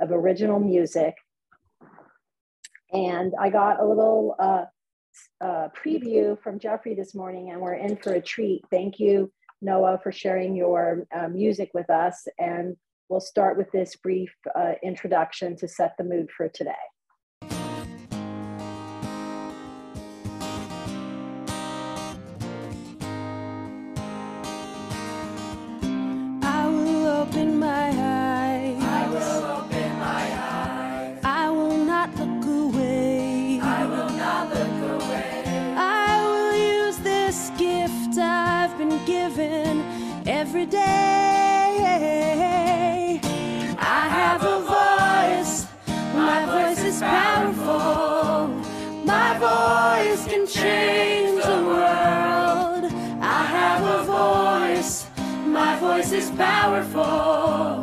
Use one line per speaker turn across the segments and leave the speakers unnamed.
of original music. And I got a little uh, uh, preview from Jeffrey this morning, and we're in for a treat. Thank you, Noah, for sharing your uh, music with us. And we'll start with this brief uh, introduction to set the mood for today.
Powerful.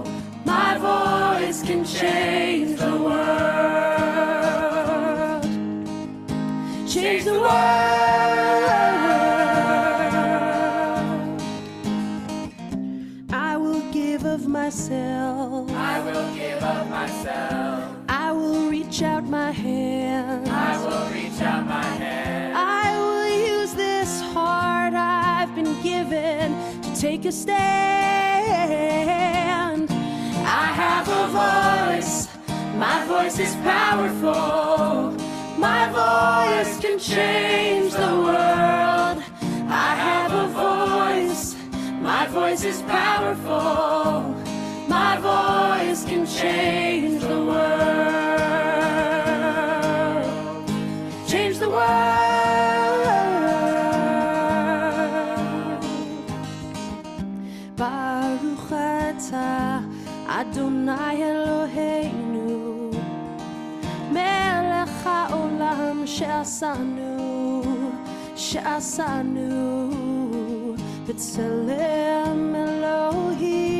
Take a stand. I have a voice, my voice is powerful. My voice can change the world. I have a voice, my voice is powerful. My voice can change the world change the world. Haolam she'asanu she'asanu b'tselem Elohim.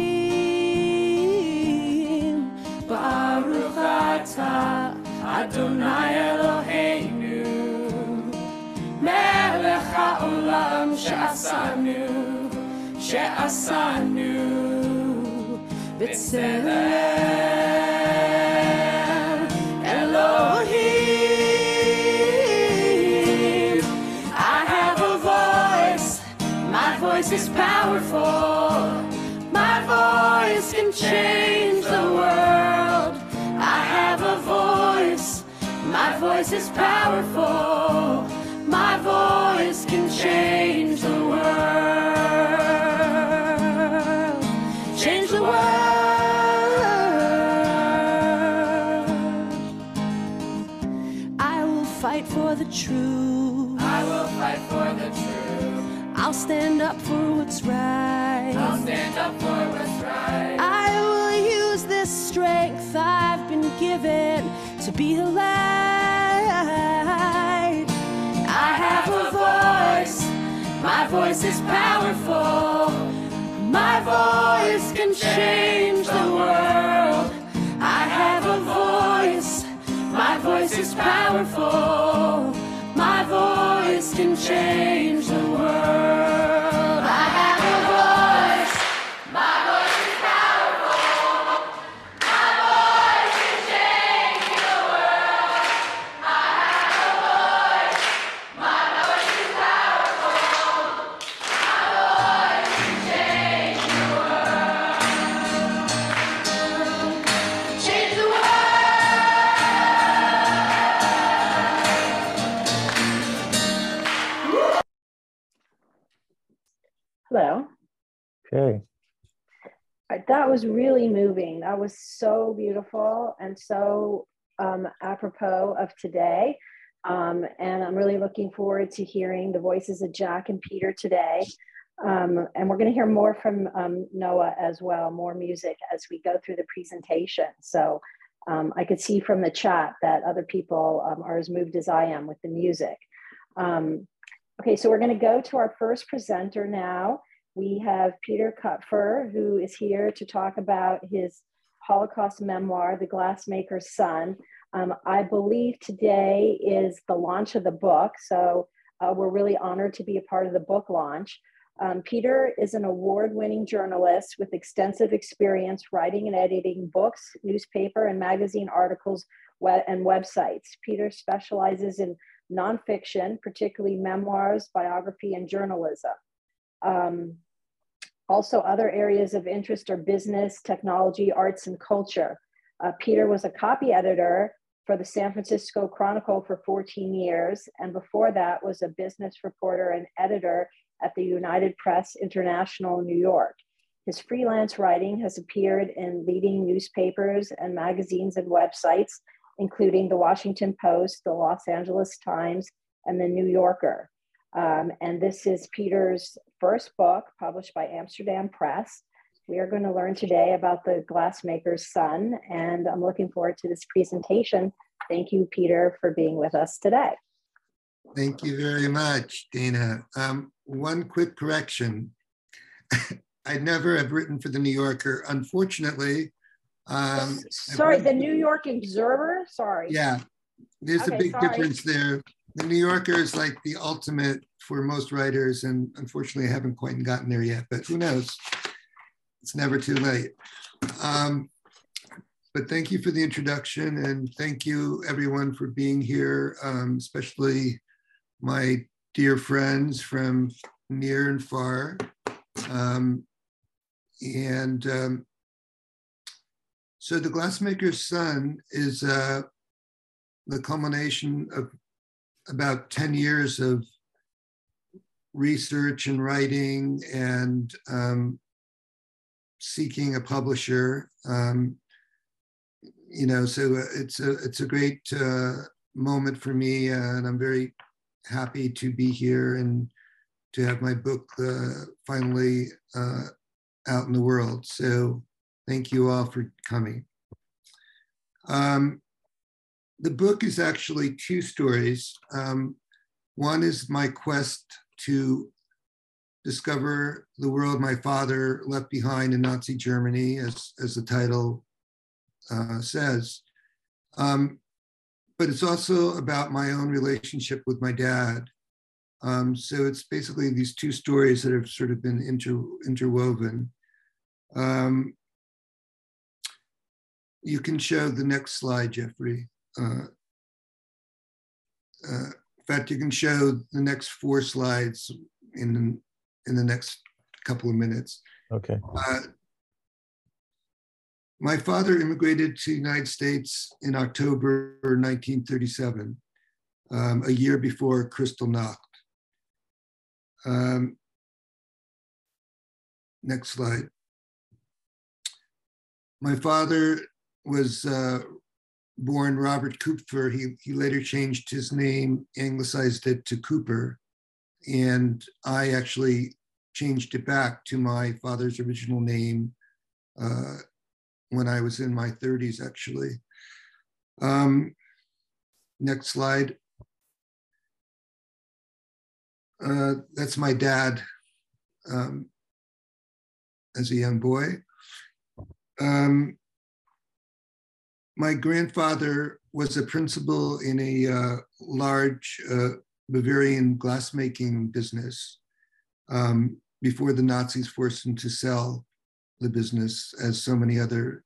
Baruch atah Adonai Eloheinu melech haolam she'asanu she'asanu b'tselem is powerful. My voice can change the world. I have a voice. My voice is powerful. My voice can change the world. Change the world I'll stand up for what's right
I'll stand up for what's right.
I will use this strength I've been given to be the light. I have a voice, my voice is powerful. My voice can change the world. I have a voice, my voice is powerful. My voice can change the world.
Okay.
That was really moving. That was so beautiful and so um, apropos of today. Um, and I'm really looking forward to hearing the voices of Jack and Peter today. Um, and we're going to hear more from um, Noah as well, more music as we go through the presentation. So um, I could see from the chat that other people um, are as moved as I am with the music. Um, okay, so we're going to go to our first presenter now. We have Peter Kupfer, who is here to talk about his Holocaust memoir, The Glassmaker's Son. Um, I believe today is the launch of the book, so uh, we're really honored to be a part of the book launch. Um, Peter is an award winning journalist with extensive experience writing and editing books, newspaper, and magazine articles and websites. Peter specializes in nonfiction, particularly memoirs, biography, and journalism. Um, also, other areas of interest are business, technology, arts, and culture. Uh, Peter was a copy editor for the San Francisco Chronicle for 14 years, and before that was a business reporter and editor at the United Press International New York. His freelance writing has appeared in leading newspapers and magazines and websites, including the Washington Post, the Los Angeles Times, and the New Yorker. Um, and this is Peter's first book published by Amsterdam Press. We are going to learn today about the glassmaker's son, and I'm looking forward to this presentation. Thank you, Peter, for being with us today.
Thank you very much, Dana. Um, one quick correction. I never have written for the New Yorker. Unfortunately, um,
sorry, the New York Observer. Sorry.
Yeah, there's okay, a big sorry. difference there. The New Yorker is like the ultimate for most writers, and unfortunately, I haven't quite gotten there yet. But who knows? It's never too late. Um, but thank you for the introduction, and thank you everyone for being here, um, especially my dear friends from near and far. Um, and um, so the glassmaker's son is uh, the culmination of about 10 years of research and writing and um, seeking a publisher. Um, you know, so it's a it's a great uh, moment for me, uh, and I'm very happy to be here and to have my book uh, finally uh, out in the world. So thank you all for coming. Um, the book is actually two stories. Um, one is my quest to discover the world my father left behind in Nazi Germany, as, as the title uh, says. Um, but it's also about my own relationship with my dad. Um, so it's basically these two stories that have sort of been inter, interwoven. Um, you can show the next slide, Jeffrey. Uh, uh, in fact, you can show the next four slides in in the next couple of minutes.
Okay. Uh,
my father immigrated to the United States in October 1937, um, a year before Kristallnacht. Um, next slide. My father was uh, born Robert Kupfer. He, he later changed his name, anglicized it to Cooper. And I actually changed it back to my father's original name uh, when I was in my 30s, actually. Um, next slide. Uh, that's my dad um, as a young boy. Um, my grandfather was a principal in a uh, large uh, Bavarian glassmaking business um, before the Nazis forced him to sell the business, as so many other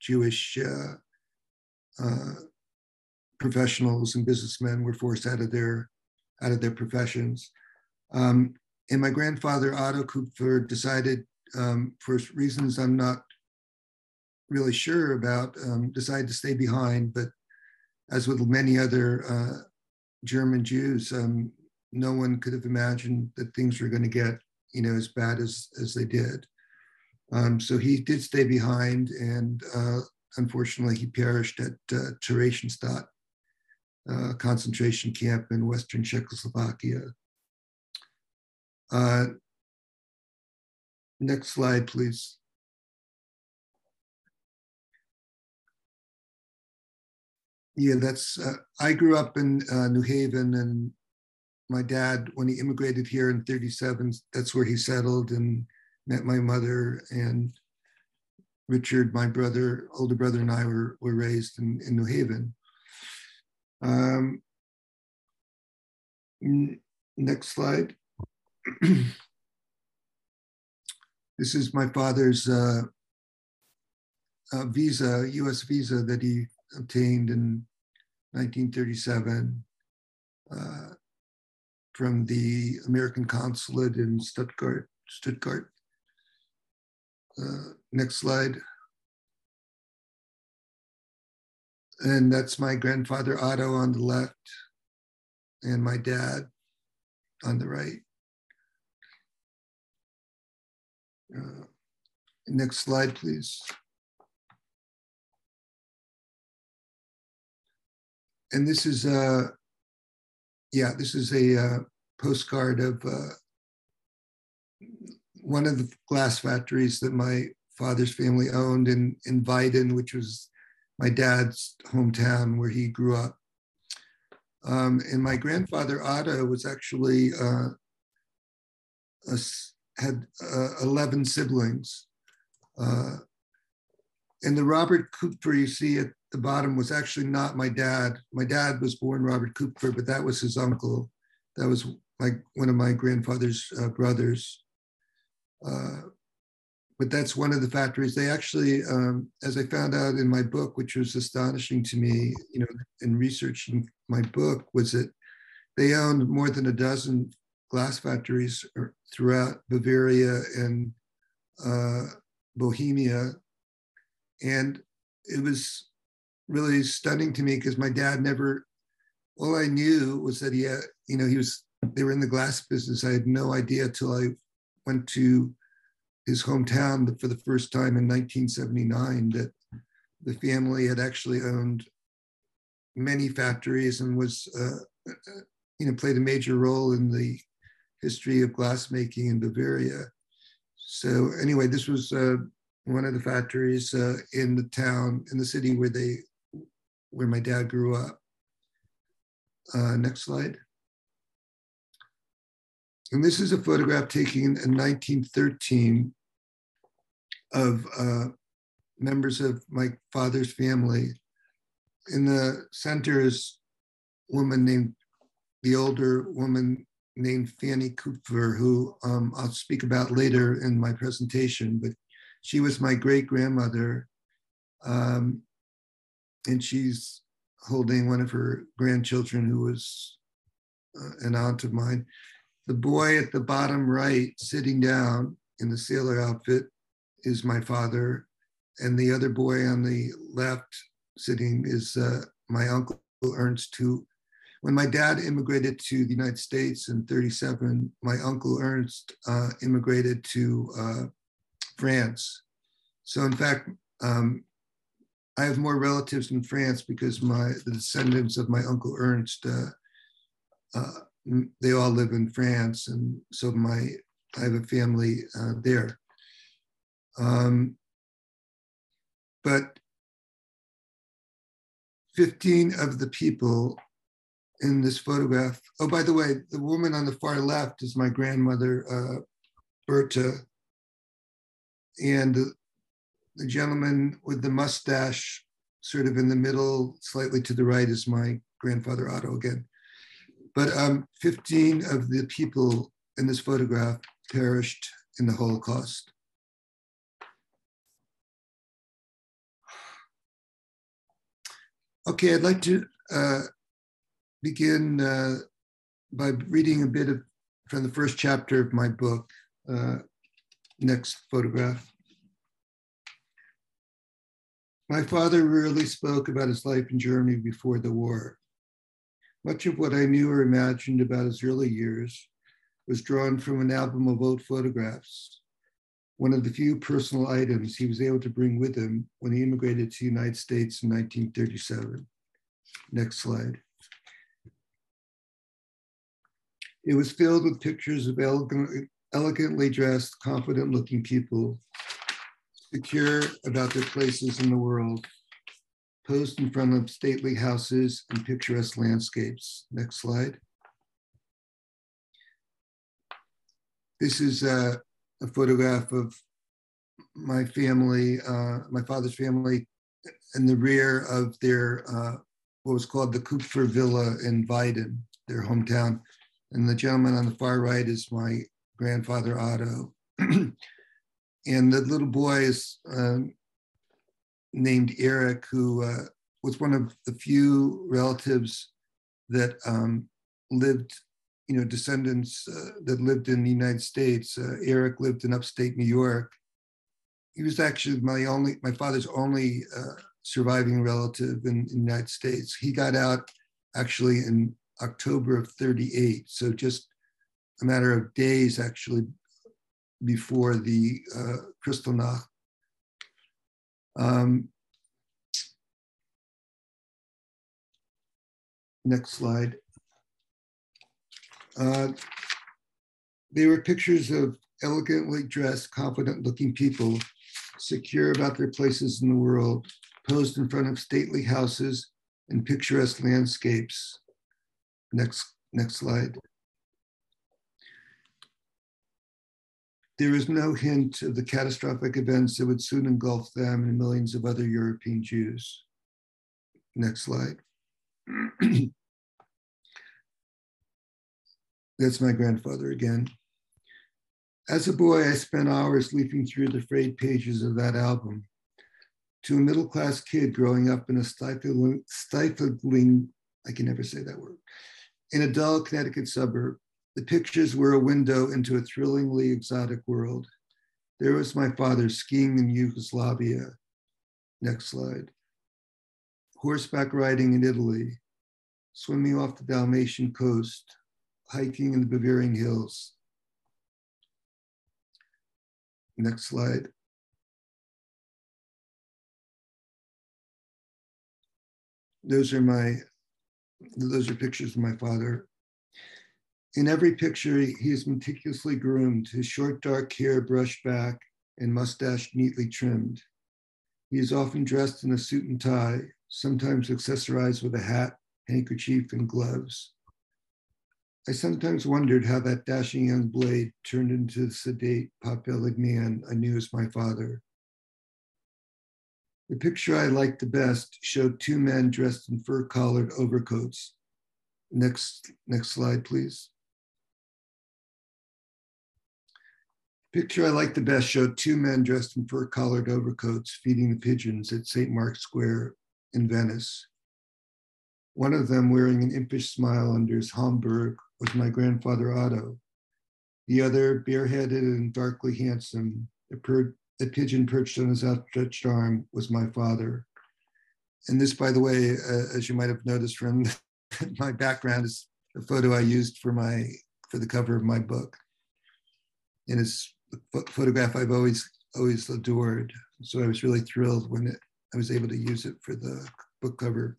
Jewish uh, uh, professionals and businessmen were forced out of their out of their professions. Um, and my grandfather Otto Kupfer decided, um, for reasons I'm not really sure about, um, decided to stay behind. But as with many other uh, German Jews, um, no one could have imagined that things were going to get, you know, as bad as as they did. Um, so he did stay behind, and uh, unfortunately, he perished at uh, Theresienstadt uh, concentration camp in Western Czechoslovakia. Uh, next slide, please. Yeah, that's. Uh, I grew up in uh, New Haven, and my dad, when he immigrated here in '37, that's where he settled, and met my mother and Richard, my brother, older brother, and I were, were raised in, in New Haven. Um, next slide. this is my father's uh, uh, visa, US visa that he obtained in 1937 uh, from the American consulate in Stuttgart. Stuttgart. Uh, next slide. And that's my grandfather Otto on the left, and my dad on the right. Uh, next slide, please. And this is a, uh, yeah, this is a uh, postcard of uh, one of the glass factories that my father's family owned in, in Weiden, which was my dad's hometown where he grew up. Um, and my grandfather Otto was actually uh, a, had uh, 11 siblings. Uh, and the Robert Kupfer you see at the bottom was actually not my dad. My dad was born Robert Kupfer, but that was his uncle. That was like one of my grandfather's uh, brothers. Uh, but that's one of the factories. They actually, um, as I found out in my book, which was astonishing to me, you know, in researching my book, was that they owned more than a dozen glass factories throughout Bavaria and uh, Bohemia. And it was really stunning to me because my dad never, all I knew was that he had, you know, he was, they were in the glass business. I had no idea till I went to his hometown for the first time in 1979 that the family had actually owned many factories and was, uh, you know, played a major role in the history of glassmaking in Bavaria. So anyway, this was uh, one of the factories uh, in the town, in the city where they, where my dad grew up. Uh, next slide. And this is a photograph taken in 1913 of uh, members of my father's family. In the center is a woman named, the older woman named Fanny Kupfer, who um, I'll speak about later in my presentation, but she was my great grandmother. Um, and she's holding one of her grandchildren who was uh, an aunt of mine. The boy at the bottom right, sitting down in the sailor outfit, is my father. And the other boy on the left, sitting, is uh, my uncle Ernst, who when my dad immigrated to the United States in 37, my uncle Ernst uh, immigrated to uh, France. So in fact, um, I have more relatives in France because my the descendants of my uncle Ernst, uh, uh they all live in France, and so my I have a family uh, there. Um, but 15 of the people in this photograph. Oh, by the way, the woman on the far left is my grandmother, uh, Berta. And the, gentleman with the mustache, sort of in the middle, slightly to the right, is my grandfather Otto again. But um, 15 of the people in this photograph perished in the Holocaust. Okay, I'd like to uh, begin uh, by reading a bit of, from the first chapter of my book. Uh, next photograph. My father rarely spoke about his life in Germany before the war. Much of what I knew or imagined about his early years was drawn from an album of old photographs, one of the few personal items he was able to bring with him when he immigrated to the United States in 1937. Next slide. It was filled with pictures of elegant, elegantly dressed, confident looking people, secure about their places in the world, posed in front of stately houses and picturesque landscapes. Next slide. This is a, a photograph of my family, uh, my father's family, in the rear of their uh, what was called the Kupfer Villa in Weiden, their hometown. And the gentleman on the far right is my grandfather Otto. and the little boy is um, named Eric, who uh, was one of the few relatives that um, lived, you know, descendants uh, that lived in the United States. Uh, Eric lived in upstate New York. He was actually my only, my father's only uh, surviving relative in, in the United States. He got out actually in October of 38. So just a matter of days actually before the uh, Kristallnacht. Um, next slide. Uh, they were pictures of elegantly dressed, confident looking people, secure about their places in the world, posed in front of stately houses and picturesque landscapes. Next, next slide. There is no hint of the catastrophic events that would soon engulf them and millions of other European Jews. Next slide. That's my grandfather again. As a boy, I spent hours leafing through the frayed pages of that album. To a middle class kid growing up in a stifling, stifling, I can never say that word, in a dull Connecticut suburb, the pictures were a window into a thrillingly exotic world. There was my father skiing in Yugoslavia. Next slide. Horseback riding in Italy, swimming off the Dalmatian coast, hiking in the Bavarian hills. Next slide. Those are my, those are pictures of my father. In every picture, he is meticulously groomed, his short dark hair brushed back and mustache neatly trimmed. He is often dressed in a suit and tie, sometimes accessorized with a hat, handkerchief, and gloves. I sometimes wondered how that dashing young blade turned into the sedate, pot-bellied man I knew as my father. The picture I liked the best showed two men dressed in fur-collared overcoats. Next, next slide, please. Picture I liked the best showed two men dressed in fur-collared overcoats feeding the pigeons at St. Mark's Square in Venice. One of them wearing an impish smile under his Homburg was my grandfather Otto. The other, bareheaded and darkly handsome, a, per- a pigeon perched on his outstretched arm, was my father. And this, by the way, uh, as you might have noticed from my background, is a photo I used for my for the cover of my book. And it's photograph I've always always adored. So I was really thrilled when it, I was able to use it for the book cover.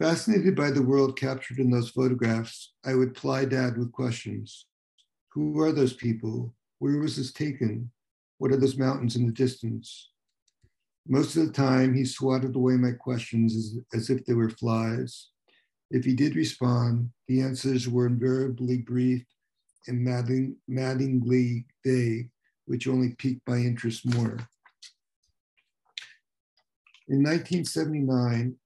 Fascinated by the world captured in those photographs, I would ply Dad with questions. Who are those people? Where was this taken? What are those mountains in the distance? Most of the time, he swatted away my questions as, as if they were flies. If he did respond, the answers were invariably brief and maddeningly vague, which only piqued my interest more. In 1979,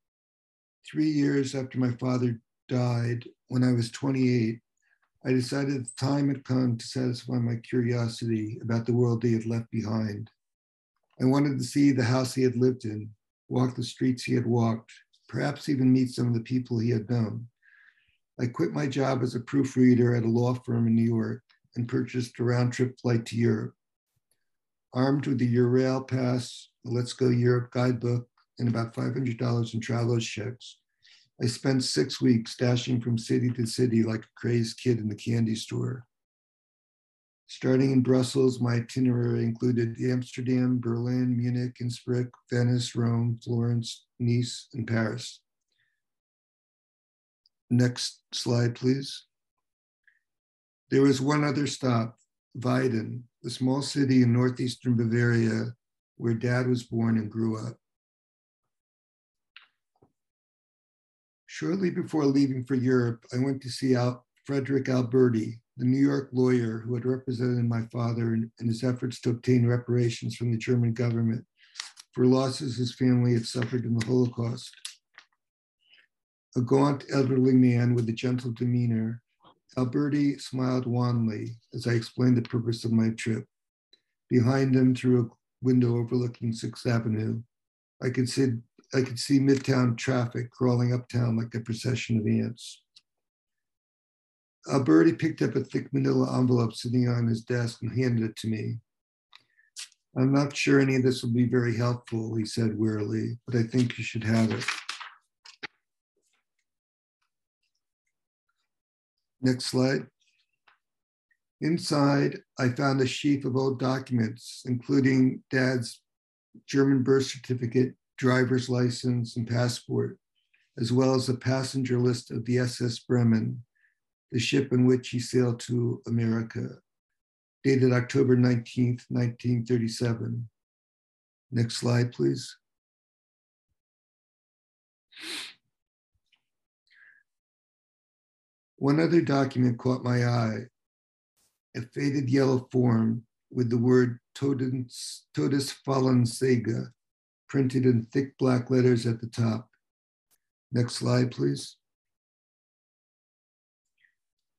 three years after my father died, when I was 28, I decided the time had come to satisfy my curiosity about the world he had left behind. I wanted to see the house he had lived in, walk the streets he had walked, perhaps even meet some of the people he had known. I quit my job as a proofreader at a law firm in New York and purchased a round trip flight to Europe. Armed with the Eurail Pass, the Let's Go Europe guidebook, and about $500 in traveler's checks. I spent six weeks dashing from city to city like a crazed kid in the candy store. Starting in Brussels, my itinerary included Amsterdam, Berlin, Munich, Innsbruck, Venice, Rome, Florence, Nice, and Paris. Next slide, please. There was one other stop, Weiden, the small city in northeastern Bavaria where dad was born and grew up. Shortly before leaving for Europe, I went to see out Frederick Alberti, the New York lawyer who had represented my father in, in his efforts to obtain reparations from the German government for losses his family had suffered in the Holocaust. A gaunt elderly man with a gentle demeanor Alberti smiled wanly as I explained the purpose of my trip. Behind him, through a window overlooking Sixth Avenue, I could see I could see midtown traffic crawling uptown like a procession of ants. Alberti picked up a thick manila envelope sitting on his desk and handed it to me. I'm not sure any of this will be very helpful, he said wearily, but I think you should have it. Next slide. Inside, I found a sheaf of old documents, including dad's German birth certificate, driver's license, and passport, as well as a passenger list of the SS Bremen, the ship in which he sailed to America, dated October 19th, 1937. Next slide, please. One other document caught my eye, a faded yellow form with the word Todes, Todesfallanzeige printed in thick black letters at the top. Next slide, please.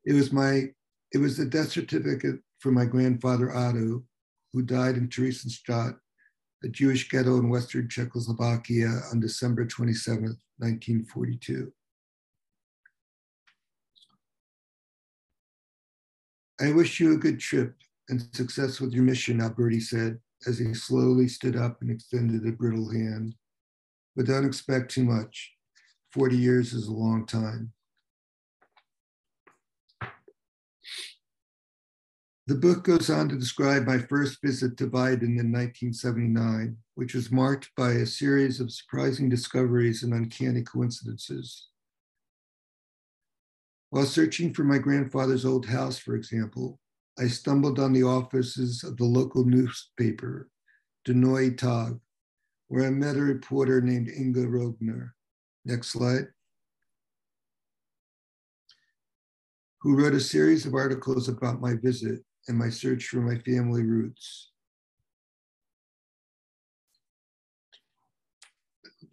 It was my, it was the death certificate for my grandfather Otto, who died in Theresienstadt, a Jewish ghetto in Western Czechoslovakia on December 27, 1942. I wish you a good trip and success with your mission, Alberti said as he slowly stood up and extended a brittle hand. But don't expect too much. 40 years is a long time. The book goes on to describe my first visit to Weiden in 1979, which was marked by a series of surprising discoveries and uncanny coincidences. While searching for my grandfather's old house, for example, I stumbled on the offices of the local newspaper, Neue Tag, where I met a reporter named Inga Rogner. Next slide. Who wrote a series of articles about my visit and my search for my family roots.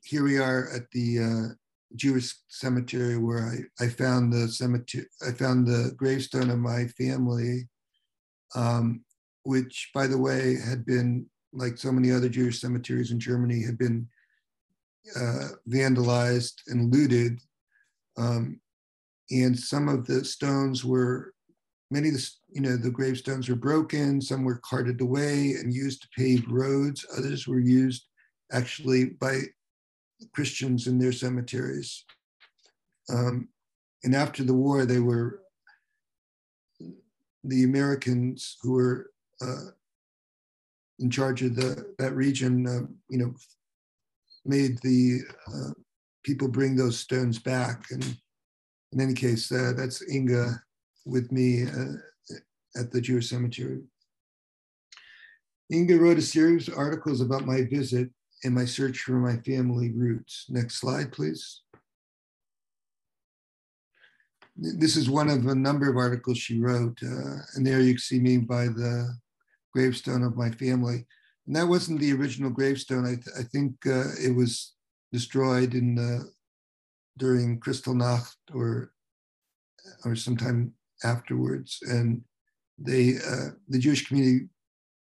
Here we are at the uh, Jewish cemetery where I, I found the cemetery, I found the gravestone of my family, um, which, by the way, had been like so many other Jewish cemeteries in Germany, had been uh, vandalized and looted. Um, and some of the stones were, many of the, you know, the gravestones were broken, some were carted away and used to pave roads, others were used actually by Christians in their cemeteries. Um, and after the war, they were the Americans who were uh, in charge of the that region. Uh, you know, made the uh, people bring those stones back. And in any case, uh, that's Inga with me uh, at the Jewish cemetery. Inga wrote a series of articles about my visit in my search for my family roots. Next slide, please. This is one of a number of articles she wrote, uh, and there you can see me by the gravestone of my family. And that wasn't the original gravestone. I, th I think uh, it was destroyed in the, during Kristallnacht or or sometime afterwards. And they, uh, the Jewish community,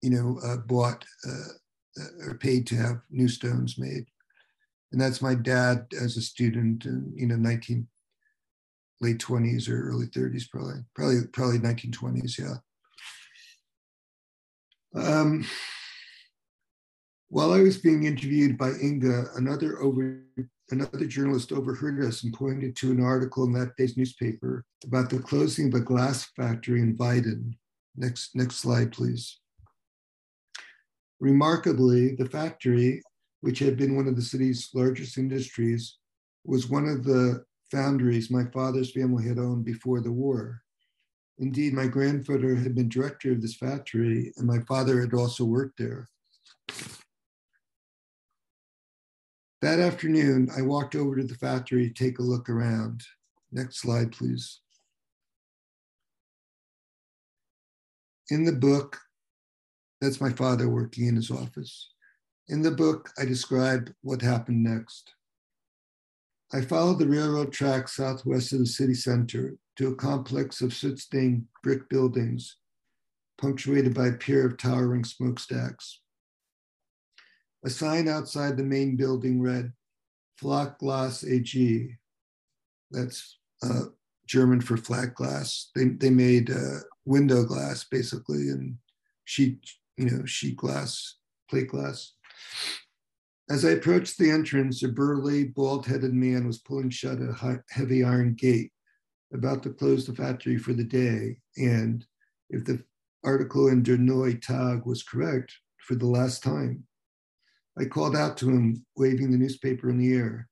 you know, uh, bought uh, are paid to have new stones made. And that's my dad as a student in, you know, 19, late 20s or early 30s, probably, probably, probably 1920s, yeah. Um, while I was being interviewed by Inga, another over another journalist overheard us and pointed to an article in that day's newspaper about the closing of a glass factory in Weiden. Next, next slide, please. Remarkably, the factory, which had been one of the city's largest industries, was one of the foundries my father's family had owned before the war. Indeed, my grandfather had been director of this factory, and my father had also worked there. That afternoon, I walked over to the factory to take a look around. Next slide, please. In the book, that's my father working in his office. In the book, I describe what happened next. I followed the railroad track southwest of the city center to a complex of soot-stained brick buildings, punctuated by a pair of towering smokestacks. A sign outside the main building read, Flachglas AG. That's uh, German for flat glass. They, they made uh, window glass basically and sheet, you know, sheet glass, plate glass. As I approached the entrance, a burly, bald headed man was pulling shut a heavy iron gate, about to close the factory for the day. And if the article in Der Neue Tag was correct, for the last time. I called out to him, waving the newspaper in the air.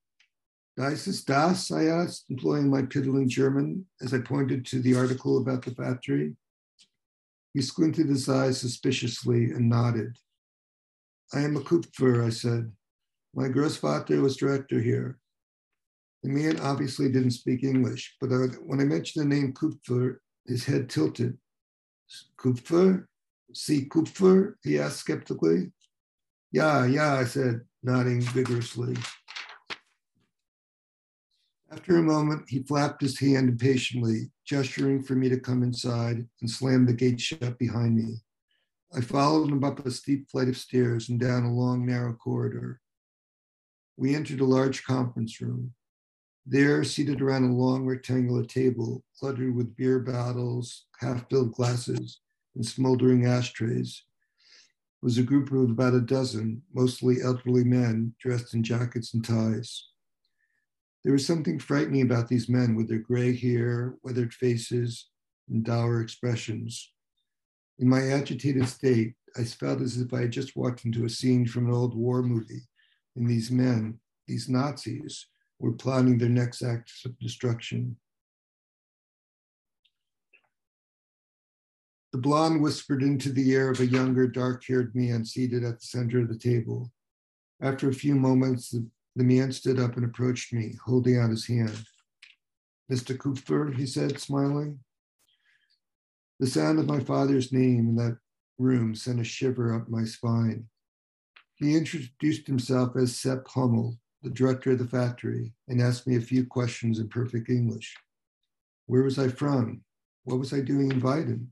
Dies ist das? I asked, employing my piddling German as I pointed to the article about the factory. He squinted his eyes suspiciously and nodded. I am a Kupfer, I said. My Großvater was director here. The man obviously didn't speak English, but when I mentioned the name Kupfer, his head tilted. Kupfer? See Kupfer? He asked skeptically. Yeah, yeah, I said, nodding vigorously. After a moment, he flapped his hand impatiently, gesturing for me to come inside and slammed the gate shut behind me. I followed him up a steep flight of stairs and down a long, narrow corridor. We entered a large conference room. There, seated around a long rectangular table cluttered with beer bottles, half filled glasses, and smoldering ashtrays, was a group of about a dozen, mostly elderly men dressed in jackets and ties. There was something frightening about these men with their gray hair, weathered faces, and dour expressions. In my agitated state, I felt as if I had just walked into a scene from an old war movie, and these men, these Nazis, were plotting their next acts of destruction. The blonde whispered into the ear of a younger, dark haired man seated at the center of the table. After a few moments, the, the man stood up and approached me, holding out his hand. Mr. Kupfer, he said, smiling. The sound of my father's name in that room sent a shiver up my spine. He introduced himself as Sepp Hummel, the director of the factory, and asked me a few questions in perfect English. Where was I from? What was I doing in Weiden?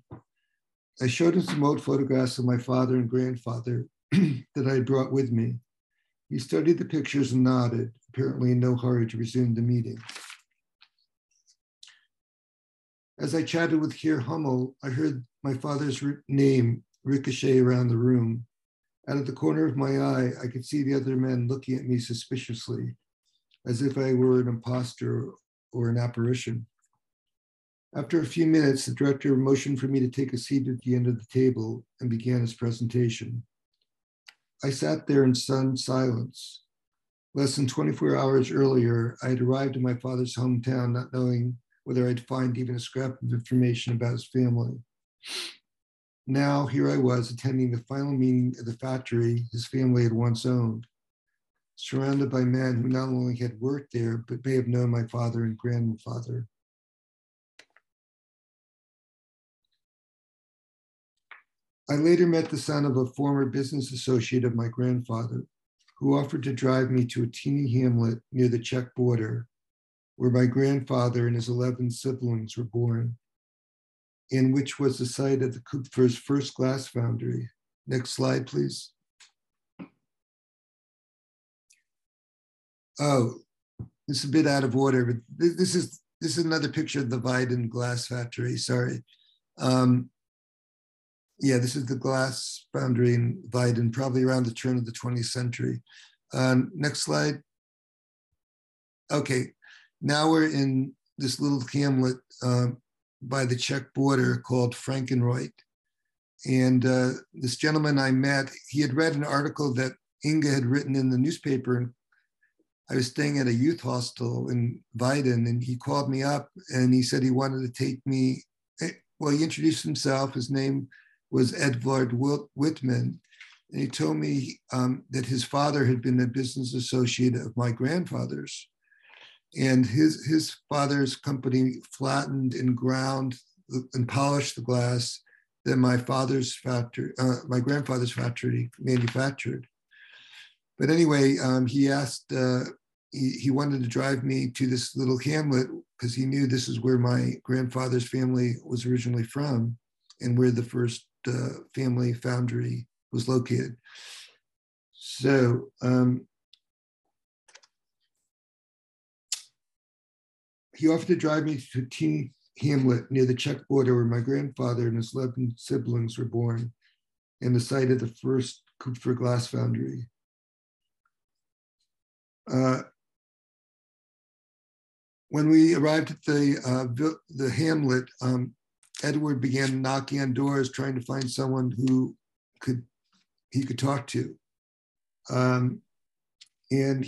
I showed him some old photographs of my father and grandfather that I had brought with me. He studied the pictures and nodded, apparently in no hurry to resume the meeting. As I chatted with Herr Hummel, I heard my father's name ricochet around the room. Out of the corner of my eye, I could see the other men looking at me suspiciously, as if I were an impostor or an apparition. After a few minutes, the director motioned for me to take a seat at the end of the table and began his presentation. I sat there in stunned silence. Less than 24 hours earlier, I had arrived in my father's hometown not knowing whether I'd find even a scrap of information about his family. Now, here I was attending the final meeting of the factory his family had once owned, surrounded by men who not only had worked there, but may have known my father and grandfather. I later met the son of a former business associate of my grandfather, who offered to drive me to a teeny hamlet near the Czech border, where my grandfather and his 11 siblings were born, and which was the site of the Kupfer's first glass foundry. Next slide, please. Oh, this is a bit out of order, but this is this is another picture of the Weiden glass factory. Sorry. Um, yeah, this is the glass foundry in Weiden, probably around the turn of the 20th century. Um, next slide. Okay, now we're in this little hamlet uh, by the Czech border called Frankenreuth. And uh, this gentleman I met, he had read an article that Inga had written in the newspaper. I was staying at a youth hostel in Weiden, and he called me up and he said he wanted to take me. Eh, well, he introduced himself. His name was Edvard Whitman. And he told me um, that his father had been a business associate of my grandfather's. And his, his father's company flattened and ground and polished the glass that my father's factory, uh, my grandfather's factory manufactured. But anyway, um, he asked uh, he, he wanted to drive me to this little hamlet because he knew this is where my grandfather's family was originally from and where the first uh, family foundry was located. So um, he offered to drive me to T hamlet near the Czech border where my grandfather and his 11 siblings were born and the site of the first Kupfer glass foundry. Uh, when we arrived at the uh, the hamlet, um, Edward began knocking on doors, trying to find someone who could he could talk to. Um, and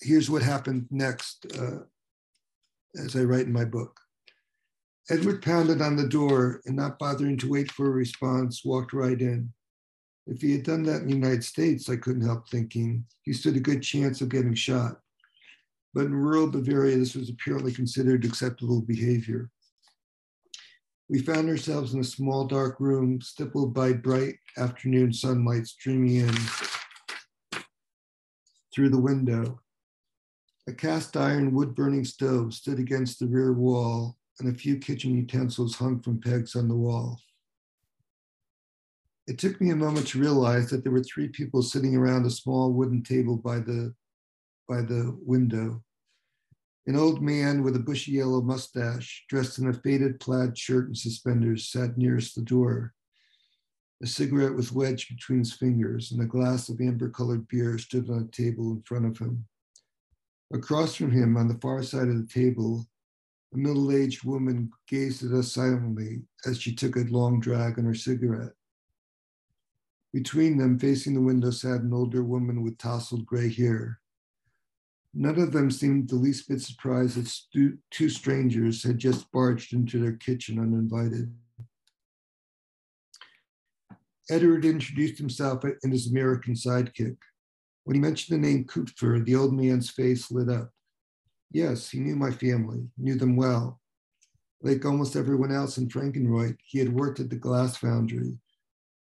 here's what happened next, uh, as I write in my book. Edward pounded on the door and, not bothering to wait for a response, walked right in. If he had done that in the United States, I couldn't help thinking he stood a good chance of getting shot. But in rural Bavaria, this was apparently considered acceptable behavior. We found ourselves in a small dark room stippled by bright afternoon sunlight streaming in through the window. A cast iron wood burning stove stood against the rear wall, and a few kitchen utensils hung from pegs on the wall. It took me a moment to realize that there were three people sitting around a small wooden table by the, by the window. An old man with a bushy yellow mustache, dressed in a faded plaid shirt and suspenders, sat nearest the door. A cigarette was wedged between his fingers, and a glass of amber colored beer stood on a table in front of him. Across from him, on the far side of the table, a middle aged woman gazed at us silently as she took a long drag on her cigarette. Between them, facing the window, sat an older woman with tousled gray hair. None of them seemed the least bit surprised that stu- two strangers had just barged into their kitchen uninvited. Edward introduced himself and his American sidekick. When he mentioned the name Kupfer, the old man's face lit up. Yes, he knew my family, knew them well. Like almost everyone else in Frankenreuth, he had worked at the glass foundry.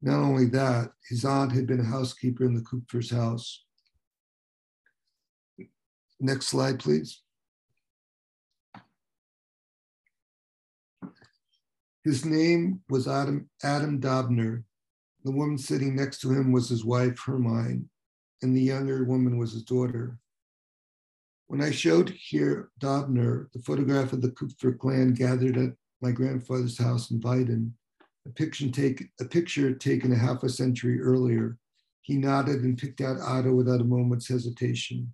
Not only that, his aunt had been a housekeeper in the Kupfer's house. Next slide, please. His name was Adam, Adam Dobner. The woman sitting next to him was his wife, Hermine, and the younger woman was his daughter. When I showed Herr Dobner the photograph of the Kupfer clan gathered at my grandfather's house in Weiden, a picture, take, a picture taken a half a century earlier, he nodded and picked out Otto without a moment's hesitation.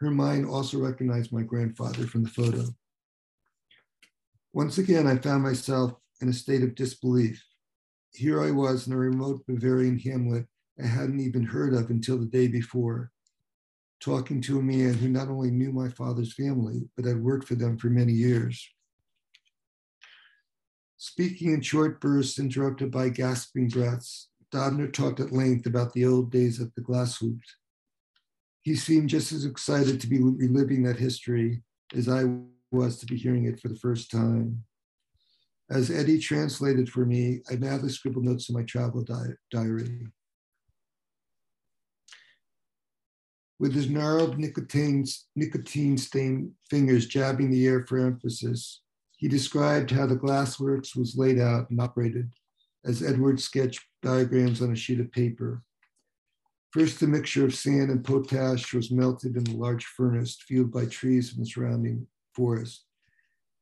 Hermine also recognized my grandfather from the photo. Once again, I found myself in a state of disbelief. Here I was in a remote Bavarian hamlet I hadn't even heard of until the day before, talking to a man who not only knew my father's family, but had worked for them for many years. Speaking in short bursts interrupted by gasping breaths, Dobner talked at length about the old days at the Glashütte. He seemed just as excited to be reliving that history as I was to be hearing it for the first time. As Eddie translated for me, I madly scribbled notes in my travel di diary. With his gnarled nicotine, nicotine stained fingers jabbing the air for emphasis, he described how the glassworks was laid out and operated as Edward sketched diagrams on a sheet of paper. First, the mixture of sand and potash was melted in a large furnace fueled by trees from the surrounding forest.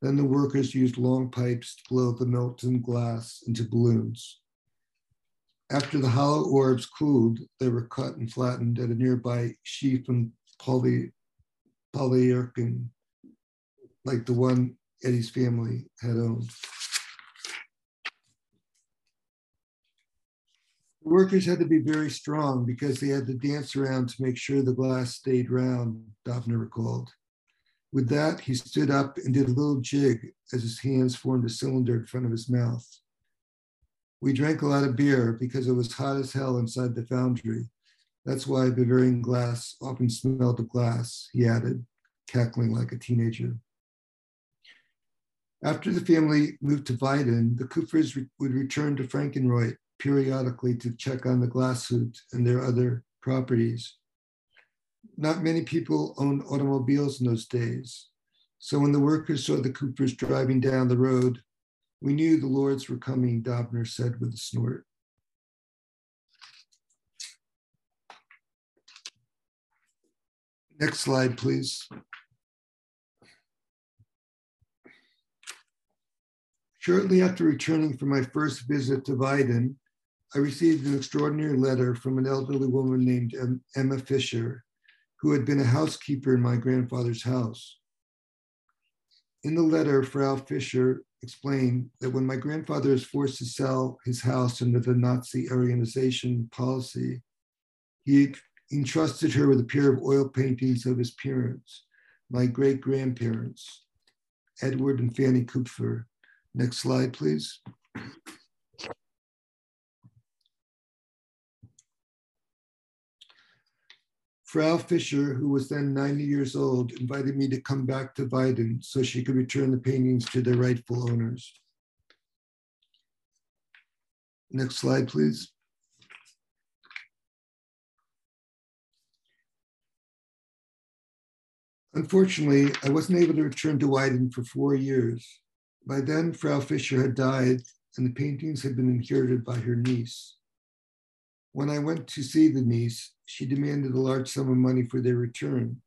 Then the workers used long pipes to blow the molten glass into balloons. After the hollow orbs cooled, they were cut and flattened at a nearby sheaf and poly, like the one Eddie's family had owned. Workers had to be very strong because they had to dance around to make sure the glass stayed round, Dobner recalled. With that, he stood up and did a little jig as his hands formed a cylinder in front of his mouth. We drank a lot of beer because it was hot as hell inside the foundry. That's why Bavarian glass often smelled of glass, he added, cackling like a teenager. After the family moved to Weiden, the Kupfers re- would return to Frankenreuth periodically to check on the Glashütte and their other properties. Not many people owned automobiles in those days. So when the workers saw the Kupfers driving down the road, we knew the Lords were coming, Dobner said with a snort. Next slide, please. Shortly after returning from my first visit to Weiden, I received an extraordinary letter from an elderly woman named Emma Fisher, who had been a housekeeper in my grandfather's house. In the letter, Frau Fisher explained that when my grandfather was forced to sell his house under the Nazi Aryanization policy, he entrusted her with a pair of oil paintings of his parents, my great grandparents, Edward and Fanny Kupfer. Next slide, please. Frau Fischer, who was then 90 years old, invited me to come back to Weiden so she could return the paintings to their rightful owners. Next slide, please. Unfortunately, I wasn't able to return to Weiden for four years. By then, Frau Fischer had died and the paintings had been inherited by her niece. When I went to see the niece, she demanded a large sum of money for their return.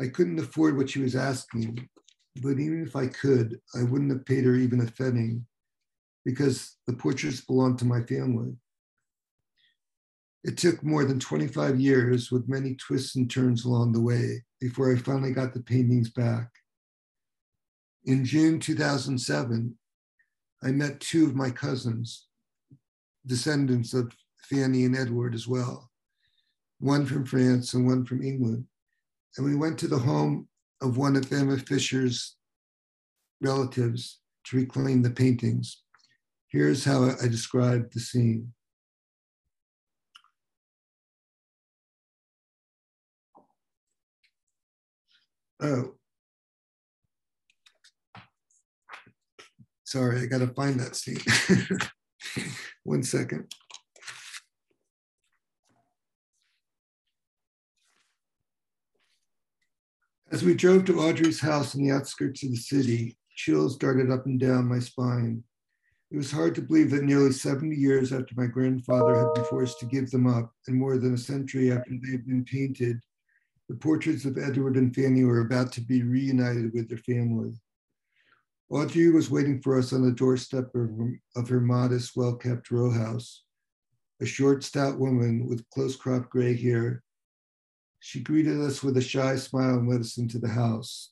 I couldn't afford what she was asking, but even if I could, I wouldn't have paid her even a pfennig because the portraits belonged to my family. It took more than 25 years with many twists and turns along the way before I finally got the paintings back. In June 2007, I met two of my cousins, descendants of Fanny and Edward as well, one from France and one from England. And we went to the home of one of Emma Fisher's relatives to reclaim the paintings. Here's how I described the scene. Oh. Sorry, I got to find that scene. One second. As we drove to Audrey's house in the outskirts of the city, chills darted up and down my spine. It was hard to believe that nearly 70 years after my grandfather had been forced to give them up, and more than a century after they had been painted, the portraits of Edward and Fanny were about to be reunited with their family. Audrey was waiting for us on the doorstep of, of her modest, well kept row house. A short, stout woman with close cropped gray hair she greeted us with a shy smile and led us into the house.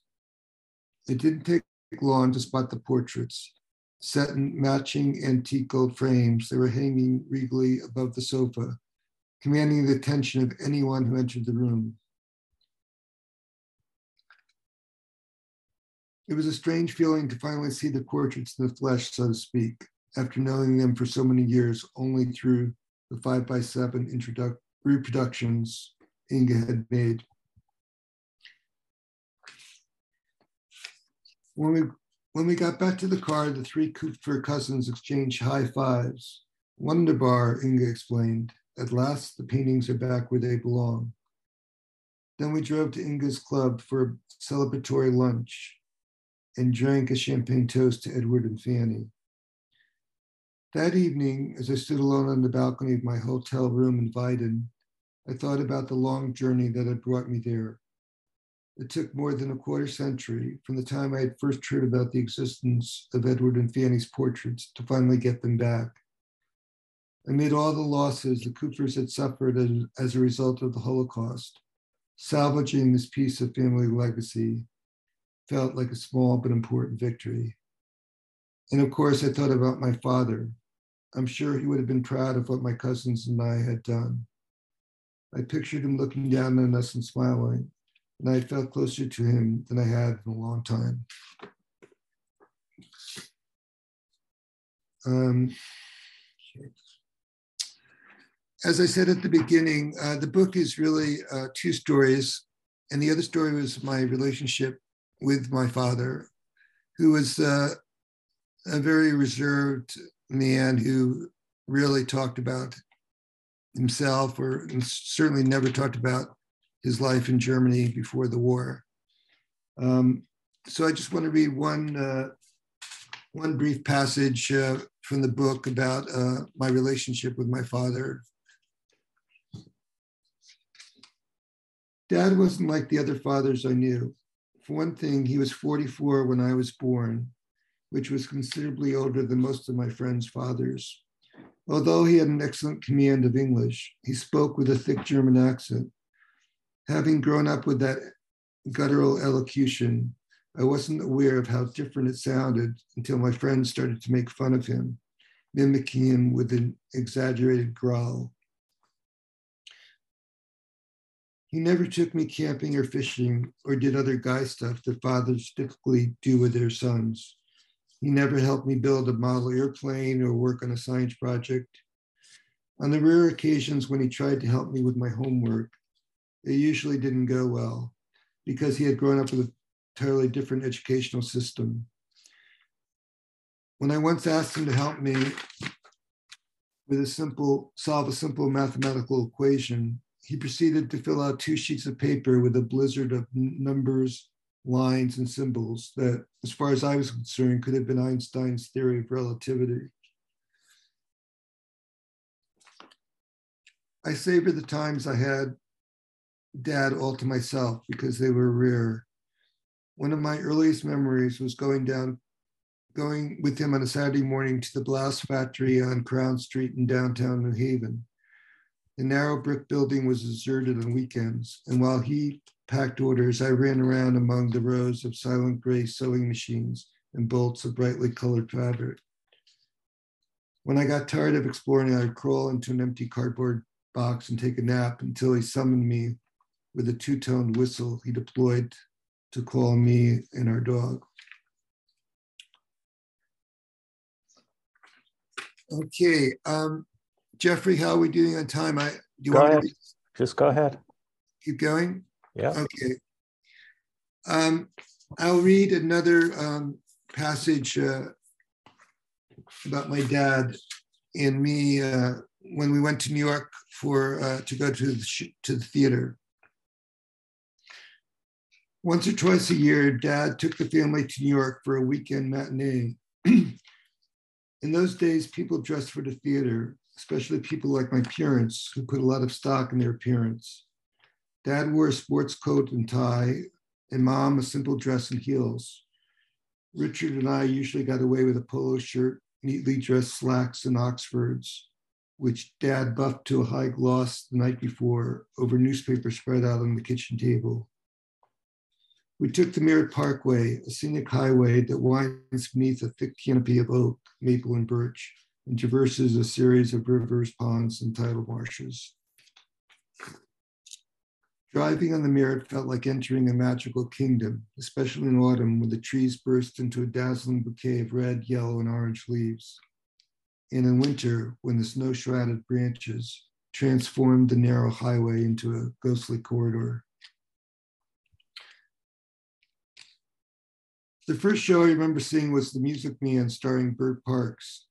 It didn't take long to spot the portraits. Set in matching antique gold frames, they were hanging regally above the sofa, commanding the attention of anyone who entered the room. It was a strange feeling to finally see the portraits in the flesh, so to speak, after knowing them for so many years only through the five by seven introdu- reproductions Inga had made. When we when we got back to the car, the three Kupfer cousins exchanged high fives. Wunderbar, Inga explained. At last, the paintings are back where they belong. Then we drove to Inga's club for a celebratory lunch and drank a champagne toast to Edward and Fanny. That evening, as I stood alone on the balcony of my hotel room in Weiden, I thought about the long journey that had brought me there. It took more than a quarter century from the time I had first heard about the existence of Edward and Fanny's portraits to finally get them back. Amid all the losses the Kupfers had suffered as, as a result of the Holocaust, salvaging this piece of family legacy felt like a small but important victory. And of course, I thought about my father. I'm sure he would have been proud of what my cousins and I had done. I pictured him looking down on us and smiling, and I felt closer to him than I had in a long time. Um, as I said at the beginning, uh, the book is really uh, two stories, and the other story was my relationship with my father, who was uh, a very reserved man who really talked about himself or certainly never talked about his life in Germany before the war. Um, so I just want to read one, uh, one brief passage uh, from the book about uh, my relationship with my father. Dad wasn't like the other fathers I knew. For one thing, he was 44 when I was born, which was considerably older than most of my friends' fathers. Although he had an excellent command of English, he spoke with a thick German accent. Having grown up with that guttural elocution, I wasn't aware of how different it sounded until my friends started to make fun of him, mimicking him with an exaggerated growl. He never took me camping or fishing or did other guy stuff that fathers typically do with their sons. He never helped me build a model airplane or work on a science project. On the rare occasions when he tried to help me with my homework, it usually didn't go well because he had grown up with a entirely different educational system. When I once asked him to help me with a simple, solve a simple mathematical equation, he proceeded to fill out two sheets of paper with a blizzard of numbers, lines, and symbols that, as far as I was concerned, could have been Einstein's theory of relativity. I savor the times I had dad all to myself because they were rare. One of my earliest memories was going down, going with him on a Saturday morning to the Blouse factory on Crown Street in downtown New Haven. The narrow brick building was deserted on weekends, and while he packed orders, I ran around among the rows of silent gray sewing machines and bolts of brightly colored fabric. When I got tired of exploring, I would crawl into an empty cardboard box and take a nap until he summoned me with a two toned whistle he deployed to call me and our dog. Okay, um, Jeffrey, how are we doing on time? I do
you go want ahead. To Just go ahead.
Keep going.
Yeah.
Okay. Um, I'll read another um, passage uh, about my dad and me uh, when we went to New York for uh, to go to the to the theater. Once or twice a year, Dad took the family to New York for a weekend matinee. In those days, people dressed for the theater, especially people like my parents who put a lot of stock in their appearance. Dad wore a sports coat and tie, and mom a simple dress and heels. Richard and I usually got away with a polo shirt, neatly dressed slacks, and Oxfords, which dad buffed to a high gloss the night before over newspaper spread out on the kitchen table. We took the Merritt Parkway, a scenic highway that winds beneath a thick canopy of oak, maple, and birch and traverses a series of rivers, ponds, and tidal marshes. Driving on the Merritt felt like entering a magical kingdom, especially in autumn when the trees burst into a dazzling bouquet of red, yellow, and orange leaves. And in winter, when the snow shrouded branches transformed the narrow highway into a ghostly corridor. The first show I remember seeing was The Music Man starring Bert Parks.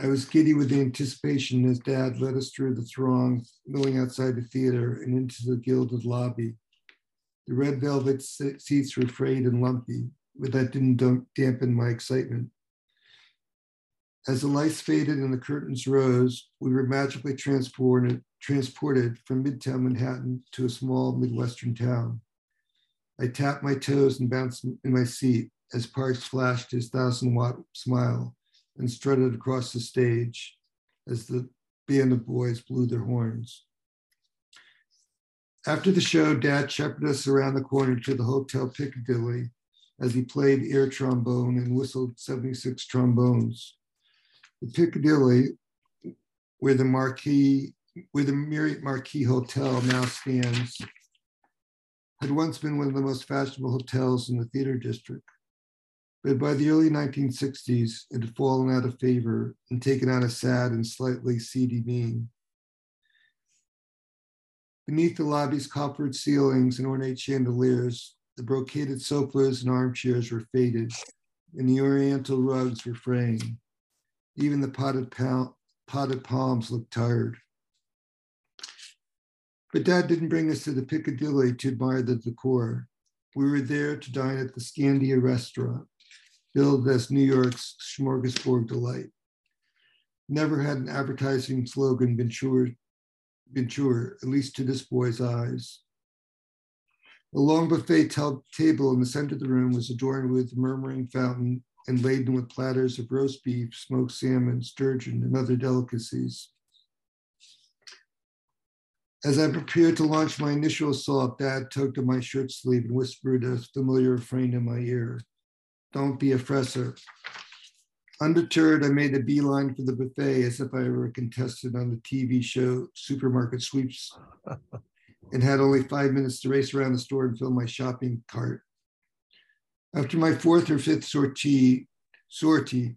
I was giddy with anticipation as Dad led us through the throng milling outside the theater and into the gilded lobby. The red velvet seats were frayed and lumpy, but that didn't dampen my excitement. As the lights faded and the curtains rose, we were magically transported, transported from Midtown Manhattan to a small Midwestern town. I tapped my toes and bounced in my seat as Parks flashed his thousand watt smile and strutted across the stage as the band of boys blew their horns. After the show, Dad shepherded us around the corner to the Hotel Piccadilly as he played air trombone and whistled 76 trombones. The Piccadilly, where the Marquis, where the Marriott Marquis Hotel now stands, had once been one of the most fashionable hotels in the theater district but by the early 1960s, it had fallen out of favor and taken on a sad and slightly seedy mien. Beneath the lobby's coppered ceilings and ornate chandeliers, the brocaded sofas and armchairs were faded, and the oriental rugs were fraying. Even the potted, pal- potted palms looked tired. But dad didn't bring us to the Piccadilly to admire the decor. We were there to dine at the Scandia restaurant, as New York's smorgasbord delight. Never had an advertising slogan been sure, been sure, at least to this boy's eyes. A long buffet table in the center of the room was adorned with murmuring fountain and laden with platters of roast beef, smoked salmon, sturgeon, and other delicacies. As I prepared to launch my initial assault, Dad tugged at my shirt sleeve and whispered a familiar refrain in my ear Don't be a fresser. Undeterred, I made a beeline for the buffet as if I were a contestant on the TV show Supermarket Sweeps and had only five minutes to race around the store and fill my shopping cart. After my fourth or fifth sortie, sortie,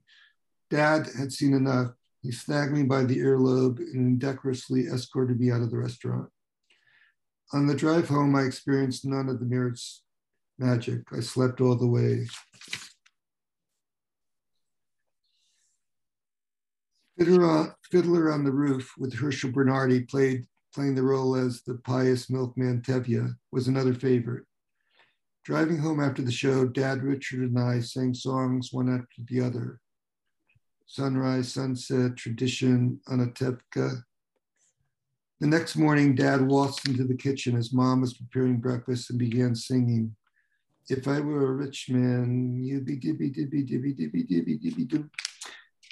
Dad had seen enough. He snagged me by the earlobe and indecorously escorted me out of the restaurant. On the drive home, I experienced none of the Merritt's magic. I slept all the way. Fiddler on, Fiddler on the Roof with Herschel Bernardi played playing the role as the pious milkman Tevye was another favorite. Driving home after the show, Dad, Richard, and I sang songs one after the other. Sunrise, sunset, tradition, Anatevka. The next morning, Dad waltzed into the kitchen as Mom was preparing breakfast and began singing. If I were a rich man, you'd be dibby dibby dibby dibby dibby dibby dibby.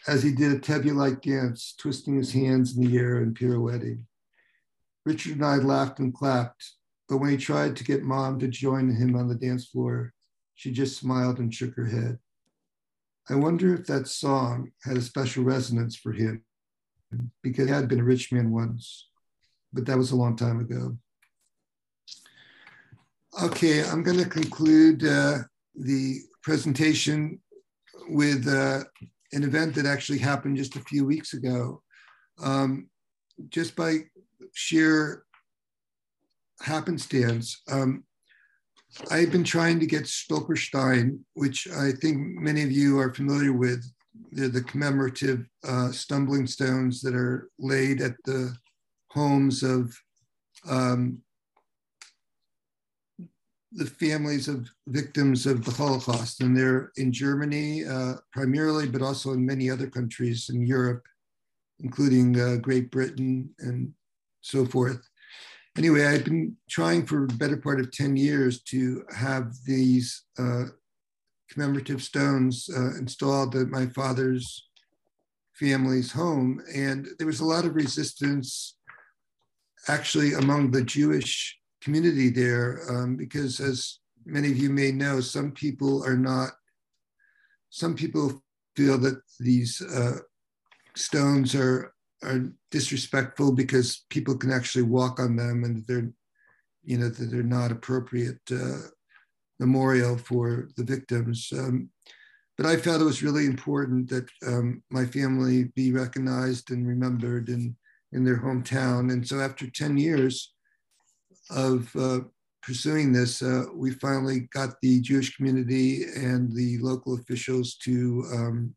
As he did a Tevye-like dance, twisting his hands in the air and pirouetting. Richard and I laughed and clapped, but when he tried to get mom to join him on the dance floor, she just smiled and shook her head. I wonder if that song had a special resonance for him because he had been a rich man once, but that was a long time ago. Okay, I'm going to conclude uh, the presentation with uh, an event that actually happened just a few weeks ago. Um, just by sheer happenstance, um, I've been trying to get Stolperstein, which I think many of you are familiar with. They're the commemorative uh, stumbling stones that are laid at the homes of um, the families of victims of the Holocaust. And they're in Germany uh, primarily, but also in many other countries in Europe, including uh, Great Britain and so forth. Anyway, I've been trying for the better part of 10 years to have these uh, commemorative stones uh, installed at my father's family's home. And there was a lot of resistance actually among the Jewish community there, um, because as many of you may know, some people are not, some people feel that these uh, stones are are disrespectful because people can actually walk on them and they're you know that they're not appropriate uh, memorial for the victims. Um, but i felt it was really important that um, my family be recognized and remembered in in their hometown. And so after 10 years of uh, pursuing this uh, we finally got the jewish community and the local officials to um,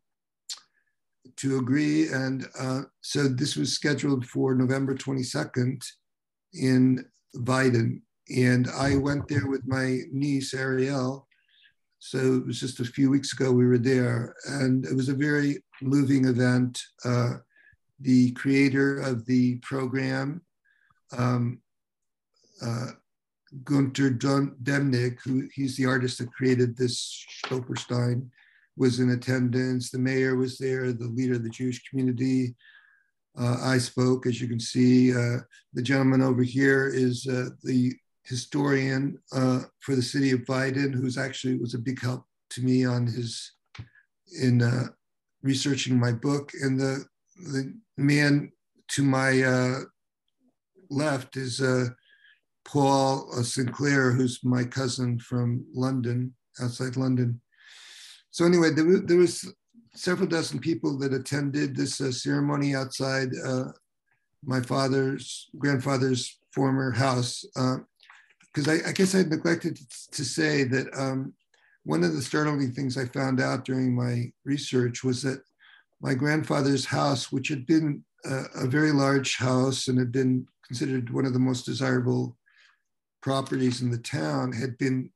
to agree. And uh, so this was scheduled for November 22nd in Weiden. And I went there with my niece, Ariel. So it was just a few weeks ago we were there. And it was a very moving event. Uh, the creator of the program, um, uh, Gunter Demnig, who he's the artist that created this Stolperstein, was in attendance. The mayor was there, the leader of the Jewish community. Uh, I spoke, as you can see. Uh, the gentleman over here is uh, the historian uh, for the city of Weiden, who's actually was a big help to me on his in uh, researching my book. And the the man to my uh, left is Paul Sinclair, who's my cousin from London, outside London so anyway, there, there was several dozen people that attended this uh, ceremony outside uh, my father's grandfather's former house. Because uh, I, I, guess I neglected to say that um, one of the startling things I found out during my research was that my grandfather's house, which had been a, a very large house and had been considered one of the most desirable properties in the town, had been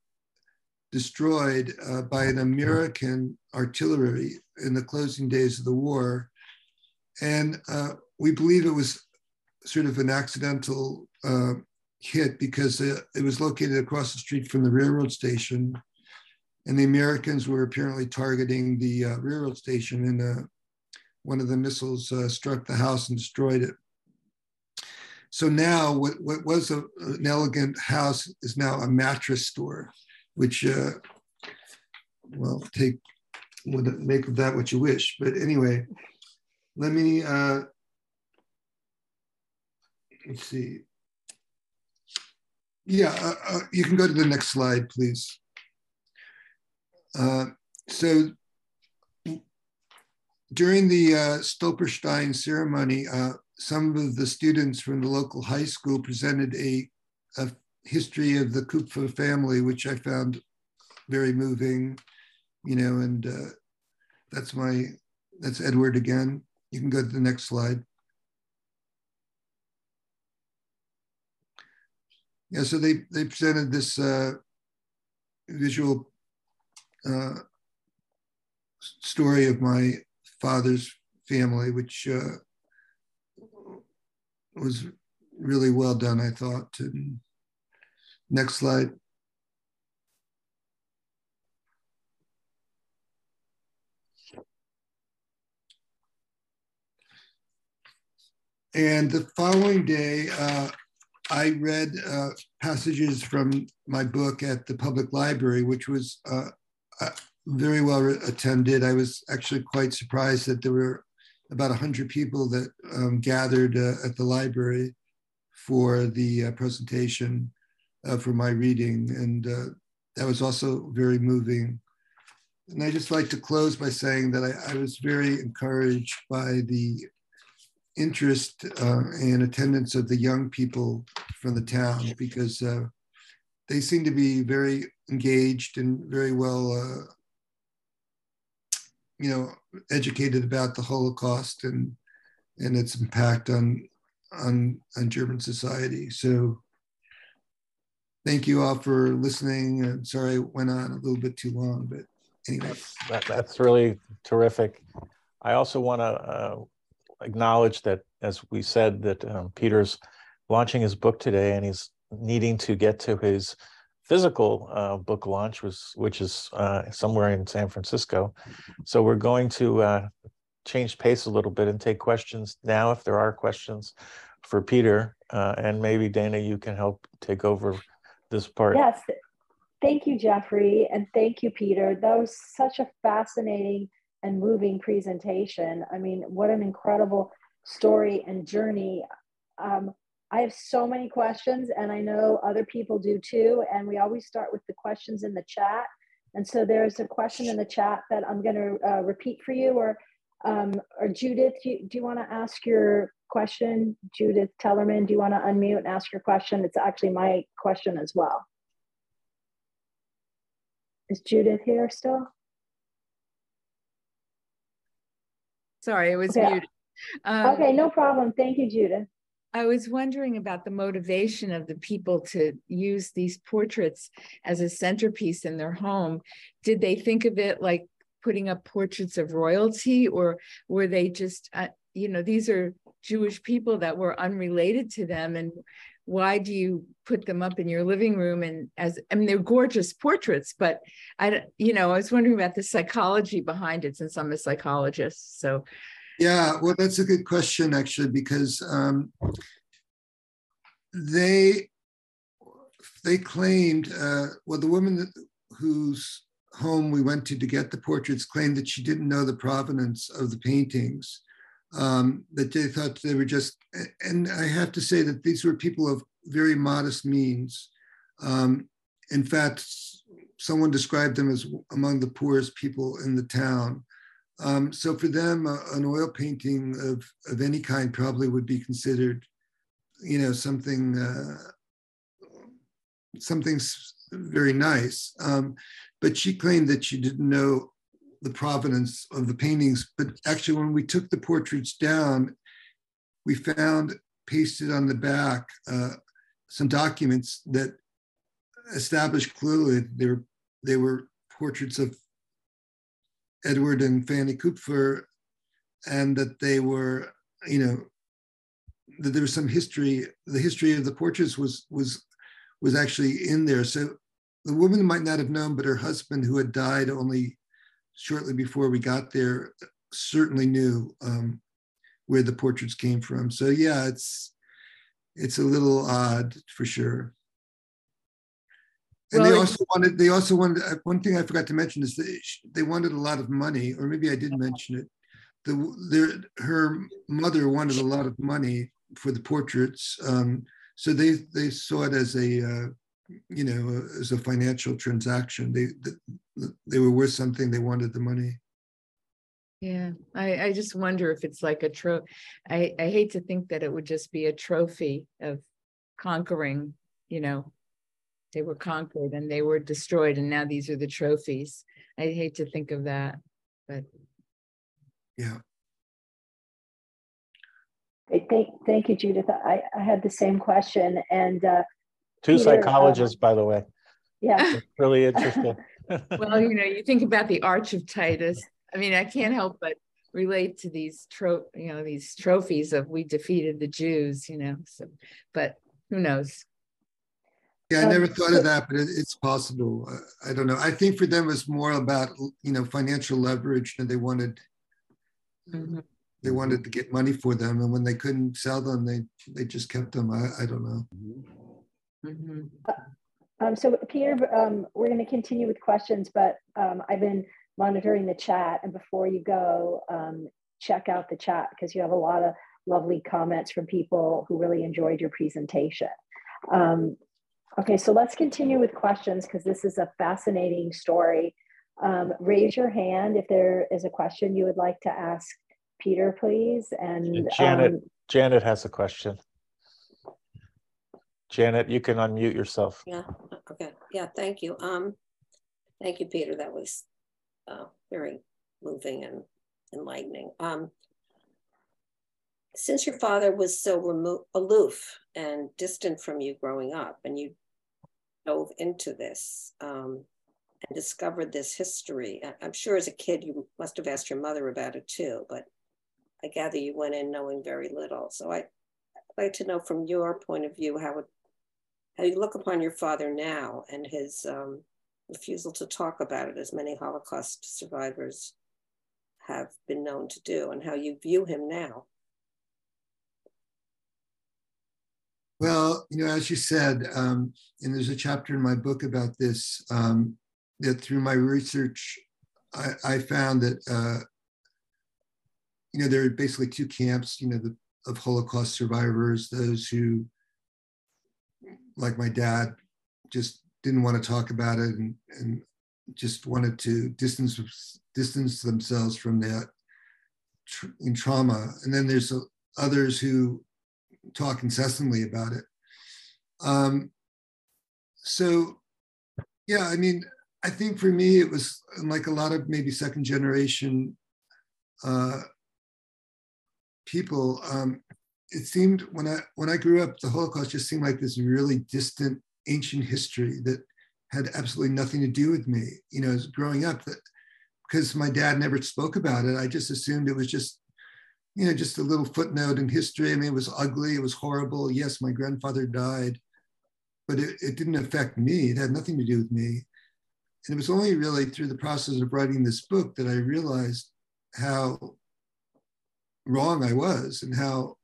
destroyed uh, by an American artillery in the closing days of the war. And uh, we believe it was sort of an accidental uh, hit because it, it was located across the street from the railroad station. And the Americans were apparently targeting the uh, railroad station, and uh, one of the missiles uh, struck the house and destroyed it. So now, what, what was a, an elegant house is now a mattress store, which, uh, well, take make of that what you wish. But anyway, let me uh, let's see. Yeah, uh, uh, you can go to the next slide, please. Uh, so during the uh, Stolperstein ceremony, uh, some of the students from the local high school presented a, a history of the Kupfer family, which I found very moving, you know, and uh, that's my, that's Edward again. You can go to the next slide. Yeah, so they, they presented this uh, visual uh, story of my father's family, which uh, was really well done, I thought. And next slide. And the following day, uh, I read uh, passages from my book at the public library, which was uh, uh very well attended. I was actually quite surprised that there were about 100 people that um, gathered uh, at the library for the uh, presentation uh, for my reading. And uh, that was also very moving. And I just like to close by saying that I, I was very encouraged by the interest uh, and attendance of the young people from the town because uh, they seem to be very engaged and very well you know, educated about the Holocaust and and its impact on on on German society. So thank you all for listening. I'm sorry I went on a little bit too long, but anyway.
That, that's really terrific. I also want to uh, acknowledge that, as we said, that um, Peter's launching his book today, and he's needing to get to his physical uh, book launch, was, which is uh, somewhere in San Francisco. So we're going to uh, change pace a little bit and take questions now if there are questions for Peter. Uh, and maybe Dana, you can help take over this part.
Yes. Thank you, Jeffrey. And thank you, Peter. That was such a fascinating and moving presentation. I mean, what an incredible story and journey. Um, I have so many questions, and I know other people do too. And we always start with the questions in the chat. And so there's a question in the chat that I'm going to uh, repeat for you, or um, or Judith, do you, do you want to ask your question? Judith Tellerman, do you want to unmute and ask your question? It's actually my question as well. Is Judith here still?
Sorry, it was
okay.
muted. Um,
okay, no problem. Thank you, Judith.
I was wondering about the motivation of the people to use these portraits as a centerpiece in their home. Did they think of it like putting up portraits of royalty, or were they just, uh, you know, these are Jewish people that were unrelated to them, and why do you put them up in your living room and as i mean they're gorgeous portraits but i you know i was wondering about the psychology behind it since i'm a psychologist so
yeah, well, that's a good question, actually, because um, they they claimed, uh, well, the woman whose home we went to to get the portraits claimed that she didn't know the provenance of the paintings, um, that they thought they were just, and I have to say that these were people of very modest means. Um, in fact, someone described them as among the poorest people in the town. Um, so for them, uh, an oil painting of, of any kind probably would be considered, you know, something uh, something very nice. Um, but she claimed that she didn't know the provenance of the paintings. But actually, when we took the portraits down, we found pasted on the back uh, some documents that established clearly they were they were portraits of Edward and Fanny Kupfer, and that they were, you know, that there was some history. The history of the portraits was was was actually in there. So the woman might not have known, but her husband, who had died only shortly before we got there, certainly knew um, where the portraits came from. So yeah, it's it's a little odd for sure. And well, they also wanted. They also wanted. Uh, one thing I forgot to mention is they they wanted a lot of money, or maybe I did mention it. The their her mother wanted a lot of money for the portraits, um, so they they saw it as a uh, you know as a financial transaction. They they were worth something. They wanted the money.
Yeah, I, I just wonder if it's like a tro. I, I hate to think that it would just be a trophy of conquering, you know, they were conquered and they were destroyed, and now these are the trophies. I hate to think of that, but
yeah.
Thank, thank you, Judith. I, I had the same question, and uh,
two Peter, psychologists, by the way.
Yeah,
really interesting.
well, you know, you think about the Arch of Titus I mean, I can't help but relate to these tro you know these trophies of we defeated the Jews, you know. So, but who knows?
Yeah, I um, never thought of that, but it, it's possible. I don't know. I think for them it was more about you know financial leverage, and they wanted mm-hmm. they wanted to get money for them, and when they couldn't sell them, they they just kept them. I, I don't know.
Mm-hmm. Uh, um, so Peter, um, we're going to continue with questions, but um, I've been monitoring the chat. And before you go, um, check out the chat because you have a lot of lovely comments from people who really enjoyed your presentation. Um, okay, so let's continue with questions because this is a fascinating story. Um, raise your hand if there is a question you would like to ask Peter, please. And
Janet, um, Janet has a question. Janet, you can unmute yourself.
Yeah. Okay. Yeah. Thank you. Um, thank you, Peter. That was uh, very moving and enlightening. Um, since your father was so remo- aloof and distant from you growing up, and you dove into this um, and discovered this history, I'm sure as a kid you must have asked your mother about it too, but I gather you went in knowing very little. So I, would like to know from your point of view how it, how you look upon your father now and his um, refusal to talk about it, as many Holocaust survivors have been known to do, and how you view him now.
Well, you know, as you said, um, and there's a chapter in my book about this, um, that through my research, I, I found that, uh, you know, there are basically two camps, you know, the, of Holocaust survivors, those who, like my dad, just didn't want to talk about it and, and just wanted to distance distance themselves from that in trauma. And then there's others who talk incessantly about it. Um, so, yeah, I mean, I think for me it was like a lot of maybe second generation uh, people. Um, it seemed when I when I grew up, the Holocaust just seemed like this really distant ancient history that had absolutely nothing to do with me. You know, as growing up, that because my dad never spoke about it, I just assumed it was just, you know, just a little footnote in history. I mean, it was ugly, it was horrible. Yes, my grandfather died, but it, it didn't affect me. It had nothing to do with me. And it was only really through the process of writing this book that I realized how wrong I was and how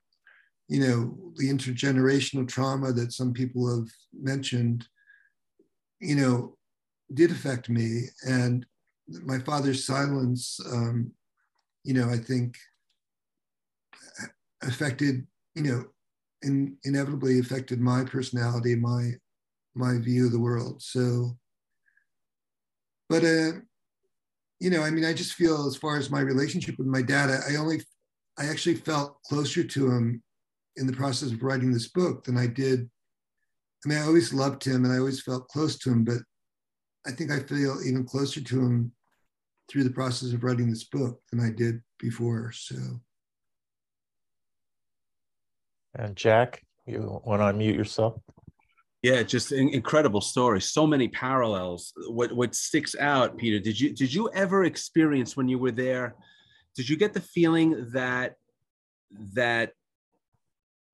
you know, the intergenerational trauma that some people have mentioned, you know, did affect me. And my father's silence, um, you know, I think affected, you know, in, inevitably affected my personality, my my view of the world. So, but uh, you know, I mean, I just feel as far as my relationship with my dad, I, I only, I actually felt closer to him in the process of writing this book than I did. I mean, I always loved him and I always felt close to him, but I think I feel even closer to him through the process of writing this book than I did before. So.
And Jack, you want to unmute yourself?
Yeah, just an incredible story. So many parallels. What what sticks out, Peter? Did you did you ever experience when you were there? Did you get the feeling that that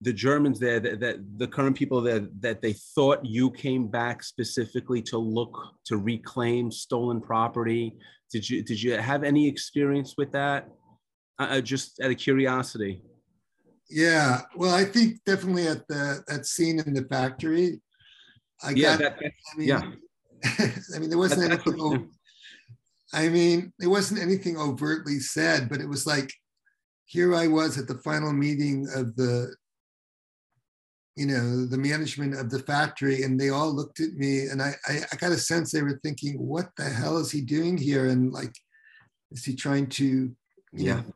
the Germans there, that, that the current people there, that they thought you came back specifically to look to reclaim stolen property? Did you did you have any experience with that? Uh, uh just out of curiosity.
Yeah, well, I think definitely at the that scene in the factory, I yeah, got. That, I mean, yeah. I mean, there wasn't that, anything. I mean, there wasn't anything overtly said, but it was like, here I was at the final meeting of the, you know, the management of the factory, and they all looked at me, and I, I, I got a sense they were thinking, what the hell is he doing here? And like, is he trying to, yeah, know,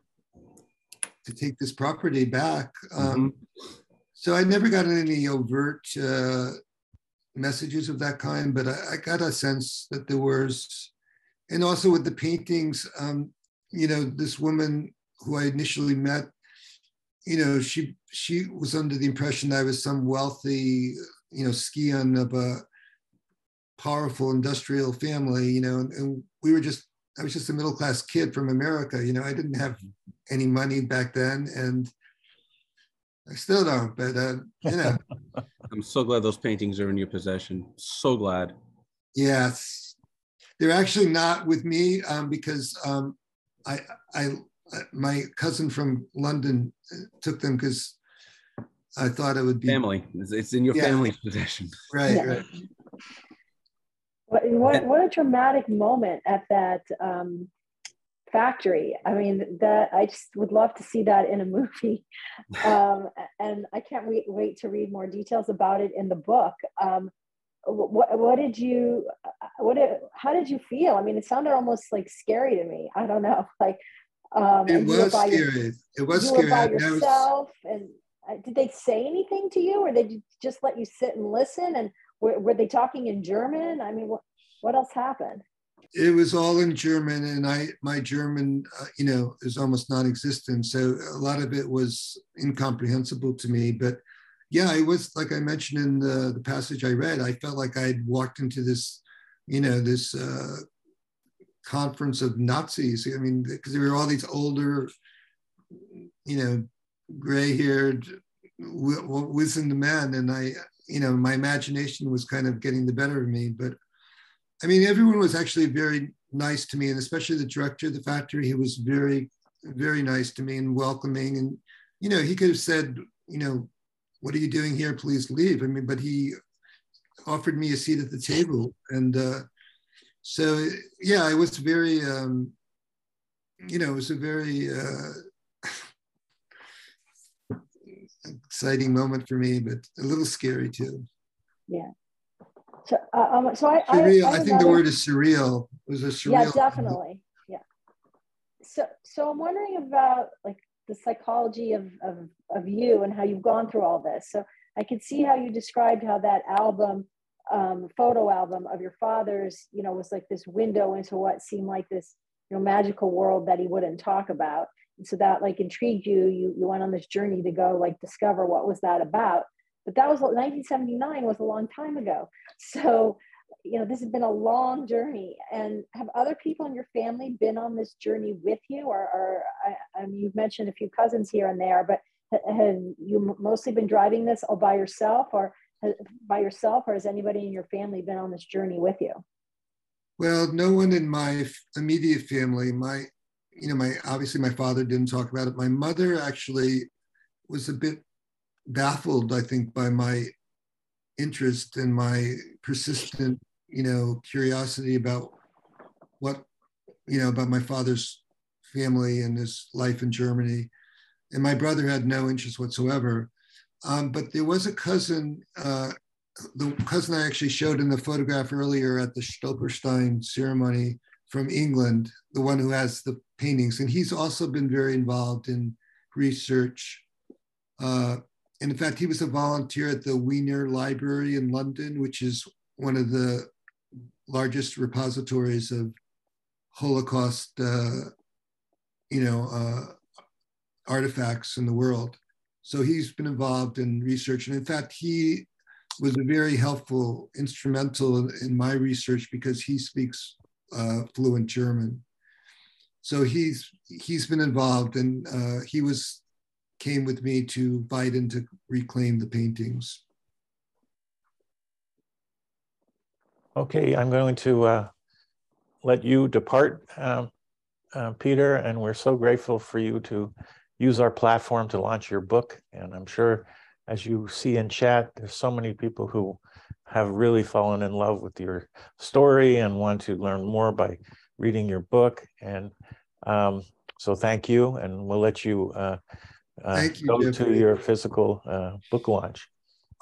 to take this property back? Um, mm-hmm. So I never got any overt. Uh, messages of that kind, but I, I, got a sense that there was, and also with the paintings, um, you know, this woman who I initially met, you know, she she was under the impression I was some wealthy, you know, scion of a powerful industrial family, you know, and, and we were just I was just a middle class kid from America, you know, I didn't have any money back then, and I still don't, but uh, you know.
I'm so glad those paintings are in your possession. So glad.
Yes, they're actually not with me um, because um, I, I, my cousin from London uh, took them because I thought it would be
family. It's in your yeah. family's possession.
Right, yeah. right.
What, what, what a dramatic moment at that um, factory. I mean, that I just would love to see that in a movie, um, and I can't wait wait to read more details about it in the book. Um, what what did you what did, how did you feel? I mean, it sounded almost like scary to me. I don't know, like
um, it was scary. Your, it was
you
scary.
By yourself, was... and uh, did they say anything to you, or did they just let you sit and listen? And were, were they talking in German? I mean, what what else happened?
it was all in German, and I my German, uh, you know, is almost non-existent. So a lot of it was incomprehensible to me. But yeah, it was like I mentioned in the, the passage I read. I felt like I'd walked into this, you know, this uh, conference of Nazis. I mean, because there were all these older, you know, gray-haired, wizened men, and I, you know, my imagination was kind of getting the better of me, but I mean, everyone was actually very nice to me, and especially the director of the factory. He was very, very nice to me and welcoming. And you know, he could have said, you know, what are you doing here? Please leave. I mean, but he offered me a seat at the table, and uh, so yeah, it was very, um, you know, it was a very uh, exciting moment for me, but a little scary too.
Yeah. So, uh, um, so I,
surreal.
I, I,
I think the word is surreal. It was a surreal.
Yeah, definitely. Yeah. So, so I'm wondering about like the psychology of, of, of you and how you've gone through all this. So I could see how you described how that album, um, photo album of your father's, you know, was like this window into what seemed like this, you know, magical world that he wouldn't talk about. So that like intrigued you. You you went on this journey to go like discover what was that about. But that was 1979 was a long time ago. So you know this has been a long journey. And have other people in your family been on this journey with you? Or, or I, I mean you've mentioned a few cousins here and there but have you mostly been driving this all by yourself? Or by yourself? Or has anybody in your family been on this journey with you?
Well no one in my immediate family. My you know my obviously my father didn't talk about it my mother actually was a bit baffled, I think, by my interest and my persistent, you know, curiosity about what, you know, about my father's family and his life in Germany. And my brother had no interest whatsoever. Um, but there was a cousin, uh, the cousin I actually showed in the photograph earlier at the Stolperstein ceremony from England, the one who has the paintings. And he's also been very involved in research uh, and in fact, he was a volunteer at the Wiener Library in London, which is one of the largest repositories of Holocaust, uh, you know, uh, artifacts in the world. so he's been involved in research. And in fact, he was a very helpful, instrumental in my research because he speaks uh, fluent German. So he's he's been involved, and uh, he was came with me to Weiden to reclaim the paintings.
Okay, I'm going to uh, let you depart, um, uh, Peter, and we're so grateful for you to use our platform to launch your book. And I'm sure, as you see in chat, there's so many people who have really fallen in love with your story and want to learn more by reading your book. And um, so, thank you, and we'll let you, uh, uh, you go Jeffrey. to your physical uh, book launch.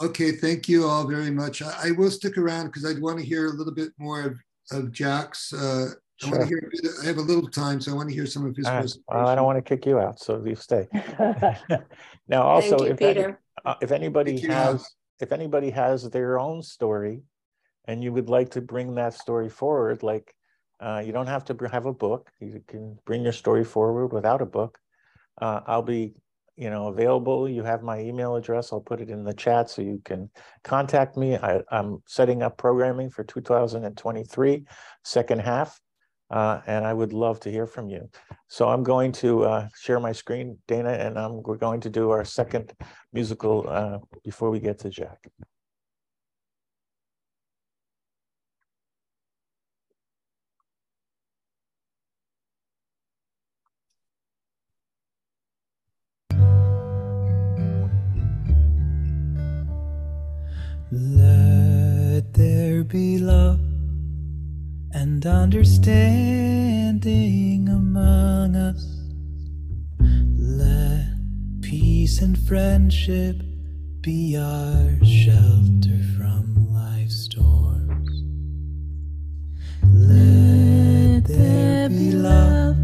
Okay, thank you all very much. I, I will stick around because I'd want to hear a little bit more of, of Jack's. Uh, I want to hear. I have a little time, so I want to hear some of his.
Uh, well, I don't want to kick you out, so you stay. now, also, you, if, any, uh, if anybody has, if anybody has their own story, and you would like to bring that story forward, like uh, you don't have to have a book. You can bring your story forward without a book. Uh, I'll be you know, available. You have my email address. I'll put it in the chat so you can contact me. I, am setting up programming for 2023, second half, uh, and I would love to hear from you. So I'm going to uh, share my screen, Dana, and I'm, we're going to do our second musical uh, before we get to Jack.
Let there be love and understanding among us. Let peace and friendship be our shelter from life's storms. Let there be love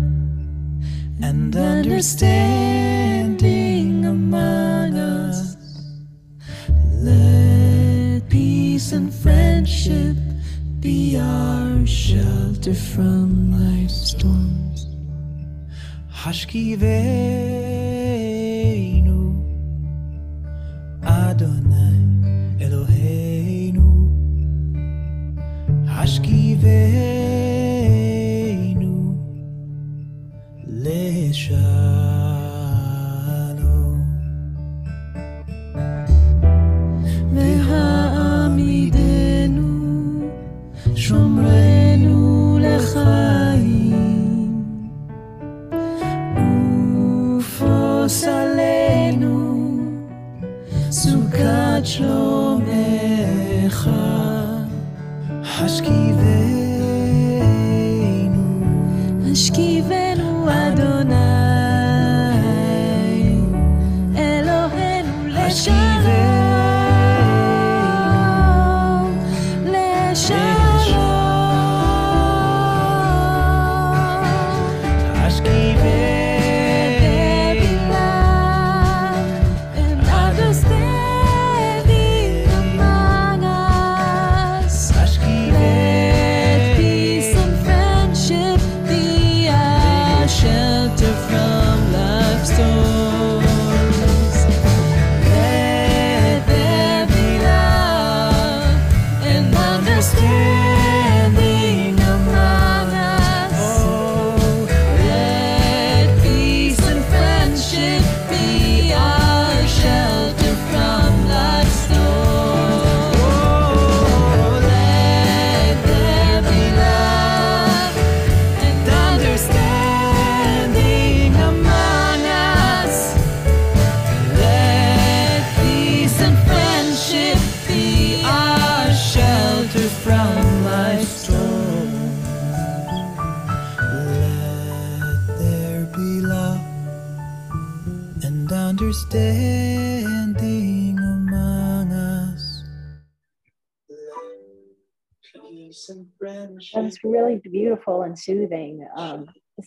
and understanding among us. Let peace and friendship be our shelter from life's storms. Hashkivenu Adonai Eloheinu Hashkivenu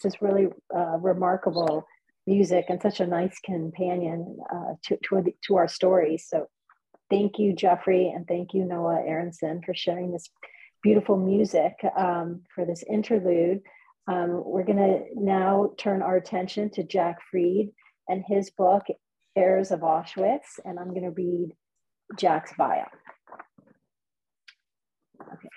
This is really uh, remarkable music and such a nice companion uh, to, to, to our stories. So thank you, Jeffrey, and thank you, Noah Aronson, for sharing this beautiful music um, for this interlude. Um, we're going to now turn our attention to Jack Fried and his book, Heirs of Auschwitz, and I'm going to read Jack's bio. Okay.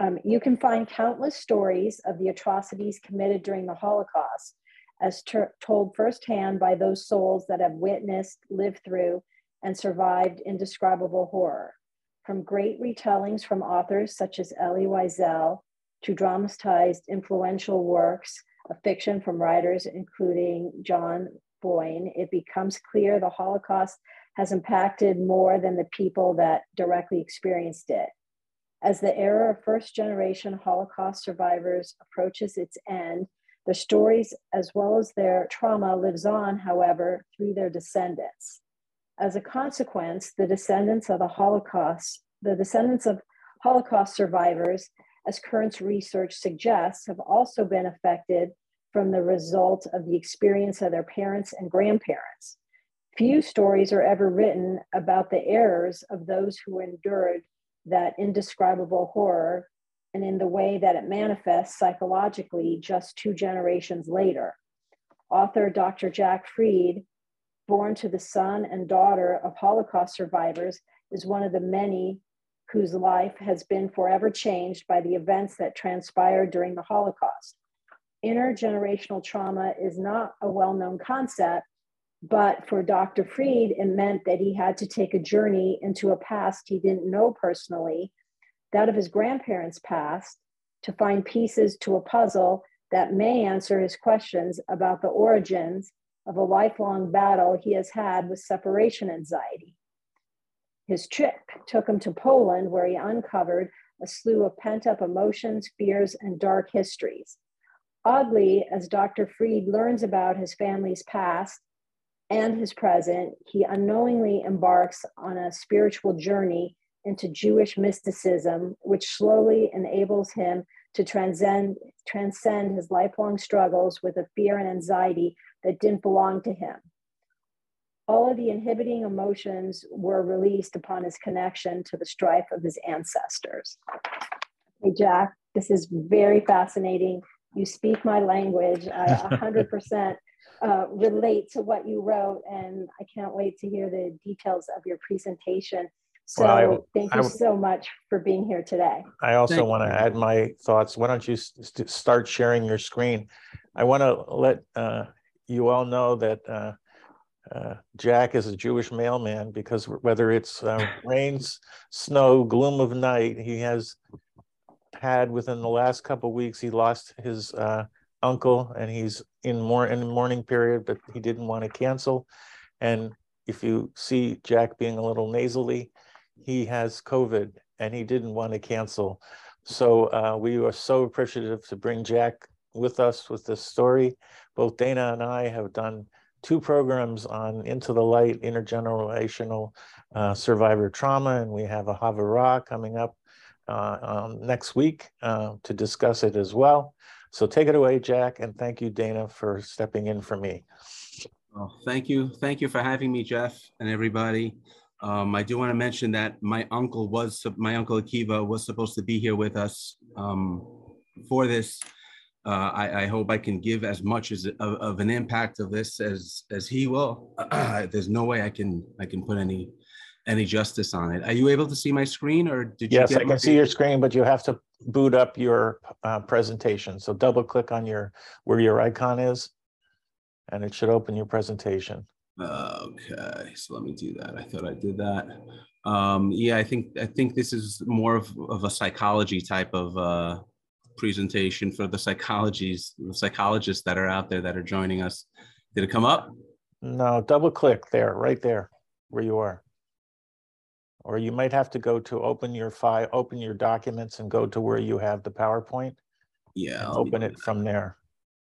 Um, you can find countless stories of the atrocities committed during the Holocaust, as told firsthand by those souls that have witnessed, lived through, and survived indescribable horror. From great retellings from authors such as Elie Wiesel to dramatized influential works of fiction from writers including John Boyne, it becomes clear the Holocaust has impacted more than the people that directly experienced it. As the era of first generation Holocaust survivors approaches its end, their stories as well as their trauma lives on, however, through their descendants. As a consequence, the descendants of the Holocaust, the descendants of Holocaust survivors, as current research suggests, have also been affected from the result of the experience of their parents and grandparents. Few stories are ever written about the errors of those who endured that indescribable horror and in the way that it manifests psychologically just two generations later. Author Dr. Jack Fried, born to the son and daughter of Holocaust survivors, is one of the many whose life has been forever changed by the events that transpired during the Holocaust. Intergenerational trauma is not a well known concept, but for Dr. Fried, it meant that he had to take a journey into a past he didn't know personally, that of his grandparents' past, to find pieces to a puzzle that may answer his questions about the origins of a lifelong battle he has had with separation anxiety. His trip took him to Poland, where he uncovered a slew of pent up emotions, fears, and dark histories. Oddly, as Dr. Fried learns about his family's past, and his present, he unknowingly embarks on a spiritual journey into Jewish mysticism, which slowly enables him to transcend, transcend his lifelong struggles with a fear and anxiety that didn't belong to him. All of the inhibiting emotions were released upon his connection to the strife of his ancestors. Hey, Jack, this is very fascinating. You speak my language. I 100% uh, relate to what you wrote, and I can't wait to hear the details of your presentation. So
Well, I-
thank you
I-
so much for being here today.
I also
Thank
want to add my thoughts. Why don't you st- start sharing your screen? I want to let uh, you all know that uh, uh, Jack is a Jewish mailman because whether it's uh, rains, snow, gloom of night, he has had within the last couple weeks, he lost his uh, uncle and he's in more in the mourning period, but he didn't want to cancel. And if you see Jack being a little nasally, he has COVID and he didn't want to cancel. So uh, we are so appreciative to bring Jack with us with this story. Both Dana and I have done two programs on Into the Light intergenerational uh, survivor trauma, and we have a Havurah coming up uh, um, next week uh, to discuss it as well. So take it away, Jack, and thank you, Dana, for stepping in for me.
Oh, thank you. Thank you for having me, Jeff, and everybody. Um, I do want to mention that my uncle was, my uncle Akiva was supposed to be here with us um, for this. Uh, I, I hope I can give as much as of, of an impact of this as as he will. There's no way I can I can put any any justice on it. Are you able to see my screen, or did you?
Yes, I
my-
can see your screen, but you have to boot up your uh, presentation. So double click on your, where your icon is, and it should open your presentation.
Okay, so let me do that. I thought I did that. Um, yeah, I think I think this is more of, of a psychology type of uh, presentation for the psychologies, the psychologists that are out there that are joining us. Did it come up?
No, double click there, right there, where you are. Or you might have to go to open your file, open your documents and go to where you have the PowerPoint
Yeah,
open it from there.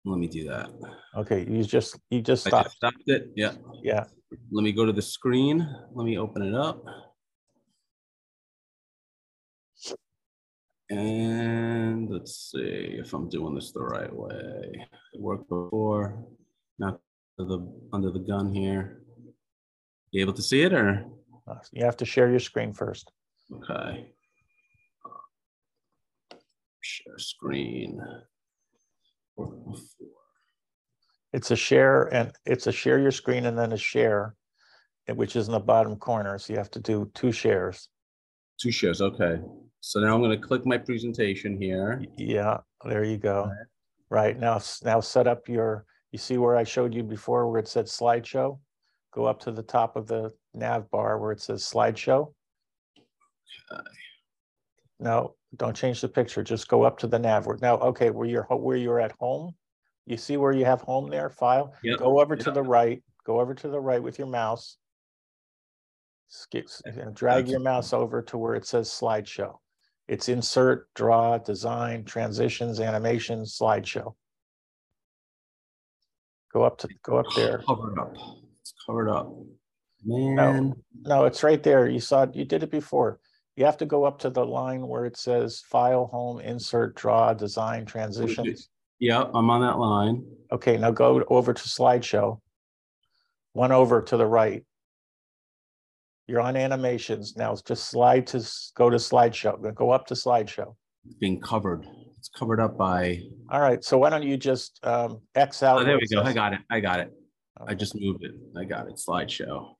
Let me do that.
Okay, you just, you just
I
stopped.
just stopped it. Yeah.
Yeah,
Let me go to the screen. Let me open it up. And let's see if I'm doing this the right way. It worked before, not under the, under the gun here. You able to see it or?
You have to share your screen first.
Okay. Share screen.
It's a share and it's a share your screen and then a share. which is in the bottom corner. So you have to do two shares.
Two shares. Okay. So now I'm going to click my presentation here.
Yeah, there you go. Right now, now set up your, you see where I showed you before where it said slideshow? Go up to the top of the nav bar where it says slideshow. No, don't change the picture. Just go up to the nav. Now, okay, where you're, where you're at home, you see where you have home there, file?
Yep,
Go over to the right, go over to the right with your mouse. Skip, and drag your mouse over to where it says slideshow. It's insert, draw, design, transitions, animations, slideshow. Go up to, go up there.
Covered up. It's covered up. Man.
No, it's right there. You saw, it. you did it before. You have to go up to the line where it says file, home, insert, draw, design, transitions.
Yep, I'm on that line.
Okay, now go over to slideshow. One over to the right. You're on animations. Now just slide to, go to slideshow, Go- up to slideshow.
It's being covered. It's covered up by.
All right, so why don't you just um X out?
Oh, there we go. I got it. I got it. I just moved it. I got it. Slideshow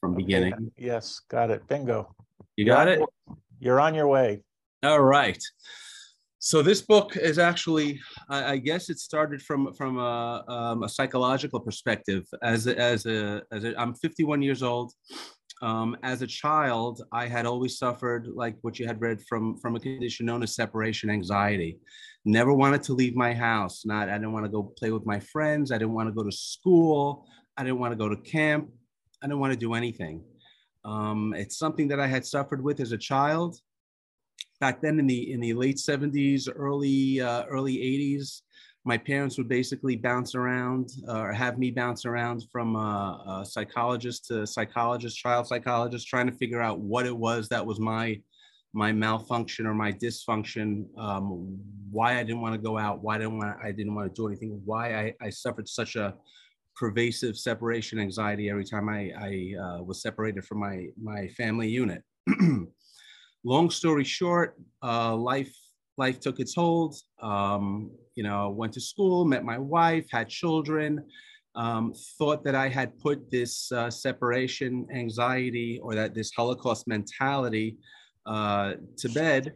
from
okay,
beginning.
Yes, got it. Bingo.
You
You're
got
on
it?
You're on your way.
All right. So this book is actually, I, I guess it started from from a, um, a psychological perspective. As a, as a as a, I'm 51 years old. Um, as a child, I had always suffered like what you had read from from a condition known as separation anxiety. Never wanted to leave my house. Not I didn't want to go play with my friends. I didn't want to go to school. I didn't want to go to camp. I didn't want to do anything. Um, it's something that I had suffered with as a child back then in the in the late 70s early uh, early 80s my parents would basically bounce around uh, or have me bounce around from uh, a psychologist to psychologist child psychologist trying to figure out what it was that was my my malfunction or my dysfunction um, why i didn't want to go out why I didn't want i didn't want to do anything why i, I suffered such a pervasive separation anxiety every time i, I uh, was separated from my my family unit long story short, uh, life life took its hold. Um, you know, went to school, met my wife, had children. Um, thought that I had put this uh, separation anxiety or that this Holocaust mentality uh, to bed.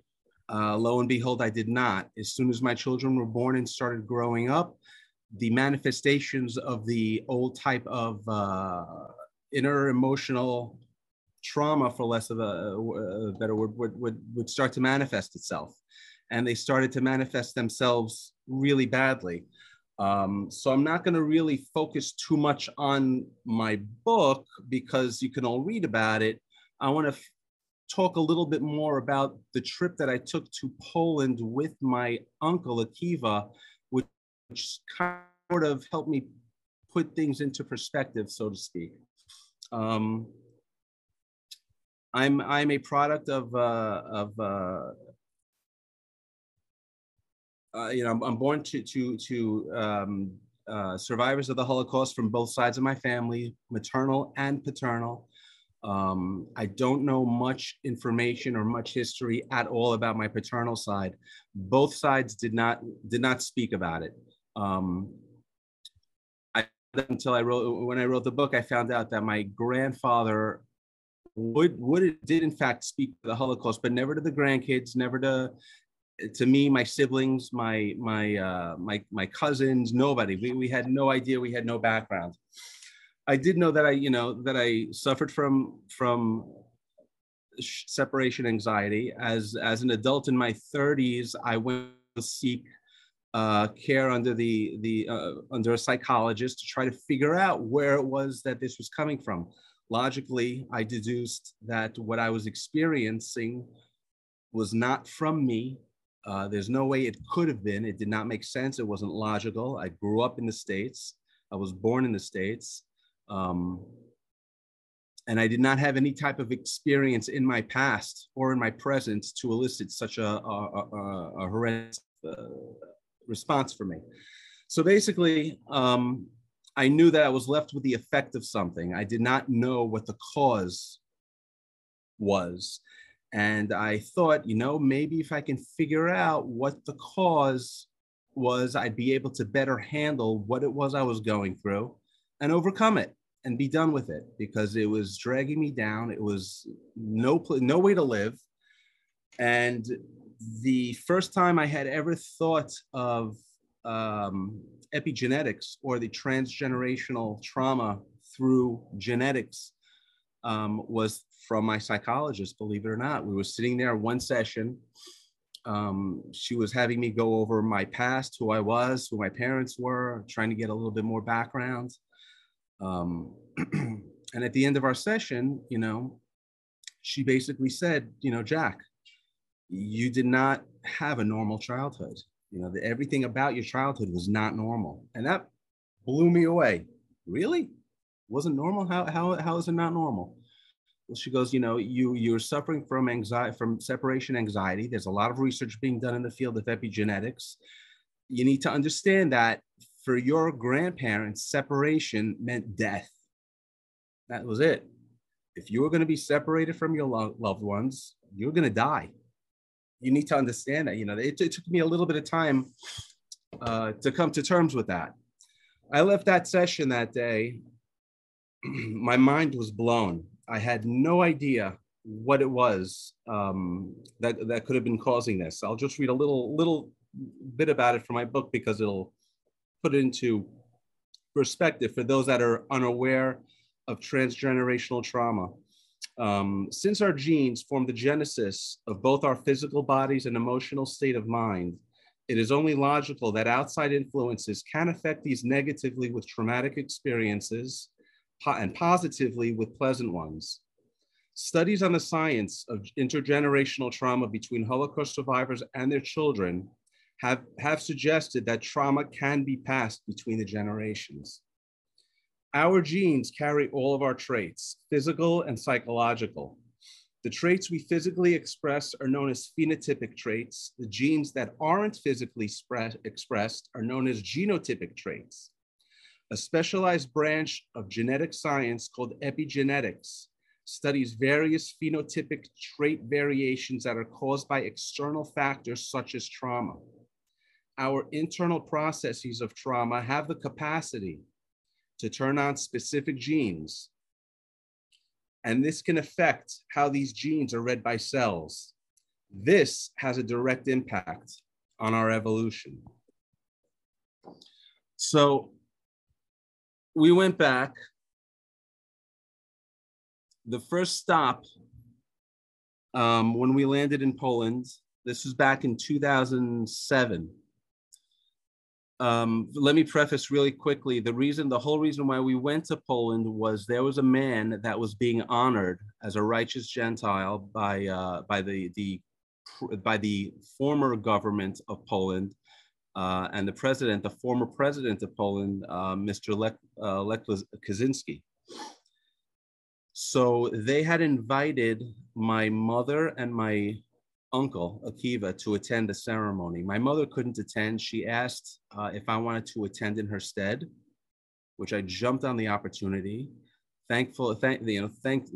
Uh, lo and behold, I did not. As soon as my children were born and started growing up, the manifestations of the old type of uh, inner emotional trauma, for less of a, a better word, would, would, would start to manifest itself. And they started to manifest themselves really badly. Um, so I'm not going to really focus too much on my book because you can all read about it. I want to f- talk a little bit more about the trip that I took to Poland with my uncle Akiva, which, kind of helped me put things into perspective, so to speak. Um, I'm I'm a product of uh, of uh, uh, you know I'm, I'm born to to to um, uh, survivors of the Holocaust from both sides of my family, maternal and paternal. Um, I don't know much information or much history at all about my paternal side. Both sides did not did not speak about it. Um, I until I wrote when I wrote the book, I found out that my grandfather would would did in fact speak to the Holocaust, but never to the grandkids, never to to me, my siblings, my my uh, my my cousins, nobody. We we had no idea. We had no background. I did know that I you know that I suffered from from separation anxiety. As as an adult in my 30s, I went to seek uh, care under the the uh, under a psychologist to try to figure out where it was that this was coming from logically, I deduced that what I was experiencing was not from me. Uh, there's no way it could have been. It did not make sense. It wasn't logical. I grew up in the States. I was born in the States. Um, and I did not have any type of experience in my past or in my present to elicit such a, a, a, a horrendous uh, response for me. So basically, um, I knew that I was left with the effect of something. I did not know what the cause was. And I thought, you know, maybe if I can figure out what the cause was, I'd be able to better handle what it was I was going through and overcome it. and be done with it because it was dragging me down. It was no no way to live. And the first time I had ever thought of um, epigenetics or the transgenerational trauma through genetics um, was from my psychologist, believe it or not. We were sitting there one session. Um, she was having me go over my past, who I was, who my parents were, trying to get a little bit more background. Um, and at the end of our session, you know, she basically said, you know, Jack, you did not have a normal childhood. You know, the, everything about your childhood was not normal. And that blew me away. Really? Wasn't normal? How, how, how is it not normal? Well, she goes, you know, you, you're suffering from anxiety, from separation anxiety. There's a lot of research being done in the field of epigenetics. You need to understand that for your grandparents, separation meant death. That was it. If you were going to be separated from your lo- loved ones, you're going to die. You need to understand that. You know, it, it took me a little bit of time uh, to come to terms with that. I left that session that day. My mind was blown. I had no idea what it was um, that that could have been causing this. I'll just read a little little bit about it from my book because it'll put it into perspective for those that are unaware of transgenerational trauma. Um, since our genes form the genesis of both our physical bodies and emotional state of mind, it is only logical that outside influences can affect these negatively with traumatic experiences po- and positively with pleasant ones. Studies on the science of intergenerational trauma between Holocaust survivors and their children have, have suggested that trauma can be passed between the generations. Our genes carry all of our traits, physical and psychological. The traits we physically express are known as phenotypic traits. The genes that aren't physically expressed are known as genotypic traits. A specialized branch of genetic science called epigenetics studies various phenotypic trait variations that are caused by external factors such as trauma. Our internal processes of trauma have the capacity to turn on specific genes. And this can affect how these genes are read by cells. This has a direct impact on our evolution. So we went back. The first stop um, when we landed in Poland, this was back in 2007 um, let me preface really quickly. The reason the whole reason why we went to poland was there was a man that was being honored as a righteous gentile by uh, by the the by the former government of poland uh, and the president the former president of poland uh, mr lech, uh, lech kaczynski. So they had invited my mother and my uncle, Akiva, to attend the ceremony. My mother couldn't attend. She asked uh, if I wanted to attend in her stead, which I jumped on the opportunity. Thankful, thank you know, thank,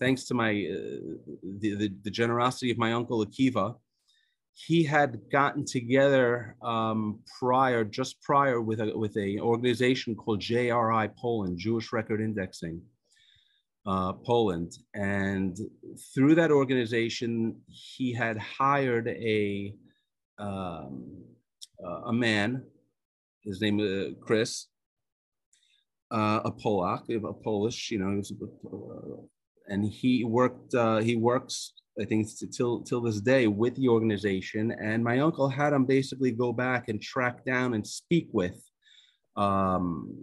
thanks to my uh, the, the, the generosity of my uncle Akiva, he had gotten together um, prior, just prior, with a with a organization called JRI Poland, Jewish Record Indexing uh, Poland. And through that organization, he had hired a, um, uh, a man, his name is uh, Chris, uh, a Polak, a Polish, you know, uh, and he worked, uh, he works, I think, till, till this day with the organization. And my uncle had him basically go back and track down and speak with um,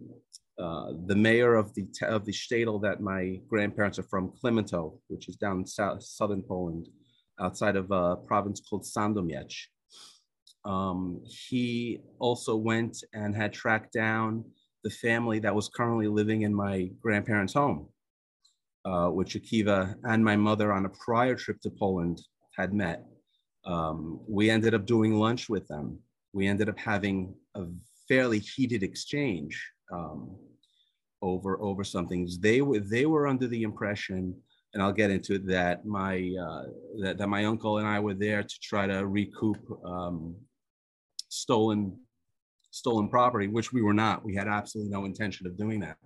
uh, the mayor of the of the shtetl that my grandparents are from, Klementow, which is down south southern Poland, outside of a province called Sandomierz. Um, he also went and had tracked down the family that was currently living in my grandparents' home, uh, which Akiva and my mother on a prior trip to Poland had met. Um, we ended up doing lunch with them. We ended up having a fairly heated exchange um, over over some things. They were they were under the impression, and I'll get into it, that my uh, that, that my uncle and I were there to try to recoup um, stolen stolen property, which we were not. We had absolutely no intention of doing that.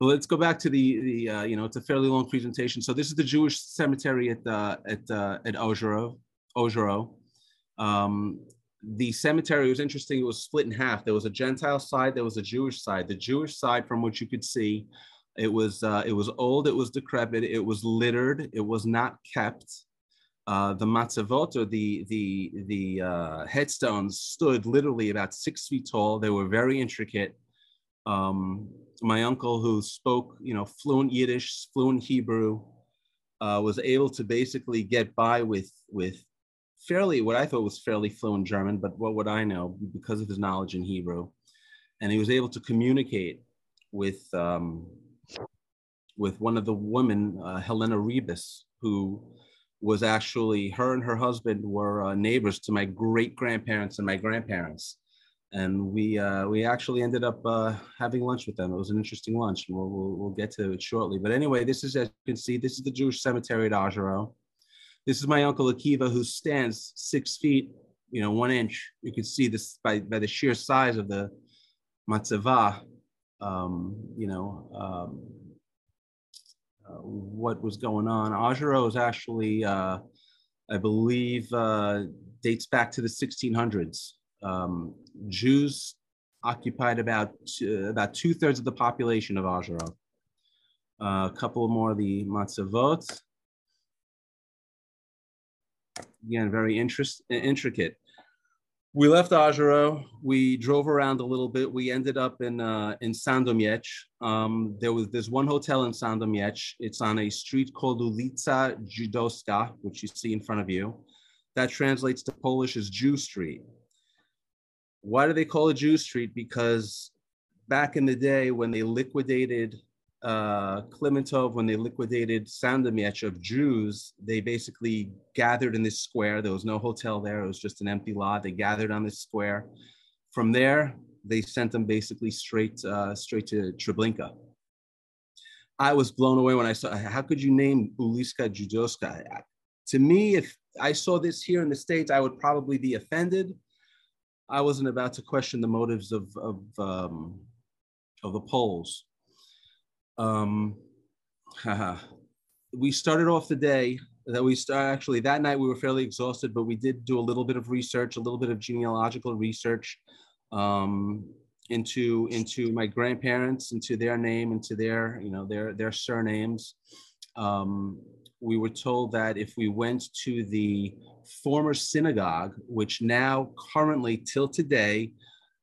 Well, let's go back to the the uh, you know it's a fairly long presentation. So this is the Jewish cemetery at uh, at uh, at Ozero. Ozero. Um, the cemetery was interesting. It was split in half. There was a Gentile side. There was a Jewish side. The Jewish side, from which you could see, it was uh, it was old. It was decrepit. It was littered. It was not kept. Uh, the matzavot or the the the uh, headstones stood literally about six feet tall. They were very intricate. Um, my uncle, who spoke you know fluent Yiddish, fluent Hebrew, uh, was able to basically get by with with fairly what I thought was fairly fluent German, but what would I know because of his knowledge in Hebrew, and he was able to communicate with um, with one of the women, uh, Helena Rebus, who was actually her and her husband were uh, neighbors to my great grandparents and my grandparents, and we uh, we actually ended up uh, having lunch with them. It was an interesting lunch, and we'll, we'll, we'll get to it shortly. But anyway, this is as you can see, this is the Jewish cemetery at Ozero. This is my uncle Akiva, who stands six feet, you know, one inch. You can see this by by the sheer size of the matzava. Um, you know. Um, uh, what was going on. Ajero is actually, uh, I believe, uh, dates back to the 1600s. Um, Jews occupied about about two thirds of the population of Ajero. Uh, a couple more of the matzavot. Again, very interest, intricate we left Ozero. We drove around a little bit. We ended up in uh, in Sandomierz. Um, there was there's one hotel in Sandomierz. It's on a street called Ulica Żydowska, which you see in front of you. That translates to Polish as Jew Street. Why do they call it Jew Street? Because back in the day when they liquidated uh, Klementov, when they liquidated Sandomierz of Jews, they basically gathered in this square. There was no hotel there. It was just an empty lot. They gathered on this square. From there, they sent them basically straight, uh, straight to Treblinka. I was blown away when I saw, how could you name Uliska Judoska? To me, if I saw this here in the States, I would probably be offended. I wasn't about to question the motives of, of, um, of the Poles um, we started off the day that we start actually that night we were fairly exhausted, but we did do a little bit of research, a little bit of genealogical research um, into into my grandparents, into their name, into their you know their their surnames. Um, we were told that if we went to the former synagogue, which now currently till today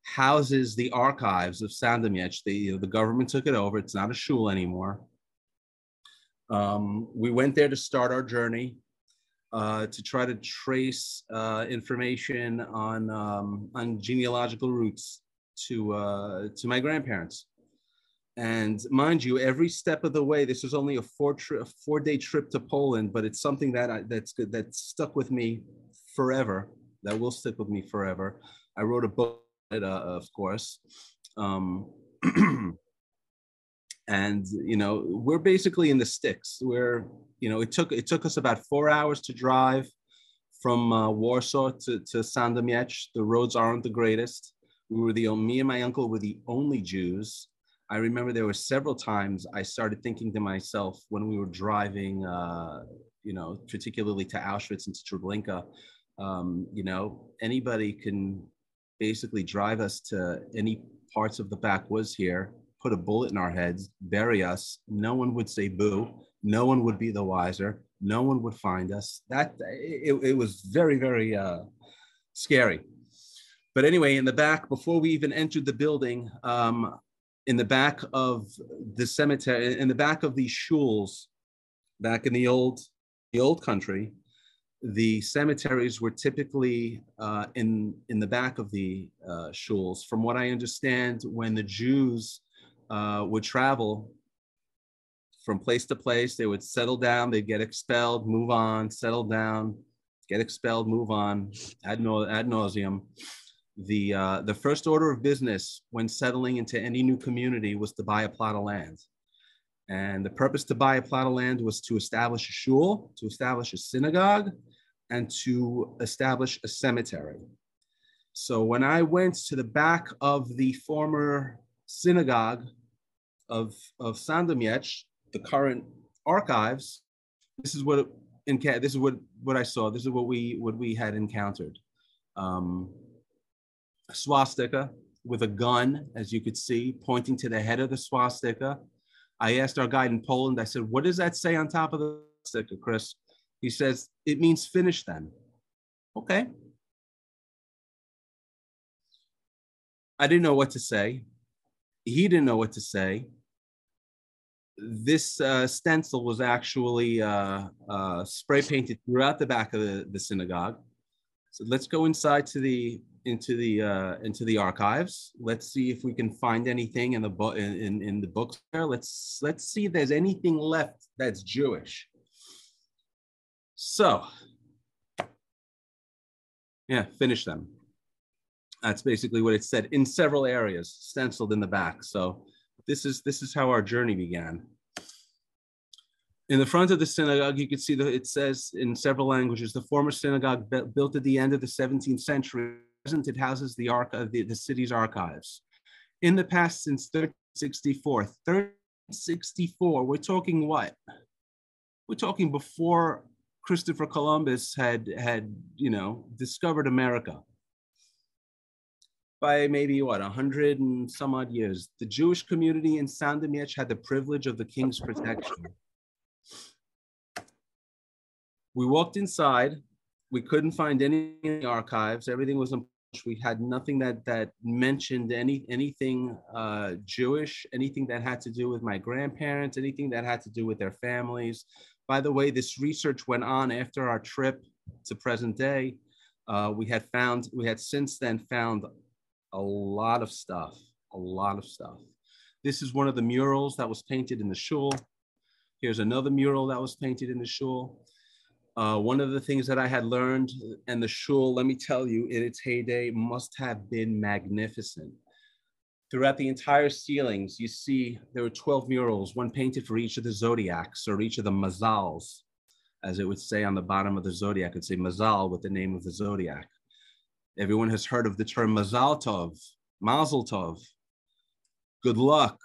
houses the archives of Sandomierz. The, you know, the government took it over. It's not a shul anymore. Um, we went there to start our journey uh, to try to trace uh, information on, um, on genealogical roots to, uh, to my grandparents. And mind you, every step of the way, this was only a four, tri- a four day trip to Poland, but it's something that I, that's good, that stuck with me forever, that will stick with me forever. I wrote a book uh, of course. Um, and you know, we're basically in the sticks. We're you know, it took it took us about four hours to drive from uh, Warsaw to to Sandomierz. The roads aren't the greatest. We were the only, me and my uncle were the only Jews. I remember there were several times I started thinking to myself when we were driving, uh, you know, particularly to Auschwitz and to Treblinka, um, you know, anybody can basically drive us to any parts of the backwoods here, put a bullet in our heads, bury us. No one would say boo. No one would be the wiser. No one would find us. That it, it was very, very uh, scary. But anyway, in the back, before we even entered the building, um, in the back of the cemetery, in the back of these shuls, back in the old, the old country, the cemeteries were typically uh, in in the back of the uh, shuls. From what I understand, when the Jews uh, would travel from place to place, they would settle down, they'd get expelled, move on, settle down, get expelled, move on, ad, no, ad nauseum. The uh, the first order of business when settling into any new community was to buy a plot of land. And the purpose to buy a plot of land was to establish a shul, to establish a synagogue, and to establish a cemetery. So when I went to the back of the former synagogue of, of Sandomierz, the current archives, this is what in this is what what I saw. This is what we what we had encountered. Um, swastika with a gun, as you could see, pointing to the head of the swastika. I asked our guide in Poland. I said, "What does that say on top of the swastika, Chris?" He says, "It means finish them." Okay. I didn't know what to say. He didn't know what to say this uh, stencil was actually uh, uh, spray painted throughout the back of the, the synagogue. So let's go inside to the into the uh, into the archives. Let's see if we can find anything in the book in, in, in the books there. Let's let's see if there's anything left that's Jewish. So yeah, finish them. That's basically what it said in several areas, stenciled in the back. So this is this is how our journey began. In the front of the synagogue, you can see that it says in several languages, the former synagogue built at the end of the 17th century, present it houses the, arch- uh, the, the city's archives. In the past, since 1364, 1364, we're talking what? We're talking before Christopher Columbus had, had you know, discovered America by maybe what, a 100 and some odd years. The Jewish community in Sandomierz had the privilege of the king's protection. We walked inside. We couldn't find any archives. Everything was in we had nothing that that mentioned any anything uh, Jewish, anything that had to do with my grandparents, anything that had to do with their families. By the way, this research went on after our trip to present day. Uh, we had found we had since then found a lot of stuff, a lot of stuff. This is one of the murals that was painted in the shul. Here's another mural that was painted in the shul. Uh, one of the things that I had learned and the shul, let me tell you, in its heyday must have been magnificent. Throughout the entire ceilings, you see there were 12 murals, one painted for each of the zodiacs or each of the mazals, as it would say on the bottom of the zodiac. It'd say mazal with the name of the zodiac. Everyone has heard of the term mazal tov, mazel tov, good luck.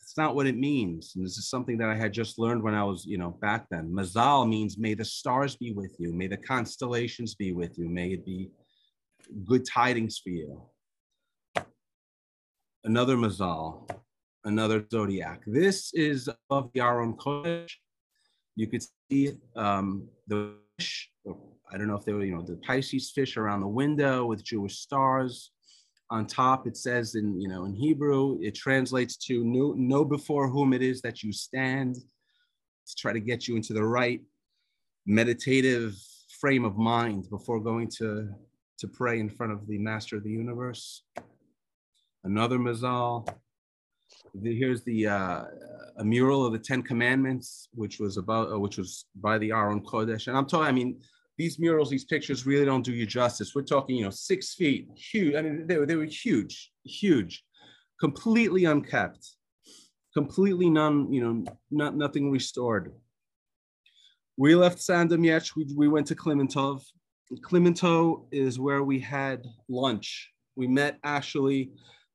That's not what it means. And this is something that I had just learned when I was, you know, back then. Mazal means may the stars be with you, may the constellations be with you, may it be good tidings for you. Another mazal, another zodiac. This is above the Aron Kodesh. You could see um, the fish, I don't know if they were, you know, the Pisces fish around the window with Jewish stars. On top, it says in, you know, in Hebrew, it translates to know, know before whom it is that you stand to try to get you into the right meditative frame of mind before going to, to pray in front of the master of the universe. Another mazal. Here's the uh, a mural of the Ten Commandments, which was about, uh, which was by the Aron Kodesh. And I'm talking, I mean, these murals, these pictures really don't do you justice. We're talking, you know, six feet, huge. I mean, they were, they were huge, huge, completely unkept, completely none, you know, not nothing restored. We left Sandomierz, we, we went to Klimentov. Klimentow is where we had lunch. We met actually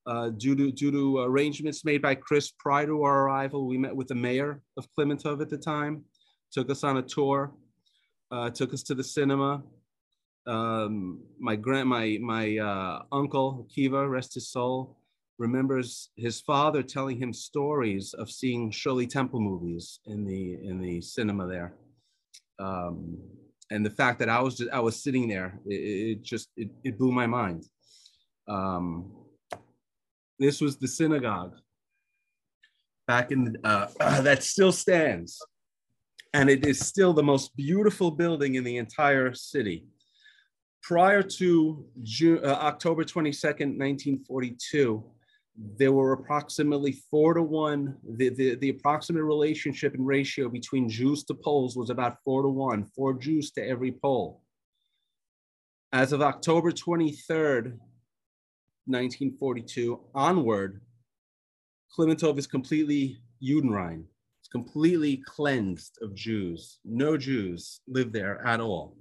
uh, due to due to arrangements made by Chris prior to our arrival. We met with the mayor of Klimentov at the time, took us on a tour uh, took us to the cinema. Um, my grand, my my uh, uncle Kiva, rest his soul, remembers his father telling him stories of seeing Shirley Temple movies in the in the cinema there. Um, and the fact that I was just, I was sitting there, it, it just it, it, blew my mind. Um, this was the synagogue back in uh, that still stands and it is still the most beautiful building in the entire city. Prior to June, uh, October 22nd, 1942, there were approximately four to one. The, the, the approximate relationship and ratio between Jews to Poles was about four to one, four Jews to every Pole. As of October 23rd, 1942 onward, Klimentov is completely Judenrein It's completely cleansed of Jews. No Jews live there at all.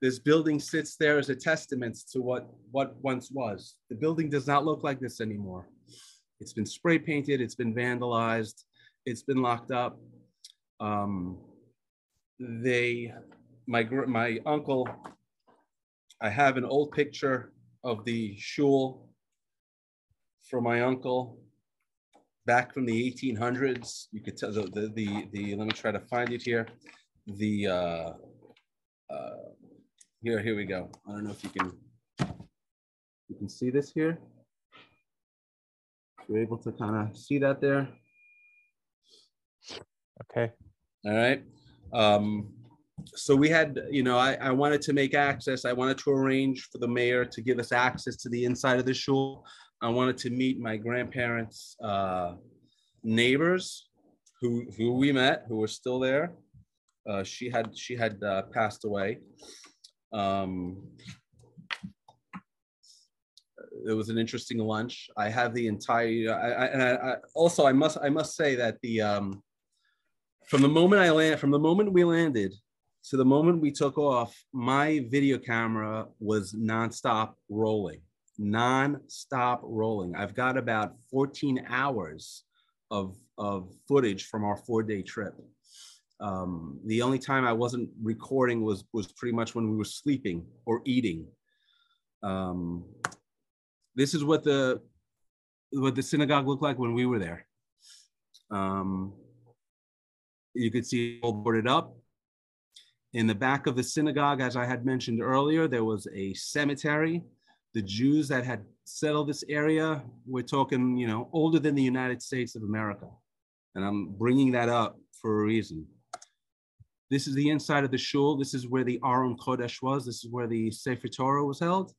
This building sits there as a testament to what, what once was. The building does not look like this anymore. It's been spray painted, it's been vandalized, it's been locked up. Um, they, my, my uncle, I have an old picture of the shul for my uncle back from the 1800s. You could tell the, the, the, the let me try to find it here. The, uh, uh, here, here we go. I don't know if you can, you can see this here. You're able to kind of see that there.
Okay.
All right. Um, so we had, you know, I, I wanted to make access. I wanted to arrange for the mayor to give us access to the inside of the shul. I wanted to meet my grandparents' uh, neighbors, who who we met, who were still there. Uh, she had she had uh, passed away. Um, it was an interesting lunch. I have the entire. I, I, and I, I also I must I must say that the um, from the moment I land from the moment we landed to the moment we took off, my video camera was nonstop rolling, nonstop rolling. I've got about 14 hours of of footage from our four day trip. Um, the only time I wasn't recording was was pretty much when we were sleeping or eating. Um, this is what the what the synagogue looked like when we were there. Um, you could see all boarded up. In the back of the synagogue, as I had mentioned earlier, there was a cemetery. The Jews that had settled this area, we're talking, you know, older than the United States of America. And I'm bringing that up for a reason. This is the inside of the shul. This is where the Aron Kodesh was. This is where the Sefer Torah was held.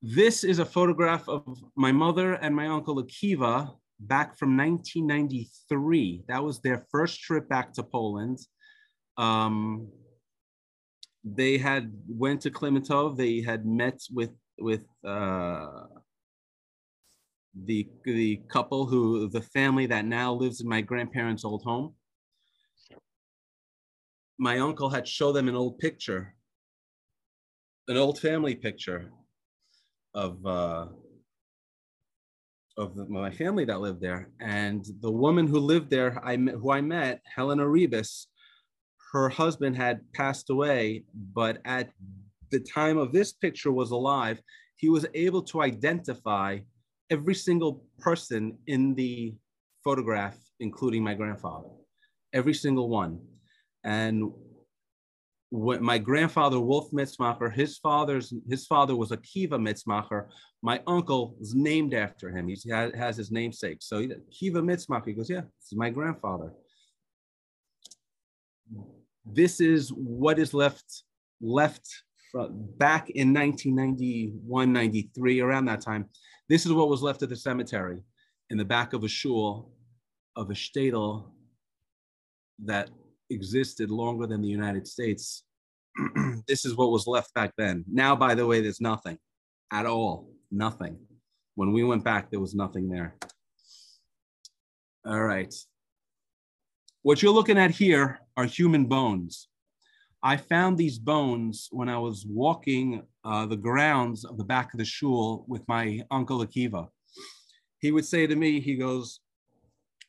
This is a photograph of my mother and my uncle Akiva back from 1993. That was their first trip back to Poland. Um, they had went to Klimatov. They had met with with uh, the the couple who the family that now lives in my grandparents' old home. My uncle had showed them an old picture, an old family picture of uh, of my family that lived there, and the woman who lived there, I met, who I met, Helena Rebus, her husband had passed away, but at the time of this picture was alive. He was able to identify every single person in the photograph, including my grandfather, every single one, and my grandfather Wolf Mitzmacher, his father's his father was Akiva Mitzmacher. My uncle is named after him. He has his namesake. So Akiva Mitzmacher. He goes, yeah, this is my grandfather. This is what is left left from back in 1991, 93, around that time. This is what was left of the cemetery in the back of a shul of a shtetl that existed longer than the United States. this is what was left back then. Now, by the way, there's nothing at all. Nothing. When we went back, there was nothing there. All right. What you're looking at here are human bones. I found these bones when I was walking uh, the grounds of the back of the shul with my uncle Akiva. He would say to me, he goes,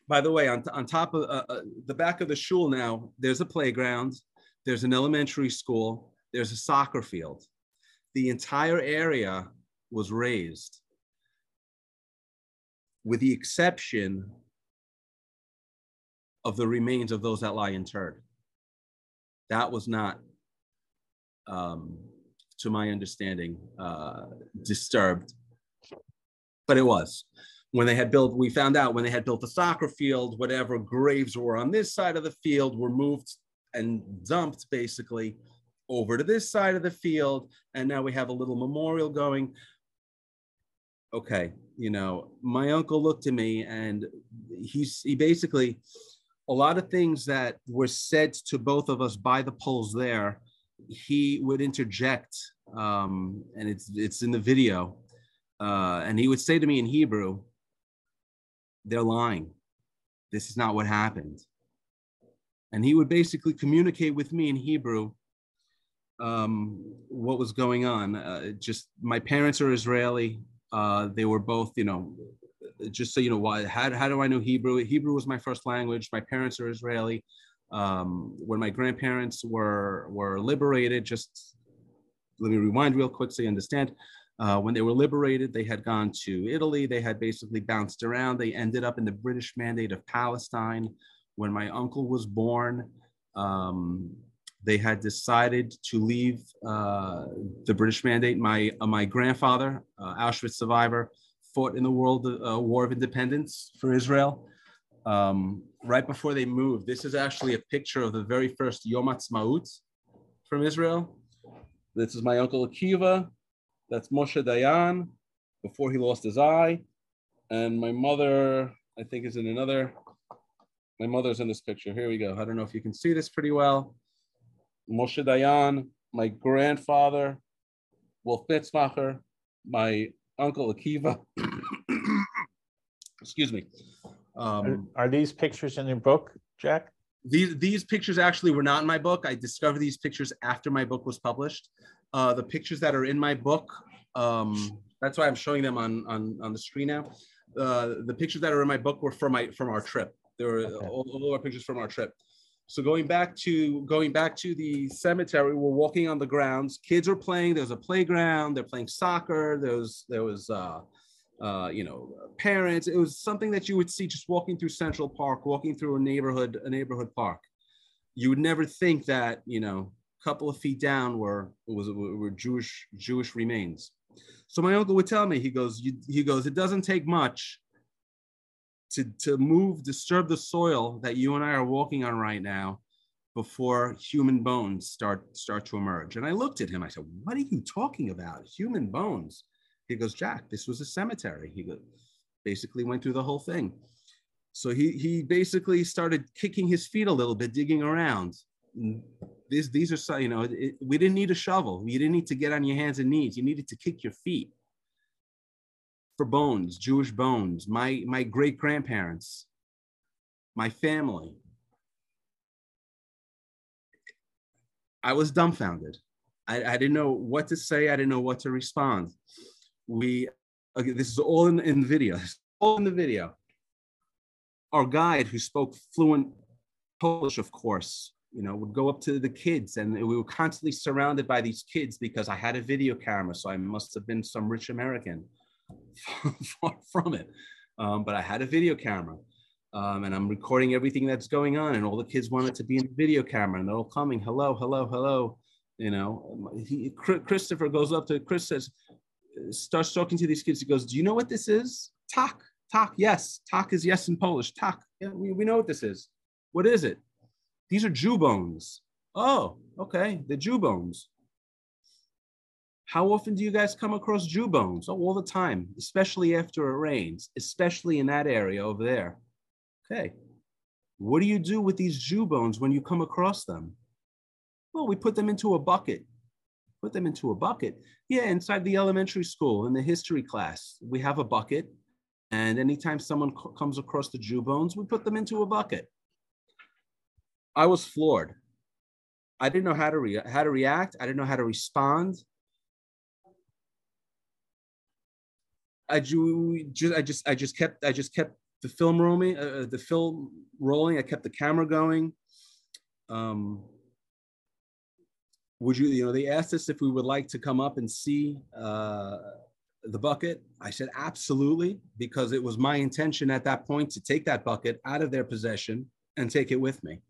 by the way, on, on top of uh, uh, the back of the shul now, there's a playground, there's an elementary school, there's a soccer field. The entire area was raised, with the exception of the remains of those that lie interred. That was not, um, to my understanding, uh, disturbed, but it was when they had built, we found out when they had built the soccer field, whatever graves were on this side of the field were moved and dumped basically over to this side of the field. And now we have a little memorial going. Okay, you know, my uncle looked at me and he's he basically a lot of things that were said to both of us by the Poles there, he would interject, um, and it's it's in the video, uh, and he would say to me in Hebrew, they're lying. This is not what happened. And he would basically communicate with me in Hebrew um, what was going on. Uh, just my parents are Israeli. Uh, they were both, you know, just so you know, why? How, how do I know Hebrew? Hebrew was my first language. My parents are Israeli. Um, when my grandparents were were liberated, just let me rewind real quick so you understand. Uh, when they were liberated, they had gone to Italy. They had basically bounced around. They ended up in the British Mandate of Palestine. When my uncle was born, um, they had decided to leave uh, the British Mandate. My uh, my grandfather, uh, Auschwitz survivor, fought in the World uh, War of Independence for Israel. Um, right before they moved, this is actually a picture of the very first Yom Ha'atzmaut from Israel. This is my uncle Akiva. That's Moshe Dayan before he lost his eye. And my mother, I think, is in another. My mother's in this picture. Here we go. I don't know if you can see this pretty well. Moshe Dayan, my grandfather, Wolf Mitzmacher, my uncle Akiva. Excuse me. Um,
Are these pictures in your book, Jack?
these these pictures actually were not in my book. I discovered these pictures after my book was published. Uh, the pictures that are in my book, um, that's why I'm showing them on on, on the screen now. Uh, the pictures that are in my book were from my from our trip. There were
Okay.
all, all our pictures from our trip. So going back to going back to the cemetery, we're walking on the grounds. Kids are playing. There's a playground. They're playing soccer. There was there was uh, uh, you know parents. It was something that you would see just walking through Central Park, walking through a neighborhood a neighborhood park. You would never think that you know a couple of feet down were was were Jewish Jewish remains. So my uncle would tell me he goes you, he goes it doesn't take much to to move disturb the soil that you and I are walking on right now before human bones start start to emerge. And I looked at him. I said, "What are you talking about? Human bones?" He goes, "Jack, this was a cemetery." He goes, basically went through the whole thing. So he he basically started kicking his feet a little bit, digging around. These these are so you know it, we didn't need a shovel. You didn't need to get on your hands and knees. You needed to kick your feet for bones, Jewish bones. My my great grandparents, my family. I was dumbfounded. I, I didn't know what to say. I didn't know what to respond. We, okay, this is all in, in the video. All in the video. Our guide, who spoke fluent Polish, of course, you know, would go up to the kids, and we were constantly surrounded by these kids because I had a video camera, so I must have been some rich American. Far from it, um, but I had a video camera. Um, and I'm recording everything that's going on, and all the kids wanted to be in the video camera, and they're all coming, hello, hello, hello. You know, he, Christopher goes up to Chris says, starts talking to these kids. He goes, "Do you know what this is? Tak, tak, yes, tak is yes in Polish. Tak, yeah, we, we know what this is. What is it? These are Jew bones. Oh, okay, the Jew bones. How often do you guys come across Jew bones? Oh, all the time, especially after it rains, especially in that area over there. Okay. What do you do with these Jew bones when you come across them? Well, we put them into a bucket. Put them into a bucket. Yeah, inside the elementary school in the history class, we have a bucket. And anytime someone co- comes across the Jew bones, we put them into a bucket. I was floored. I didn't know how to how to react. I didn't know how to respond. I just I just I just kept I just kept the film rolling uh, the film rolling. I kept the camera going. Um, would you you know they asked us if we would like to come up and see uh, the bucket. I said absolutely because it was my intention at that point to take that bucket out of their possession and take it with me.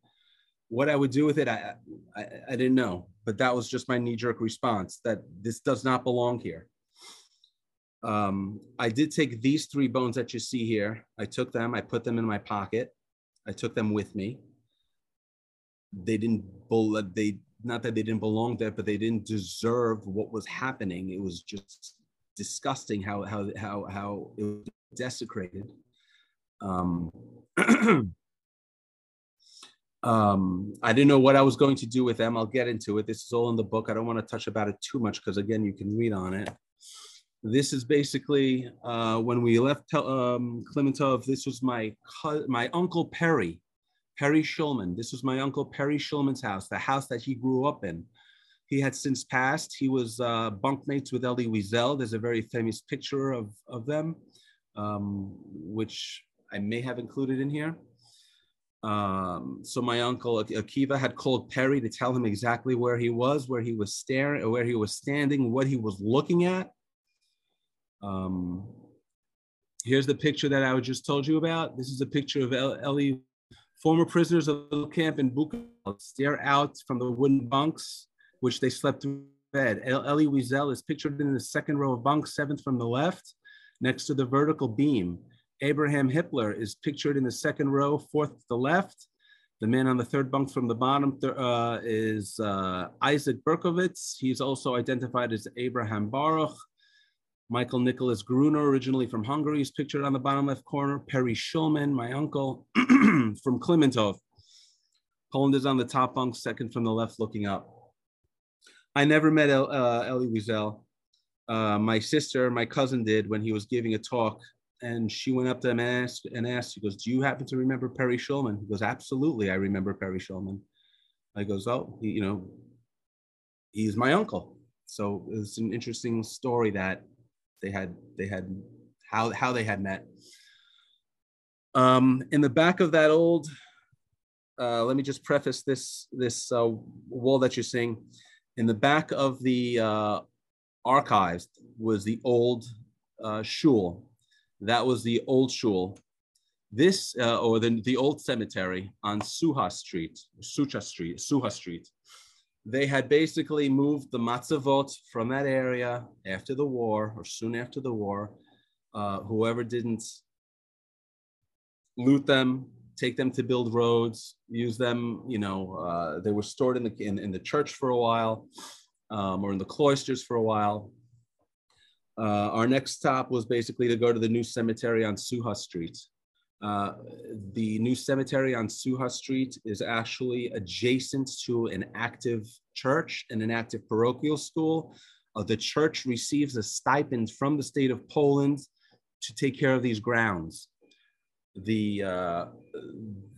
What I would do with it, I, I, I didn't know, but that was just my knee jerk response that this does not belong here. Um, I did take these three bones that you see here. I took them, I put them in my pocket. I took them with me. They didn't, they, not that they didn't belong there, but they didn't deserve what was happening. It was just disgusting how, how, how, how it was desecrated. Um, um, I didn't know what I was going to do with them. I'll get into it. This is all in the book. I don't want to touch about it too much because, again, you can read on it. This is basically uh, when we left um. This was my my uncle Perry, Perry Schulman. This was my uncle Perry Schulman's house, the house that he grew up in. He had since passed. He was uh, bunkmates with Elie Wiesel. There's a very famous picture of, of them, um, which I may have included in here. Um, so my uncle Akiva had called Perry to tell him exactly where he was, where he was staring, where he was standing, what he was looking at. Um, here's the picture that I just told you about. This is a picture of Elie, former prisoners of camp in Buchenwald stare out from the wooden bunks, which they slept in bed. Elie Wiesel is pictured in the second row of bunks, seventh from the left, next to the vertical beam. Abraham Hippler is pictured in the second row, fourth to the left. The man on the third bunk from the bottom uh, is uh, Isaac Berkowitz. He's also identified as Abraham Baruch. Michael Nicholas Gruner, originally from Hungary, is pictured on the bottom left corner. Perry Shulman, my uncle, from Klimentov. Poland is on the top bunk, second from the left, looking up. I never met El, uh, Wiesel. Uh, my sister, my cousin did when he was giving a talk and she went up to him and asked, and asked, goes, do you happen to remember Perry Shulman? He goes, absolutely, I remember Perry Shulman. I goes, oh, he, you know, he's my uncle. So it's an interesting story that they had, they had, how, how they had met. Um, in the back of that old, uh, let me just preface this, this uh, wall that you're seeing. In the back of the uh, archives was the old uh, shul that was the old shul. This, uh, or the, the old cemetery on Suha Street, Sucha Street, Suha Street. They had basically moved the matzavot from that area after the war or soon after the war. Uh, whoever didn't loot them, take them to build roads, use them, you know, uh, they were stored in the, in, in the church for a while um, or in the cloisters for a while. Uh, our next stop was basically to go to the new cemetery on Suha Street. Uh, the new cemetery on Suha Street is actually adjacent to an active church and an active parochial school. Uh, the church receives a stipend from the state of Poland to take care of these grounds. The, uh,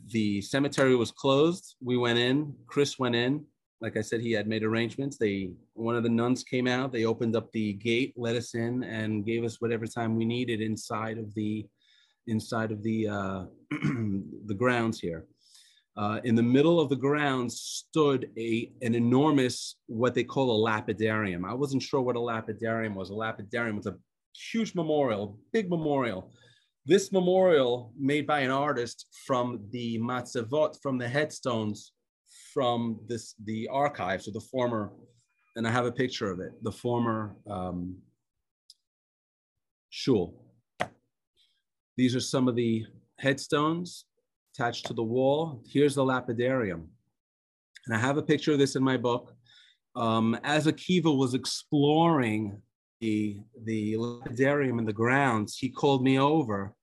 the cemetery was closed. We went in, Chris went in, like I said, he had made arrangements. They one of the nuns came out. They opened up the gate, let us in, and gave us whatever time we needed inside of the inside of the uh, the grounds here. Uh, in the middle of the grounds stood a an enormous what they call a lapidarium. I wasn't sure what a lapidarium was. A lapidarium was a huge memorial, big memorial. This memorial made by an artist from the matzavot, from the headstones from this the archives of the former, and I have a picture of it, the former um, shul. These are some of the headstones attached to the wall. Here's the lapidarium. And I have a picture of this in my book. Um, as Akiva was exploring the, the lapidarium in the grounds, he called me over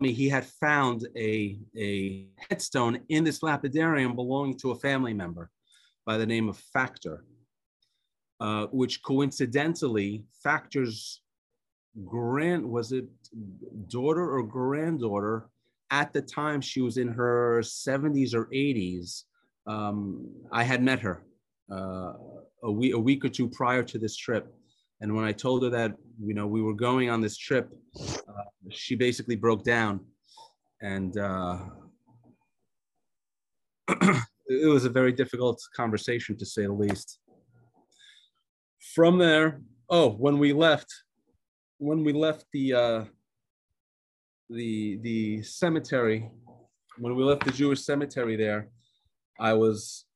me he had found a, a headstone in this lapidarium belonging to a family member by the name of Factor, uh, which coincidentally, Factor's grand, was it daughter or granddaughter? At the time, she was in her 70s or 80s. Um, I had met her uh, a, week, a week or two prior to this trip. And when I told her that, you know, we were going on this trip, uh, she basically broke down. And uh, it was a very difficult conversation, to say the least. From there, oh, when we left, when we left the uh, the the cemetery, when we left the Jewish cemetery there, I was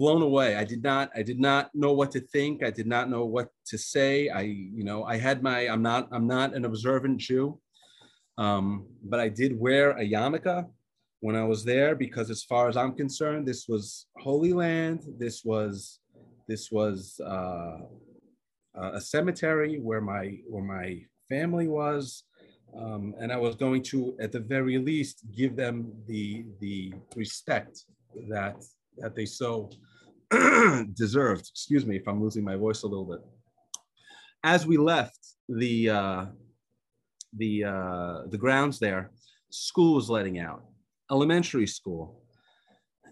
blown away. I did not, I did not know what to think. I did not know what to say. I, you know, I had my, I'm not, I'm not an observant Jew, um, but I did wear a yarmulke when I was there because, as far as I'm concerned, this was Holy Land. This was, this was uh, a cemetery where my, where my family was. Um, and I was going to, at the very least, give them the the respect that that they so deserved. Excuse me if I'm losing my voice a little bit. As we left the uh, the uh, the grounds there, school was letting out, elementary school,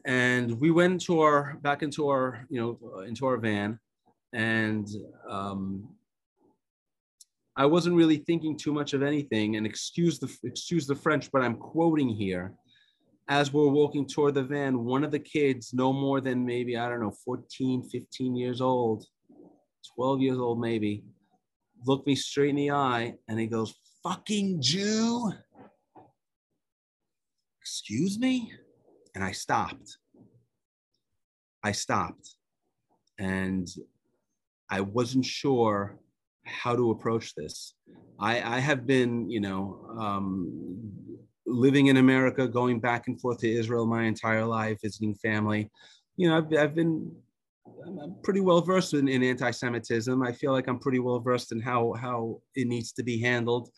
and we went to our back into our you know into our van and um, i wasn't really thinking too much of anything and excuse the excuse the french but i'm quoting here as we're walking toward the van one of the kids no more than maybe i don't know 14 15 years old 12 years old maybe looked me straight in the eye and he goes fucking jew? Excuse me and I stopped. I stopped and I wasn't sure how to approach this. I, I have been, you know, um, living in America, going back and forth to Israel my entire life, visiting family. You know, I've, I've been I'm pretty well versed in, in anti-Semitism. I feel like I'm pretty well versed in how how it needs to be handled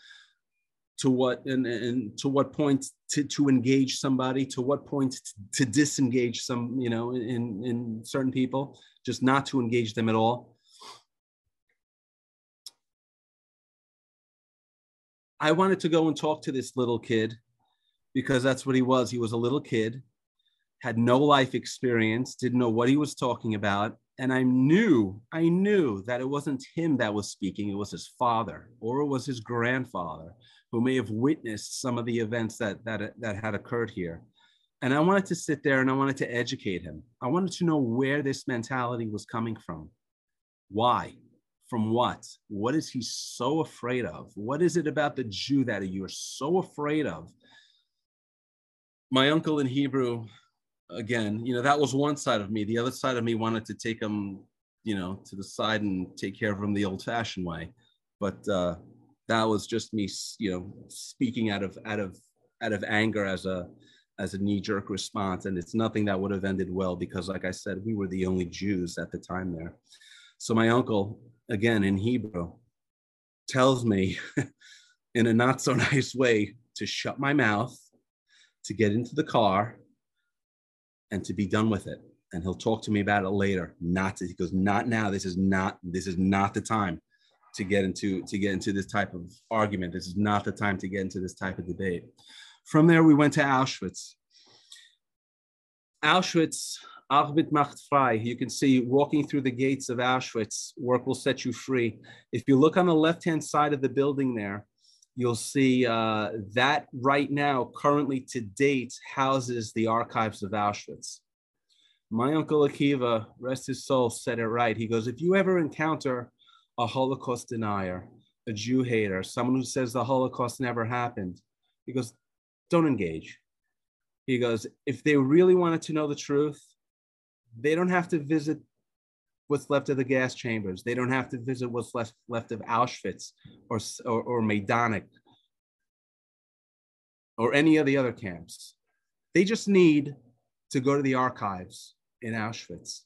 to what and, and to what point to, to engage somebody to what point to, to disengage some you know in in certain people just not to engage them at all. I wanted to go and talk to this little kid because that's what he was. He was a little kid had no life experience didn't know what he was talking about and i knew i knew that it wasn't him that was speaking it was his father or it was his grandfather who may have witnessed some of the events that that that had occurred here. And I wanted to sit there and I wanted to educate him. I wanted to know where this mentality was coming from. Why? From what? What is he so afraid of? What is it about the Jew that you're so afraid of? My uncle in Hebrew, again, you know, that was one side of me. The other side of me wanted to take him, you know, to the side and take care of him the old fashioned way. But uh, that was just me you know speaking out of out of out of anger as a as a knee-jerk response. And it's nothing that would have ended well because like i said we were the only jews at the time there. So my uncle again in hebrew tells me in a not so nice way to shut my mouth to get into the car and to be done with it. And he'll talk to me about it later. Not to, he goes not now. This is not this is not the time to get into to get into this type of argument. This is not the time to get into this type of debate. From there, we went to Auschwitz. Auschwitz, Arbeit macht frei. You can see walking through the gates of Auschwitz, work will set you free. If you look on the left-hand side of the building there, you'll see uh, that right now, currently to date, houses the archives of Auschwitz. My uncle Akiva, rest his soul, said it right. He goes, if you ever encounter a Holocaust denier, a Jew hater, someone who says the Holocaust never happened. He goes, don't engage. He goes, if they really wanted to know the truth, they don't have to visit what's left of the gas chambers. They don't have to visit what's left, left of Auschwitz or, or, or or any of the other camps. They just need to go to the archives in Auschwitz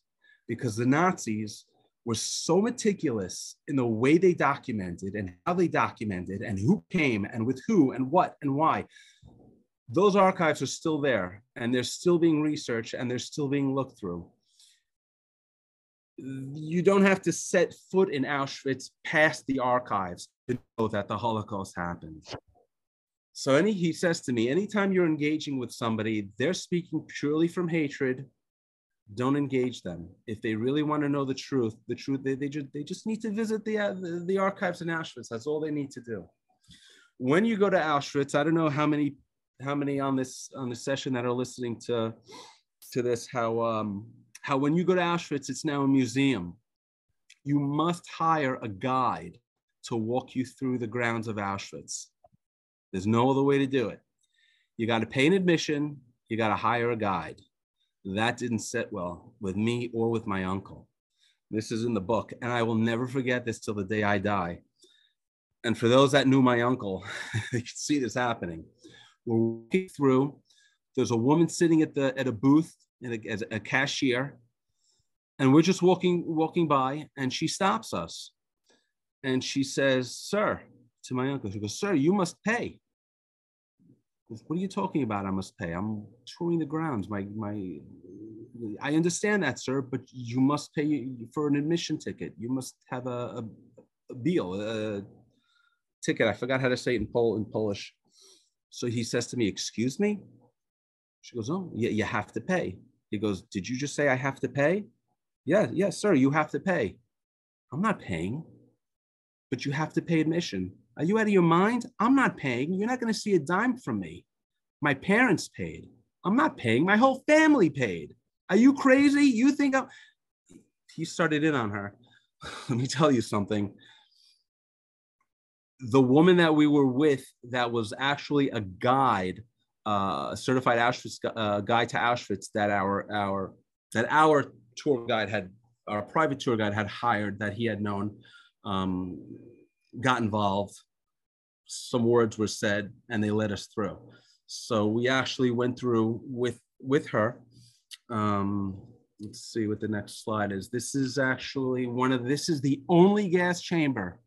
because the Nazis were so meticulous in the way they documented and how they documented and who came and with who and what and why. Those archives are still there and they're still being researched and they're still being looked through. You don't have to set foot in Auschwitz past the archives to know that the Holocaust happened. So any, he says to me, anytime you're engaging with somebody, they're speaking purely from hatred don't engage them. If they really want to know the truth the truth they, they just they just need to visit the, uh, the, the archives in auschwitz. That's all they need to do. When you go to auschwitz i don't know how many how many on this on the session that are listening to to this how um how when you go to auschwitz it's now a museum. You must hire a guide to walk you through the grounds of auschwitz. There's no other way to do it. You got to pay an admission you got to hire a guide that didn't sit well with me or with my uncle. This is in the book, and I will never forget this till the day I die. And for those that knew my uncle, you could see this happening. We're walking through. There's a woman sitting at the at a booth a, as a cashier, and we're just walking walking by, and she stops us, and she says, "Sir," to my uncle. She goes, "Sir, you must pay." What are you talking about? I must pay. I'm touring the grounds. My my. I understand that, sir, but you must pay for an admission ticket. You must have a, a, a bill, a ticket. I forgot how to say it in Pol in Polish. So he says to me, "Excuse me." She goes, "Oh, yeah, you have to pay. He goes, Did you just say I have to pay? Yeah, yes, sir, you have to pay. I'm not paying, but you have to pay admission. Are you out of your mind? I'm not paying. You're not going to see a dime from me. My parents paid. I'm not paying. My whole family paid. Are you crazy? You think I'm. He started in on her. Let me tell you something. The woman that we were with, that was actually a guide, uh, a certified Auschwitz uh, guide to Auschwitz, that our our that our tour guide had, our private tour guide had hired, that he had known, um, got involved. Some words were said, and they let us through. So we actually went through with with her. Um, let's see what the next slide is. This is actually one of this is the only gas chamber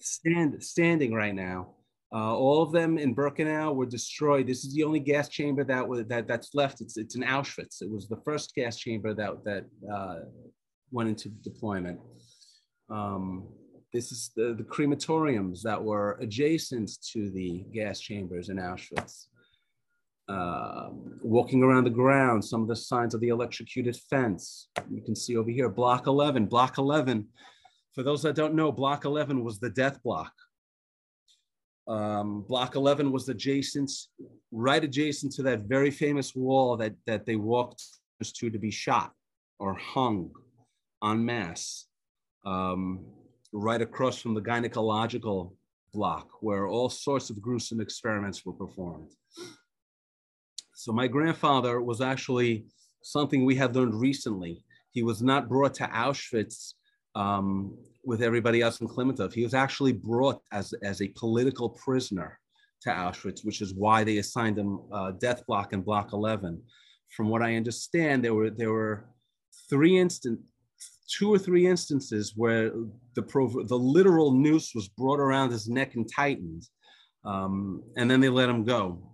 stand standing right now. Uh, all of them in Birkenau were destroyed. This is the only gas chamber that was that that's left. It's it's in Auschwitz. It was the first gas chamber that that uh, went into deployment. Um, this is the, the crematoriums that were adjacent to the gas chambers in Auschwitz. Uh, walking around the ground, some of the signs of the electrocuted fence. You can see over here, block 11. Block 11, for those that don't know, block 11 was the death block. Um, block 11 was adjacent, right adjacent to that very famous wall that, that they walked to to be shot or hung en masse, um, right across from the gynecological block where all sorts of gruesome experiments were performed. So my grandfather was actually something we had learned recently. He was not brought to Auschwitz um, with everybody else in Klimatov. He was actually brought as, as a political prisoner to Auschwitz, which is why they assigned him uh, death block and block 11. From what I understand, there were there were three instant, two or three instances where the prov- the literal noose was brought around his neck and tightened, um, and then they let him go.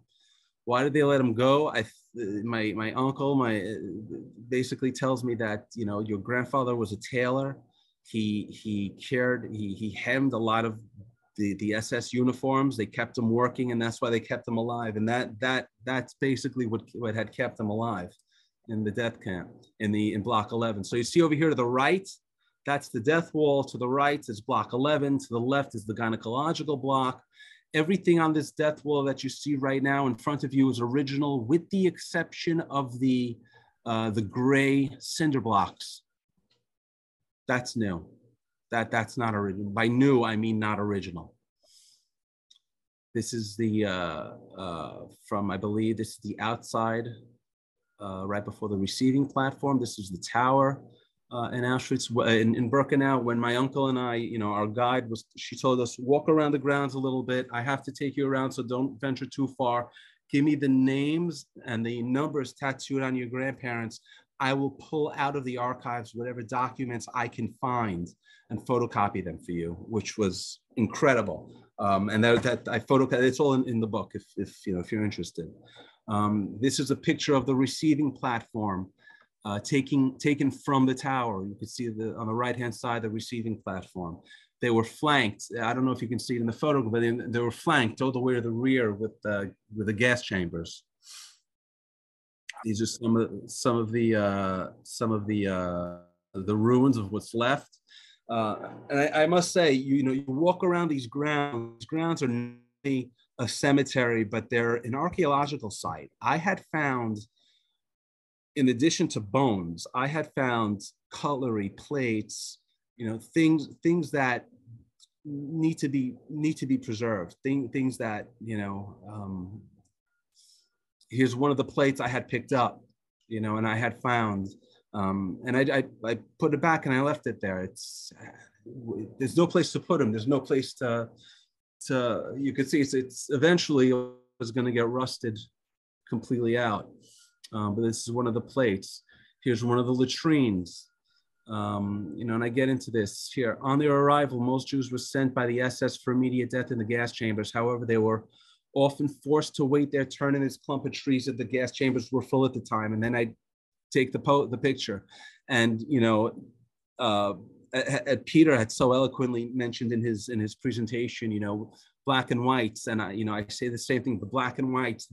Why did they let him go? I my my uncle my basically tells me that you know your grandfather was a tailor he he cared. He he hemmed a lot of the the SS uniforms. They kept him working, and that's why they kept him alive. And that that that's basically what what had kept him alive in the death camp in the in Block 11. So you see over here to the right, that's the death wall. To the right is Block 11. To the left is the gynecological block. Everything on this death wall that you see right now in front of you is original, with the exception of the uh, the gray cinder blocks that's new. That that's not original. By new, I mean not original. This is the uh, uh, from I believe this is the outside, right before the receiving platform. This is the tower uh, in Auschwitz in, in Birkenau. When my uncle and I, you know, our guide was, she told us walk around the grounds a little bit. I have to take you around, so don't venture too far. Give me the names and the numbers tattooed on your grandparents I will pull out of the archives whatever documents I can find and photocopy them for you, which was incredible. Um, and that, that I photocopy, it's all in, in the book if, if, you know, if you're interested. Um, this is a picture of the receiving platform uh, taking, taken from the tower. You can see the, on the right-hand side, the receiving platform. They were flanked. I don't know if you can see it in the photo, but they, they were flanked all the way to the rear with, uh, with the gas chambers these are some of some of the uh, some of the uh, the ruins of what's left. Uh, and I, I, must say, you, know, you walk around these grounds. These grounds are a cemetery, but they're an archaeological site. I had found, in addition to bones, I had found cutlery, plates, you know, things things that need to be need to be preserved. Thing, things that you know um, here's one of the plates I had picked up, you know, and I had found. Um, and I, I, I, put it back and I left it there. It's there's no place to put them. There's no place to to you can see it's, it's eventually was going to get rusted completely out. Um, but this is one of the plates. Here's one of the latrines. Um, you know, and I get into this here. On their arrival, most Jews were sent by the SS for immediate death in the gas chambers. However, they were often forced to wait their turn in this clump of trees that the gas chambers were full at the time. And then I'd take the po- the picture. And, you know, uh, Peter had so eloquently mentioned in his in his presentation, you know, black and whites. And I, you know, I say the same thing, the black and whites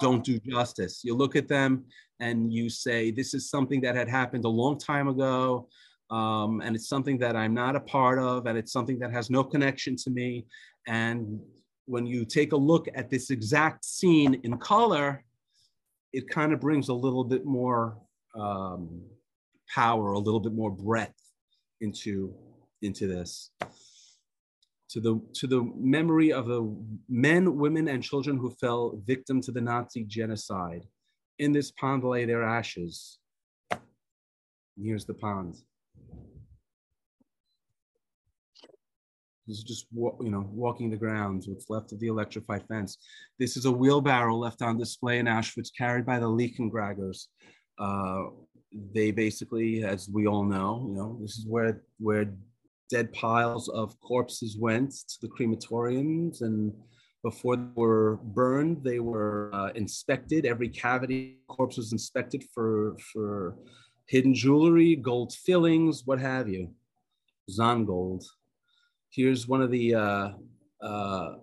don't do justice. You look at them and you say, this is something that had happened a long time ago. Um, and it's something that I'm not a part of, and it's something that has no connection to me. And when you take a look at this exact scene in color, it kind of brings a little bit more um, power, a little bit more breadth into into this. To the to the memory of the men, women, and children who fell victim to the Nazi genocide. In this pond lay their ashes. Here's the pond. This is just you know walking the grounds, what's left of the electrified fence. This is a wheelbarrow left on display in Auschwitz, carried by the Liegengragers. Uh, they basically, as we all know, you know, this is where where dead piles of corpses went to the crematoriums, and before they were burned, they were uh, inspected. Every cavity corpse was inspected for for hidden jewelry, gold fillings, what have you, Zahngold. Here's one of the uh, uh,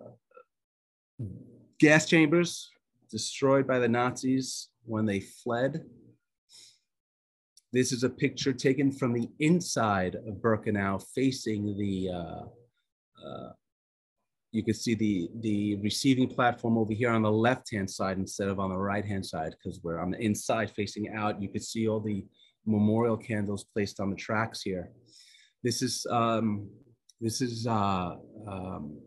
gas chambers destroyed by the Nazis when they fled. This is a picture taken from the inside of Birkenau facing the, uh, uh, you can see the, the receiving platform over here on the left-hand side instead of on the right-hand side because we're on the inside facing out. You can see all the memorial candles placed on the tracks here. This is um, this is uh, um,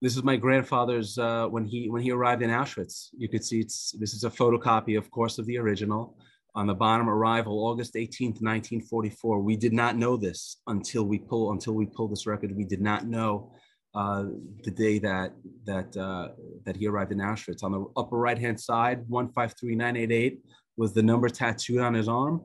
this is my grandfather's uh, when he when he arrived in Auschwitz. You could see it's this is a photocopy, of course, of the original. On the bottom, arrival August 18th, 1944. We did not know this until we pull until we pull this record. We did not know uh, the day that that uh, that he arrived in Auschwitz. On the upper right hand side, 153988 was the number tattooed on his arm.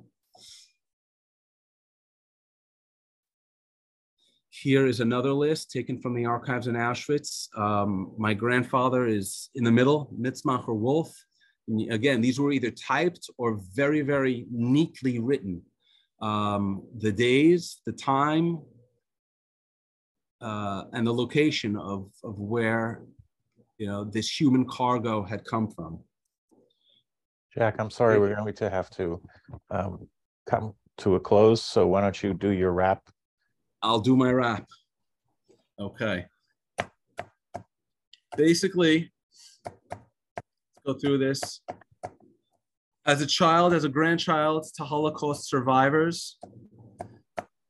Here is another list taken from the archives in Auschwitz. Um, my grandfather is in the middle, Mitzmacher Wolf. And again, these were either typed or very, very neatly written. Um, the days, the time, uh, and the location of, of where you know this human cargo had come from.
Jack, I'm sorry, we're going to have to um, come to a close. So why don't you do your wrap
I'll do my wrap. Okay. Basically, let's go through this. As a child, as a grandchild to Holocaust survivors,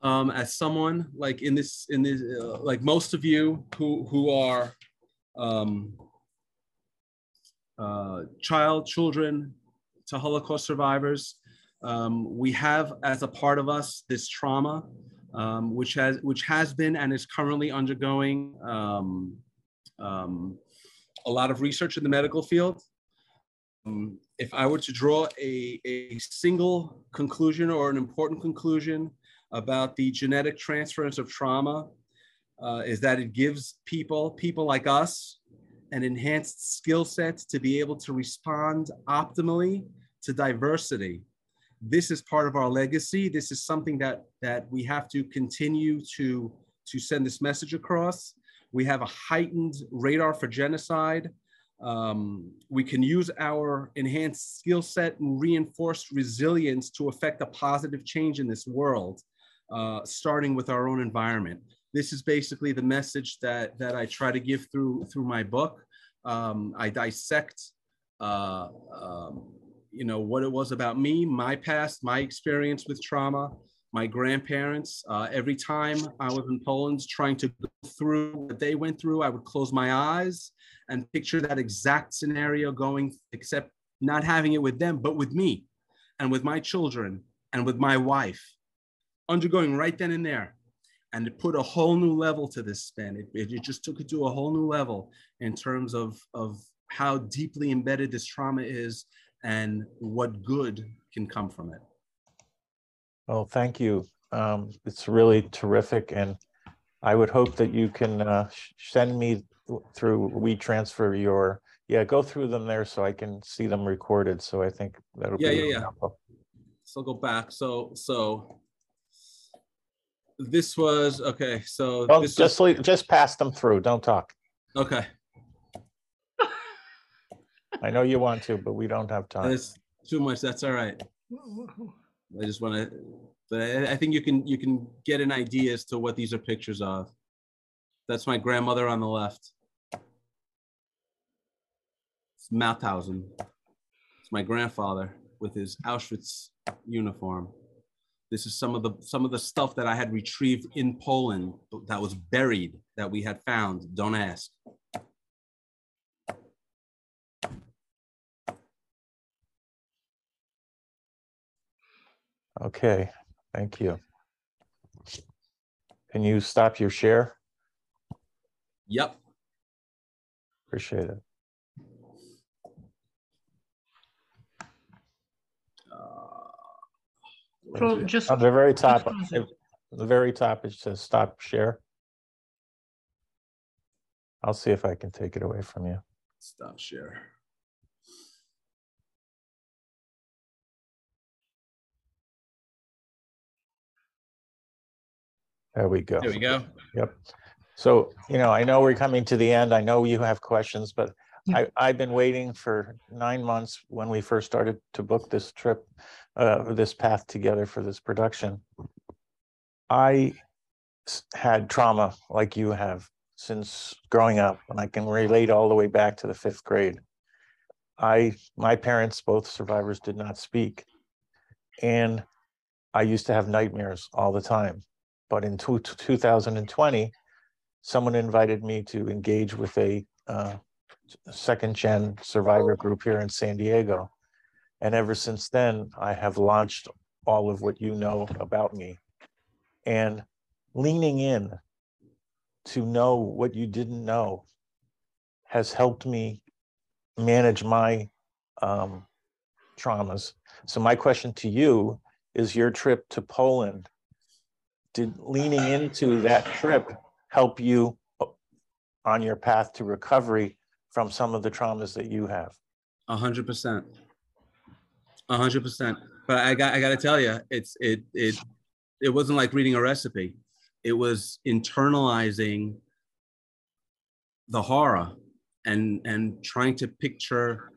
um, as someone like in this, in this, uh, like most of you who who are um, uh, child, children to Holocaust survivors, um, we have as a part of us this trauma um, which has which has been and is currently undergoing um, um, a lot of research in the medical field. Um, if I were to draw a, a single conclusion or an important conclusion about the genetic transference of trauma, uh, is that it gives people, people like us, an enhanced skill set to be able to respond optimally to diversity this is part of our legacy. This is something that that we have to continue to to send this message across. We have a heightened radar for genocide. Um, we can use our enhanced skill set and reinforced resilience to affect a positive change in this world, uh, starting with our own environment. This is basically the message that that I try to give through through my book. Um, I dissect uh, um, you know, what it was about me, my past, my experience with trauma, my grandparents. Uh, every time I was in Poland trying to go through what they went through, I would close my eyes and picture that exact scenario going, except not having it with them, but with me and with my children and with my wife, undergoing right then and there. And it put a whole new level to this spin. It, it, it just took it to a whole new level in terms of, of how deeply embedded this trauma is and what good can come from it.
Well, thank you. Um, it's really terrific. And I would hope that you can uh, send me through WeTransfer your, yeah, go through them there so I can see them recorded. So I think that'll
yeah,
be
yeah, yeah. Helpful. So I'll go back. So, so this was, okay. So this
just,
was,
just pass them through. Don't talk.
Okay.
I know you want to, but we don't have time.
That's too much. That's all right. I just want to, but I, I think you can you can get an idea as to what these are pictures of. That's my grandmother on the left. It's Mauthausen. It's my grandfather with his Auschwitz uniform. This is some of the some of the stuff that I had retrieved in Poland that was buried that we had found. Don't ask.
Okay, thank you. Can you stop your share?
Yep.
Appreciate it.
Uh, so just
At the very top,
close
at the very top, it says stop share. I'll see if I can take it away from you.
Stop share.
There we go.
There we go.
Yep. So, you know, I know we're coming to the end. I know you have questions, but I, I've been waiting for nine months when we first started to book this trip, uh, this path together for this production. I had trauma like you have since growing up, and I can relate all the way back to the fifth grade. I, my parents, both survivors, did not speak. And I used to have nightmares all the time. But in two, 2020, someone invited me to engage with a uh, second gen survivor group here in San Diego. And ever since then, I have launched all of what you know about me. And leaning in to know what you didn't know has helped me manage my um, traumas. So, my question to you is your trip to Poland, did leaning into that trip help you on your path to recovery from some of the traumas that you have?
A hundred percent. A hundred percent. But I got I gotta tell you, it's it it it wasn't like reading a recipe. It was internalizing the horror and and trying to picture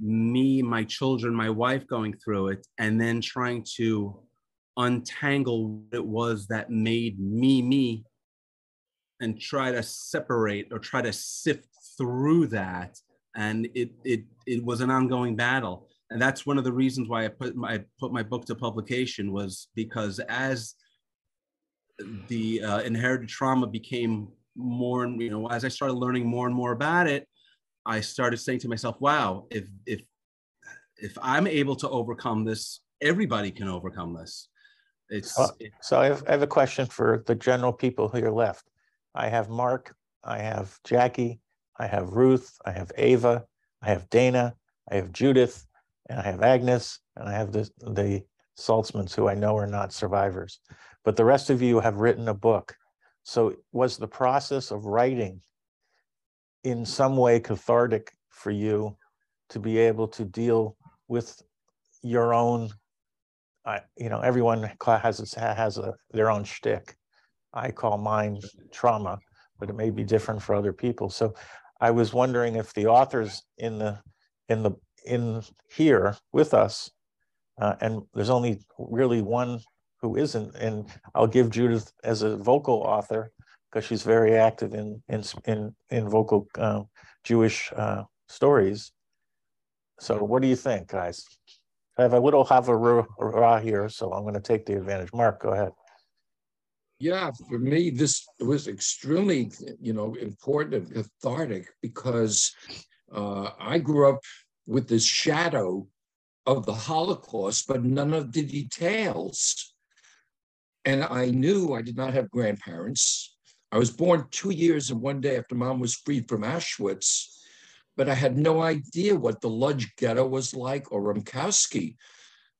me, my children, my wife going through it, and then trying to untangle what it was that made me me and try to separate or try to sift through that. And it it it was an ongoing battle. And that's one of the reasons why i put my put my book to publication was because as the uh, inherited trauma became more and you know as i started learning more and more about it i started saying to myself wow if if if i'm able to overcome this everybody can overcome this it's
Uh, So I have, I have a question for the general people who are left. I have Mark, I have Jackie, I have Ruth, I have Ava, I have Dana, I have Judith, and I have Agnes, and I have the, the Saltzmans who I know are not survivors. But the rest of you have written a book. So was the process of writing in some way cathartic for you to be able to deal with your own I, you know, everyone has has a, their own shtick. I call mine trauma, but it may be different for other people. So I was wondering if the authors in the in the in here with us, uh, and there's only really one who isn't, and I'll give Judith as a vocal author because she's very active in in in in vocal uh, Jewish uh, stories. So what do you think, guys? I have a little Havurah here, so I'm going to take the advantage. Mark, go ahead.
Yeah, for me, this was extremely, you know, important and cathartic because uh, I grew up with this shadow of the Holocaust, but none of the details. And I knew I did not have grandparents. I was born two years and one day after mom was freed from Auschwitz, but I had no idea what the Lodz ghetto was like or Rumkowski.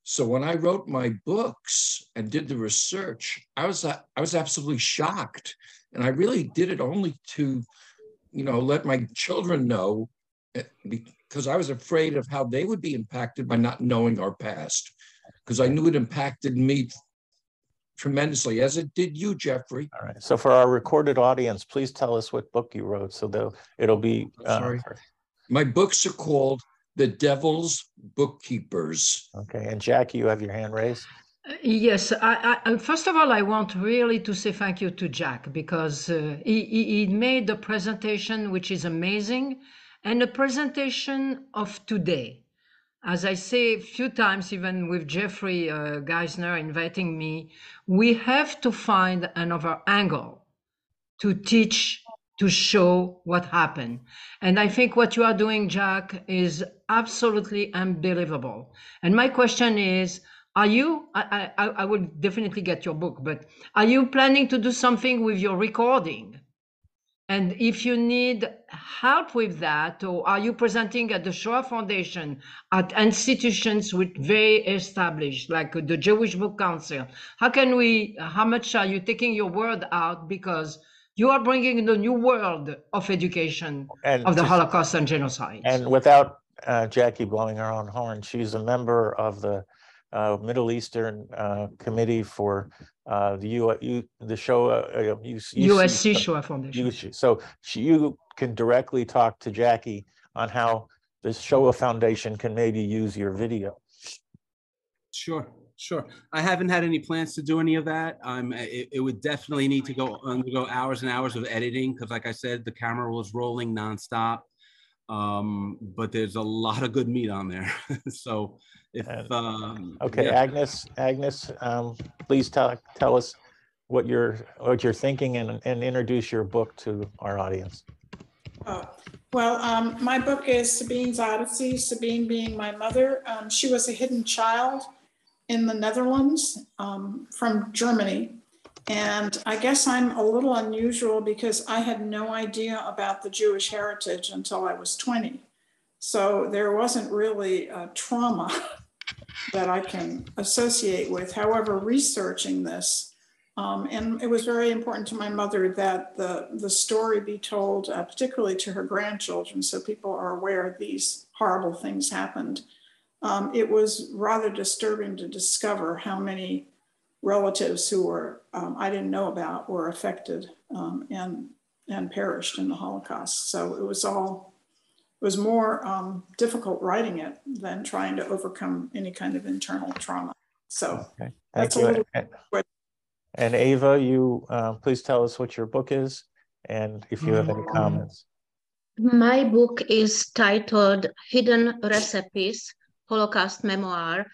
So when I wrote my books and did the research, I was I was absolutely shocked, and I really did it only to, you know, let my children know, eh, because I was afraid of how they would be impacted by not knowing our past, because I knew it impacted me tremendously, as it did you, Jeffrey.
All right. So for our recorded audience, please tell us what book you wrote, so they'll it'll be. Uh,
sorry. My books are called the devil's bookkeepers.
Okay, and Jackie, you have your hand raised.
Yes, I, I, first of all, I want really to say thank you to Jack because uh, he, he he made the presentation, which is amazing, and a presentation of today. As I say a few times, even with Jeffrey uh, Geisner inviting me, we have to find another angle to teach, to show what happened. And I think what you are doing, Jack, is absolutely unbelievable. And my question is, are you, I, I, I will definitely get your book, but are you planning to do something with your recording? And if you need help with that, or are you presenting at the Shoah Foundation, at institutions with very established, like the Jewish Book Council? How can we, how much are you taking your word out? Because you are bringing the new world of education
And
of the
to-
Holocaust and genocide.
And without uh, Jackie blowing her own horn, she's a member of the uh, Middle Eastern uh, Committee for uh, the U, U, the show. uh, uh, UC
USC Shoah Foundation.
USC. So she, you can directly talk to Jackie on how the Shoah Foundation can maybe use your video.
Sure, sure. I haven't had any plans to do any of that. Um, it, it would definitely need to go undergo hours and hours of editing because, like I said, the camera was rolling nonstop. Um, but there's a lot of good meat on there. so if um,
Okay,
yeah.
Agnes, Agnes, um, please tell, tell us what you're, what you're thinking and, and introduce your book to our audience.
Oh, well, um, my book is Sabine's Odyssey, Sabine being my mother. Um, she was a hidden child in the Netherlands um, from Germany. And I guess I'm a little unusual because I had no idea about the Jewish heritage until I was 20. So there wasn't really a trauma that I can associate with. However, researching this, um, and it was very important to my mother that the, the story be told, uh, particularly to her grandchildren, so people are aware these horrible things happened. Um, it was rather disturbing to discover how many relatives who were um, I didn't know about were affected um, and and perished in the Holocaust. So it was all it was more um, difficult writing it than trying to overcome any kind of internal trauma. So
Okay, thank
That's a
you.
little-
And- And Ava, you, uh, please tell us what your book is and if you have any comments.
My book is titled Hidden Recipes Holocaust Memoir.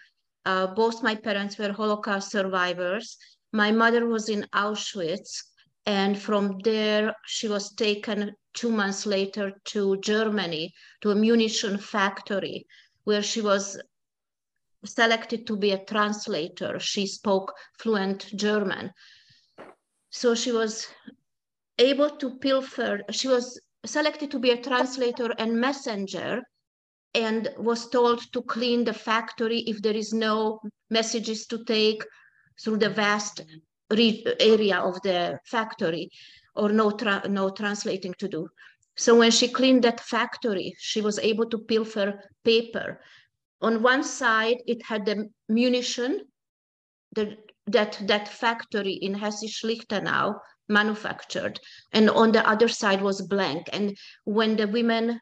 Uh, both my parents were Holocaust survivors. My mother was in Auschwitz, and from there, she was taken two months later to Germany to a munition factory where she was selected to be a translator. She spoke fluent German. So she was able to pilfer, she was selected to be a translator and messenger and was told to clean the factory if there is no messages to take through the vast re- area of the factory or no, tra- no translating to do. So when she cleaned that factory, she was able to pilfer paper. On one side, it had the munition the, that that factory in Hessisch Lichtenau manufactured, and on the other side was blank. And when the women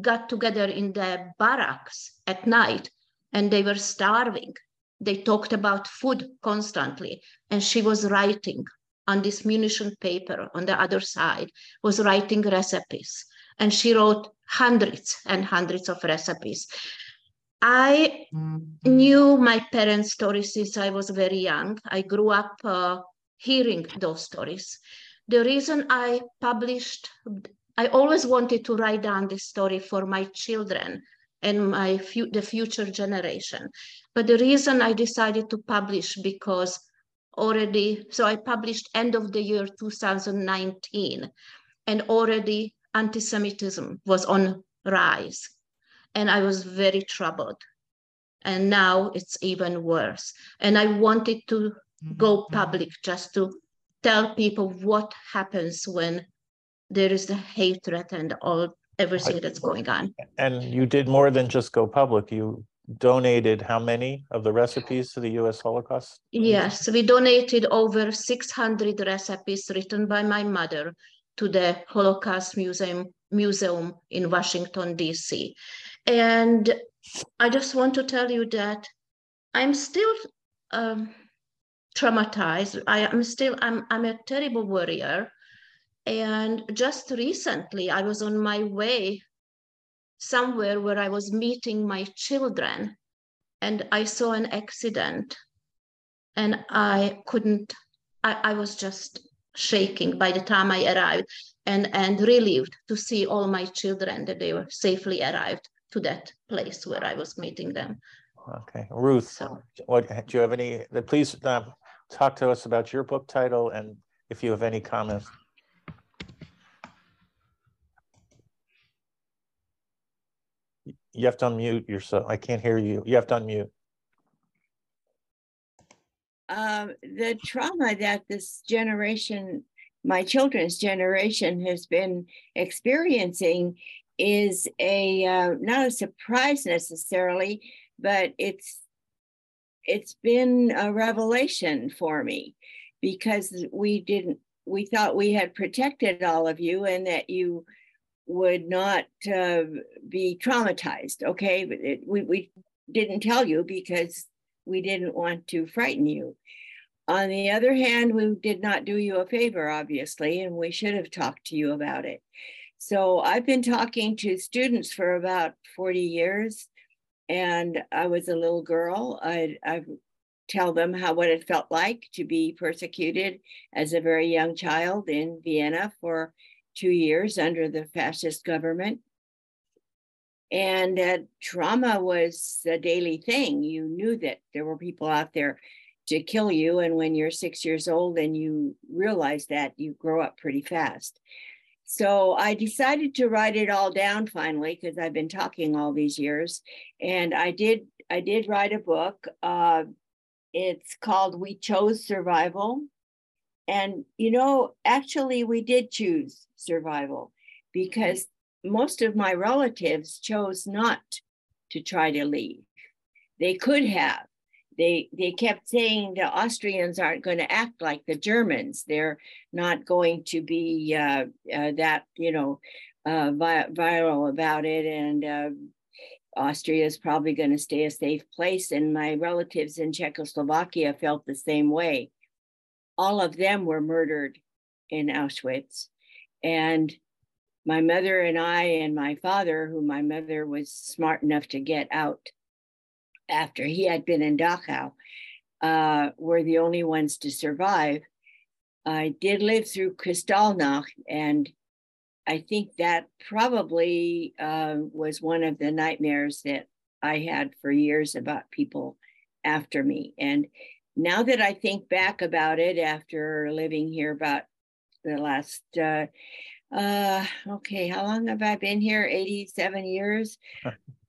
got together in the barracks at night and they were starving, they talked about food constantly, and she was writing on this munition paper on the other side, was writing recipes. And she wrote hundreds and hundreds of recipes. I knew my parents' stories since I was very young. I grew up uh, hearing those stories. The reason I published, I always wanted to write down this story for my children and my fu- the future generation. But the reason I decided to publish because already, so I published end of the year 2019, and already anti-Semitism was on rise, and I was very troubled. And now it's even worse. And I wanted to mm-hmm. go mm-hmm. public just to tell people what happens when there is the hatred and all everything that's going on.
And you did more than just go public. You donated how many of the recipes to the US Holocaust?
Yes, we donated over 600 recipes written by my mother to the Holocaust Museum Museum in Washington D.C. And I just want to tell you that I'm still um, traumatized. I am still, I'm, I'm a terrible worrier. And just recently, I was on my way somewhere where I was meeting my children and I saw an accident and I couldn't, I, I was just shaking by the time I arrived and, and relieved to see all my children that they were safely arrived to that place where I was meeting them.
Okay, Ruth, so, what, do you have any, please um, talk to us about your book title and if you have any comments. You have to unmute yourself. I can't hear you. You have to unmute.
Um, the trauma that this generation, my children's generation, has been experiencing is a uh, not a surprise necessarily, but it's it's been a revelation for me because we didn't we thought we had protected all of you and that you would not uh, be traumatized. Okay, it, we we didn't tell you because we didn't want to frighten you. On the other hand, we did not do you a favor, obviously, and we should have talked to you about it. So I've been talking to students for about 40 years, and I was a little girl. I, I tell them how what it felt like to be persecuted as a very young child in Vienna for two years under the fascist government. And uh, trauma was a daily thing. You knew that there were people out there to kill you. And when you're six years old and you realize that, you grow up pretty fast. So I decided to write it all down finally because I've been talking all these years. And I did I did write a book. Uh, it's called We Chose Survival. And, you know, actually, we did choose survival because most of my relatives chose not to try to leave. They could have. They, they kept saying the Austrians aren't going to act like the Germans. They're not going to be uh, uh, that, you know, uh, vi- viral about it. And uh, Austria is probably going to stay a safe place. And my relatives in Czechoslovakia felt the same way all of them were murdered in Auschwitz. And my mother and I and my father, who my mother was smart enough to get out after he had been in Dachau, uh, were the only ones to survive. I did live through Kristallnacht, and I think that probably uh, was one of the nightmares that I had for years about people after me. And now that I think back about it after living here about the last uh, uh okay how long have i been here? 87 years?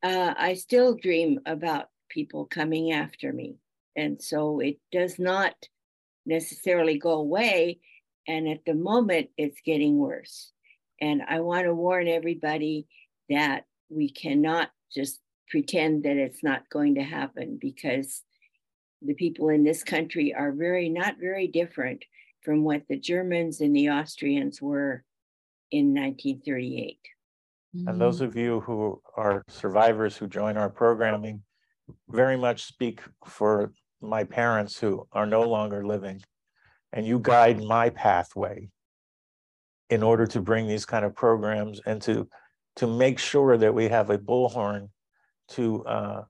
Uh, i still dream about people coming after me. And so it does not necessarily go away. And at the moment it's getting worse. And i want to warn everybody that we cannot just pretend that it's not going to happen because the people in this country are very, not very different from what the Germans and the Austrians were in 1938.
And those of you who are survivors who join our programming very much speak for my parents who are no longer living. And you guide my pathway in order to bring these kind of programs and to, to make sure that we have a bullhorn to uh,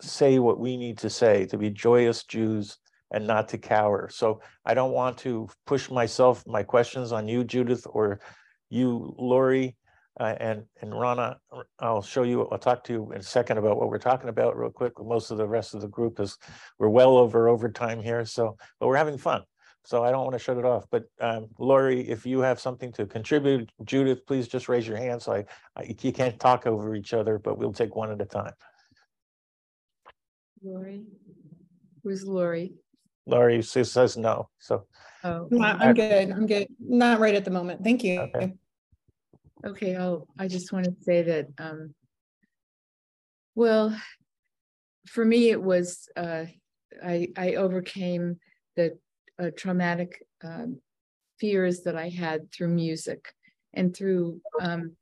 say what we need to say, to be joyous Jews and not to cower. So I don't want to push myself, my questions on you, Judith, or you, Lori, uh, and and Rana. I'll show you. I'll talk to you in a second about what we're talking about real quick. Most of the rest of the group is we're well over overtime here, so but we're having fun. So I don't want to shut it off. But um, Lori, if you have something to contribute, Judith, please just raise your hand. So I, I you can't talk over each other, but we'll take one at a time.
Lori? Who's Lori?
Lori she says no, so.
Oh.
No, I'm good. I'm good. Not right at the moment. Thank you.
Okay.
Okay, I'll, I just want to say that, um, well, for me, it was, uh, I, I overcame the uh, traumatic um, fears that I had through music and through um,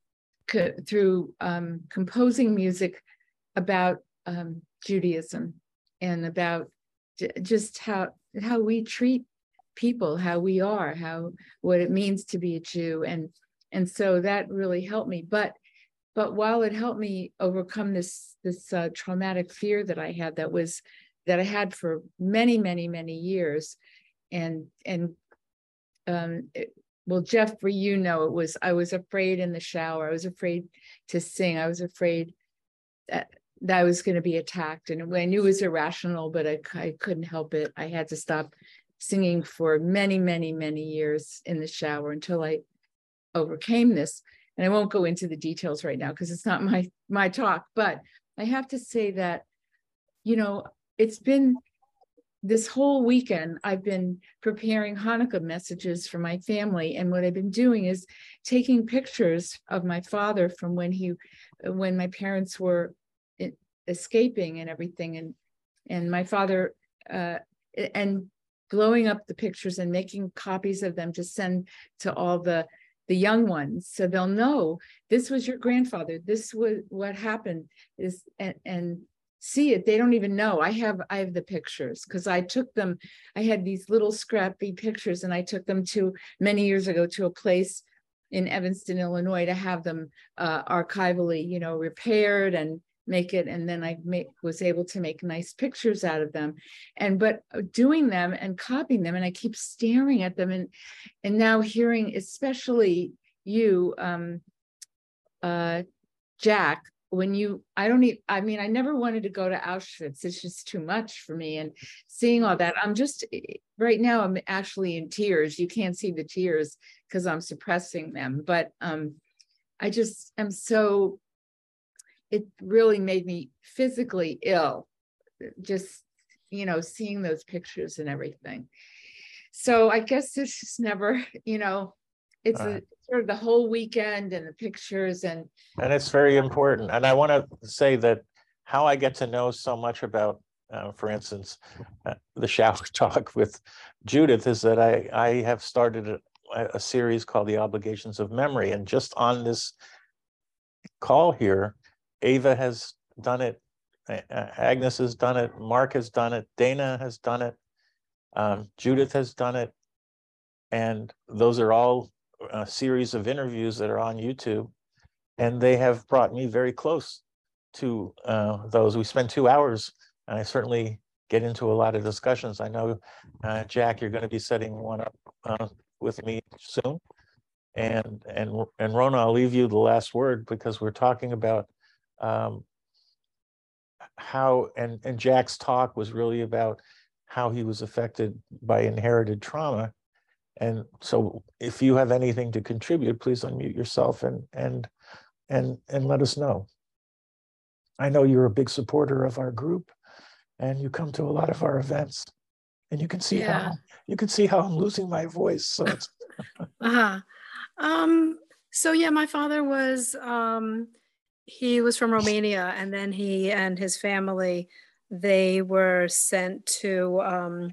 co- through um, composing music about um, Judaism and about just how how we treat people, how we are, how what it means to be a Jew, and and so that really helped me. But but while it helped me overcome this this uh, traumatic fear that I had, that was that I had for many many many years, and and um, it, well, Jeff, for you know, it was I was afraid in the shower. I was afraid to sing. I was afraid that that I was going to be attacked, and I knew it was irrational, but I, I couldn't help it. I had to stop singing for many, many, many years in the shower until I overcame this. And I won't go into the details right now because it's not my my talk. But I have to say that, you know, it's been this whole weekend I've been preparing Hanukkah messages for my family, and what I've been doing is taking pictures of my father from when he, when my parents were escaping and everything, and and my father, uh, and blowing up the pictures and making copies of them to send to all the the young ones so they'll know this was your grandfather. This was what happened is and and see it. They don't even know. I have i have the pictures because i took them i had these little scrappy pictures and i took them to many years ago to a place in evanston illinois to have them uh, archivally you know repaired and make it and then i make, was able to make nice pictures out of them. And but uh, doing them and copying them and i keep staring at them and and now hearing especially you um uh jack when you i don't even i mean i never wanted to go to auschwitz. It's just too much for me and seeing all that i'm just eh, right now i'm actually in tears. You can't see the tears because i'm suppressing them but um i just am so it really made me physically ill just you know seeing those pictures and everything so i guess this is never you know it's a, sort of the whole weekend and the pictures and
And it's very important. And I want to say that how I get to know so much about, uh, for instance, uh, the shower talk with Judith is that I, I have started a, a series called The Obligations of Memory. And just on this call here, Ava has done it, Agnes has done it, Mark has done it, Dana has done it, um, Judith has done it. And those are all a series of interviews that are on YouTube. And they have brought me very close to uh, those. We spend two hours, and I certainly get into a lot of discussions. I know, uh, Jack, you're going to be setting one up uh, with me soon. And and and Rona, I'll leave you the last word because we're talking about um, how and and Jack's talk was really about how he was affected by inherited trauma. And so if you have anything to contribute, please unmute yourself and and and and let us know. I know you're a big supporter of our group and you come to a lot of our events and you can see
Yeah.
how you can see how I'm losing my voice. So it's
Uh-huh. Um, so yeah, my father was um he was from Romania and then he and his family they were sent to um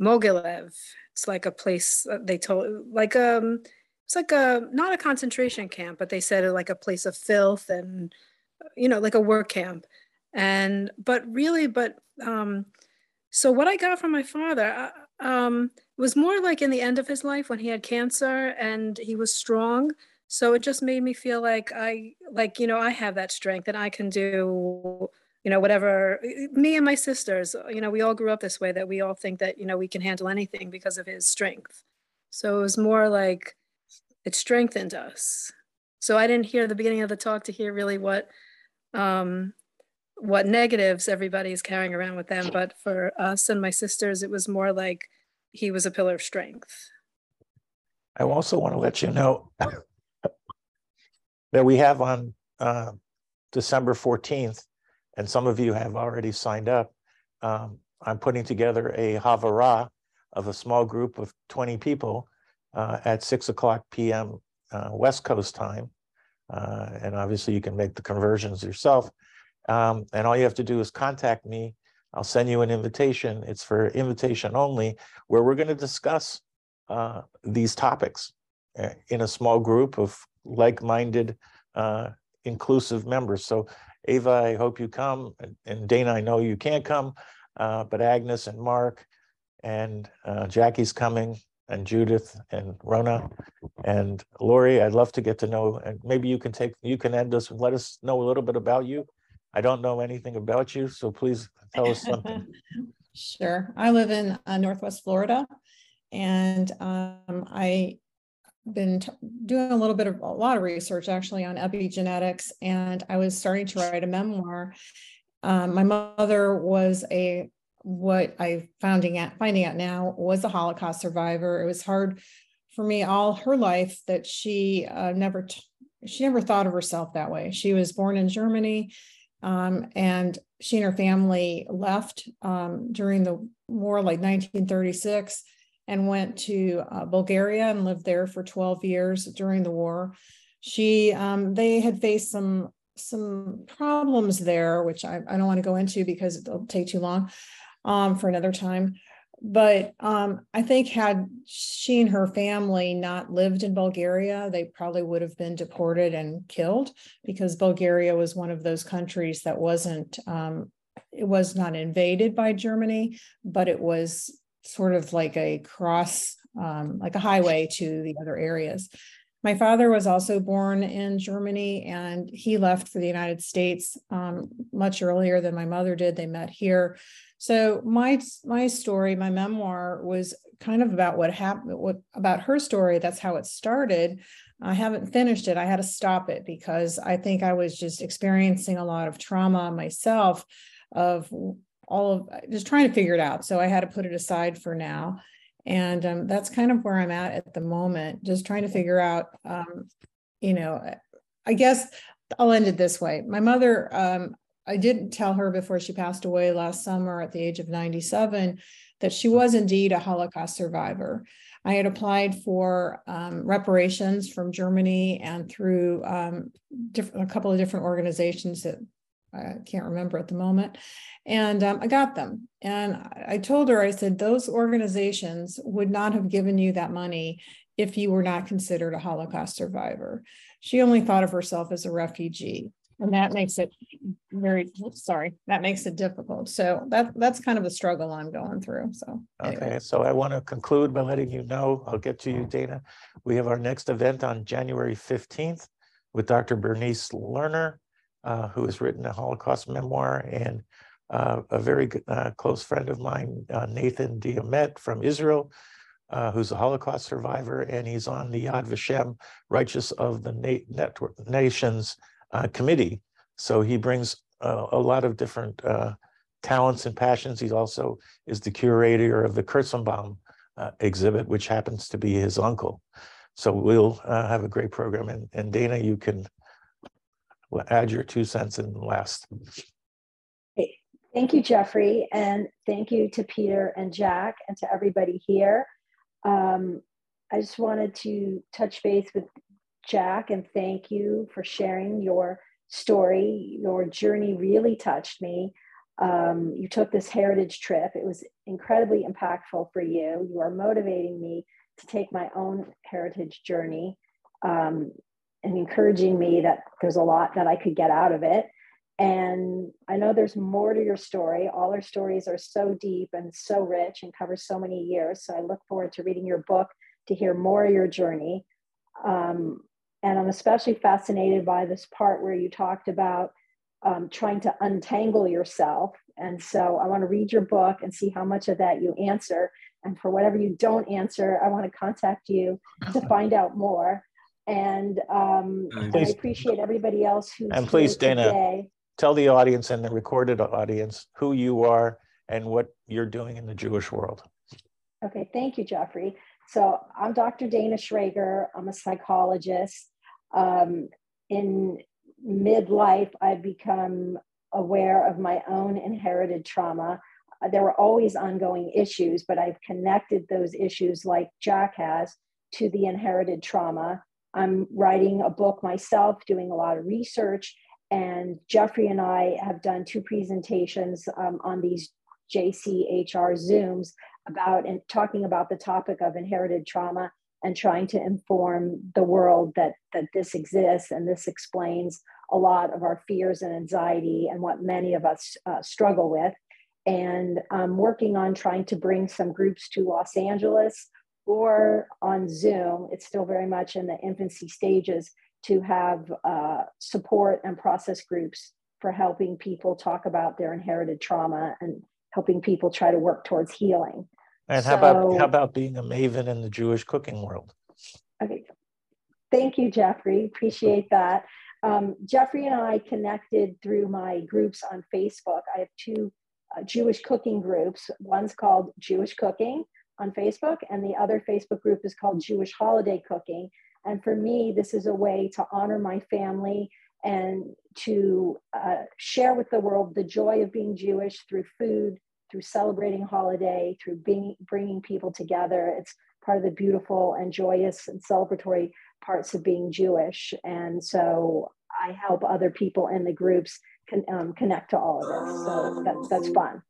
Mogilev. It's like a place they told like um it's like a not a concentration camp, but they said like a place of filth and you know like a work camp. And but really but um so what I got from my father uh, um, was more like in the end of his life when he had cancer and he was strong. So it just made me feel like I, like you know, I have that strength and I can do, you know, whatever. Me and my sisters, you know, we all grew up this way that we all think that you know we can handle anything because of his strength. So it was more like it strengthened us. So I didn't hear the beginning of the talk to hear really what um, what negatives everybody's carrying around with them. But for us and my sisters, it was more like he was a pillar of strength.
I also want to let you know that we have on uh, December 14th, and some of you have already signed up. Um, I'm putting together a Havurah of a small group of 20 people uh, at 6 o'clock p.m. Uh, West Coast time. Uh, and obviously, you can make the conversions yourself. Um, and all you have to do is contact me. I'll send you an invitation. It's for invitation only, where we're going to discuss uh, these topics uh, in a small group of like-minded uh, inclusive members. So Ava, I hope you come, and- Dana, I know you can't come, uh, but Agnes and Mark and uh, Jackie's coming, and Judith and Rona and Lori, I'd love to get to know, and maybe you can take, you can end us, let us know a little bit about you. I don't know anything about you, so please tell us something.
Sure. I live in uh, Northwest Florida and um, I been doing a little bit of a lot of research actually on epigenetics and I was starting to write a memoir. Um, my mother was a what I finding out finding out now was a Holocaust survivor. It was hard for me all her life that she uh, never t- she never thought of herself that way. She was born in Germany, um, and she and her family left um, during the war, like 1936, and went to uh, Bulgaria and lived there for 12 years during the war. She um, they had faced some some problems there, which I, I don't want to go into because it'll take too long um, for another time. But um, I think had she and her family not lived in Bulgaria, they probably would have been deported and killed because Bulgaria was one of those countries that wasn't, um, it was not invaded by Germany, but it was sort of like a cross, um, like a highway to the other areas. My father was also born in Germany and he left for the United States um, much earlier than my mother did. They met here. So my my story, my memoir was kind of about what happened what about her story. That's how it started. I haven't finished it. I had to stop it because I think I was just experiencing a lot of trauma myself of all of just trying to figure it out. So I had to put it aside for now. And um, that's kind of where I'm at at the moment, just trying to figure out, um, you know, I guess I'll end it this way. My mother, um, I didn't tell her before she passed away last summer at the age of 97 that she was indeed a Holocaust survivor. I had applied for um, reparations from Germany and through um, different, a couple of different organizations that I can't remember at the moment. And um, I got them. And I told her, I said, those organizations would not have given you that money if you were not considered a Holocaust survivor. She only thought of herself as a refugee. And that makes it very sorry, that makes it difficult. So that that's kind of the struggle I'm going through. So anyway.
Okay, so I want to conclude by letting you know, I'll get to you, Dana. We have our next event on January 15th with Dr. Bernice Lerner, uh, who has written a Holocaust memoir, and uh, a very good, uh, close friend of mine, uh, Nathan Diomet from Israel, uh, who's a Holocaust survivor, and he's on the Yad Vashem Righteous of the Na- Network Nations uh, committee. So he brings a lot of different talents and passions. He also is the curator of the Kurzenbaum exhibit, which happens to be his uncle. So we'll have a great program. And, and Dana, you can add your two cents in last.
Thank you, Jeffrey, and thank you to Peter and Jack and to everybody here. Um, I just wanted to touch base with Jack and thank you for sharing your story. Your journey really touched me. Um, you took this heritage trip. It was incredibly impactful for you. You are motivating me to take my own heritage journey um, and encouraging me that there's a lot that I could get out of it. And I know there's more to your story. All our stories are so deep and so rich and cover so many years. So I look forward to reading your book to hear more of your journey. Um, and I'm especially fascinated by this part where you talked about um, trying to untangle yourself. And so I want to read your book and see how much of that you answer. And for whatever you don't answer, I want to contact you to find out more. And, um, and I appreciate everybody else who's
And please,
here
Dana,
today.
tell the audience and the recorded audience who you are and what you're doing in the Jewish world.
Okay, thank you, Jeffrey. So I'm Dr. Dana Schrager. I'm a psychologist. Um, in midlife, I've become aware of my own inherited trauma. Uh, There were always ongoing issues, but I've connected those issues, like Jack has, to the inherited trauma. I'm writing a book myself, doing a lot of research, and Jeffrey and I have done two presentations um, on these JCHR Zooms about and talking about the topic of inherited trauma and trying to inform the world that that this exists and this explains a lot of our fears and anxiety and what many of us uh, struggle with. And I'm working on trying to bring some groups to Los Angeles or on Zoom. It's still very much in the infancy stages to have uh, support and process groups for helping people talk about their inherited trauma and helping people try to work towards healing.
And how about how about being a maven in the Jewish cooking world?
Okay, thank you, Jeffrey. Appreciate that. Um, Jeffrey and I connected through my groups on Facebook. I have two uh, Jewish cooking groups. One's called Jewish Cooking on Facebook, and the other Facebook group is called Jewish Holiday Cooking. And for me, this is a way to honor my family and to uh, share with the world the joy of being Jewish through food, through celebrating holiday, through being, bringing people together. It's part of the beautiful and joyous and celebratory parts of being Jewish. And so I help other people in the groups con, um, connect to all of this. So that, that's fun.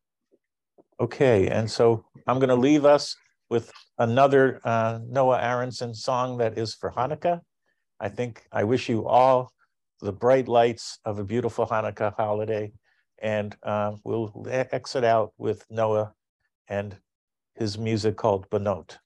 Okay, and so I'm going to leave us with another uh, Noah Aronson song that is for Hanukkah. I think I wish you all the bright lights of a beautiful Hanukkah holiday. And uh, we'll exit out with Noah and his music called Banot.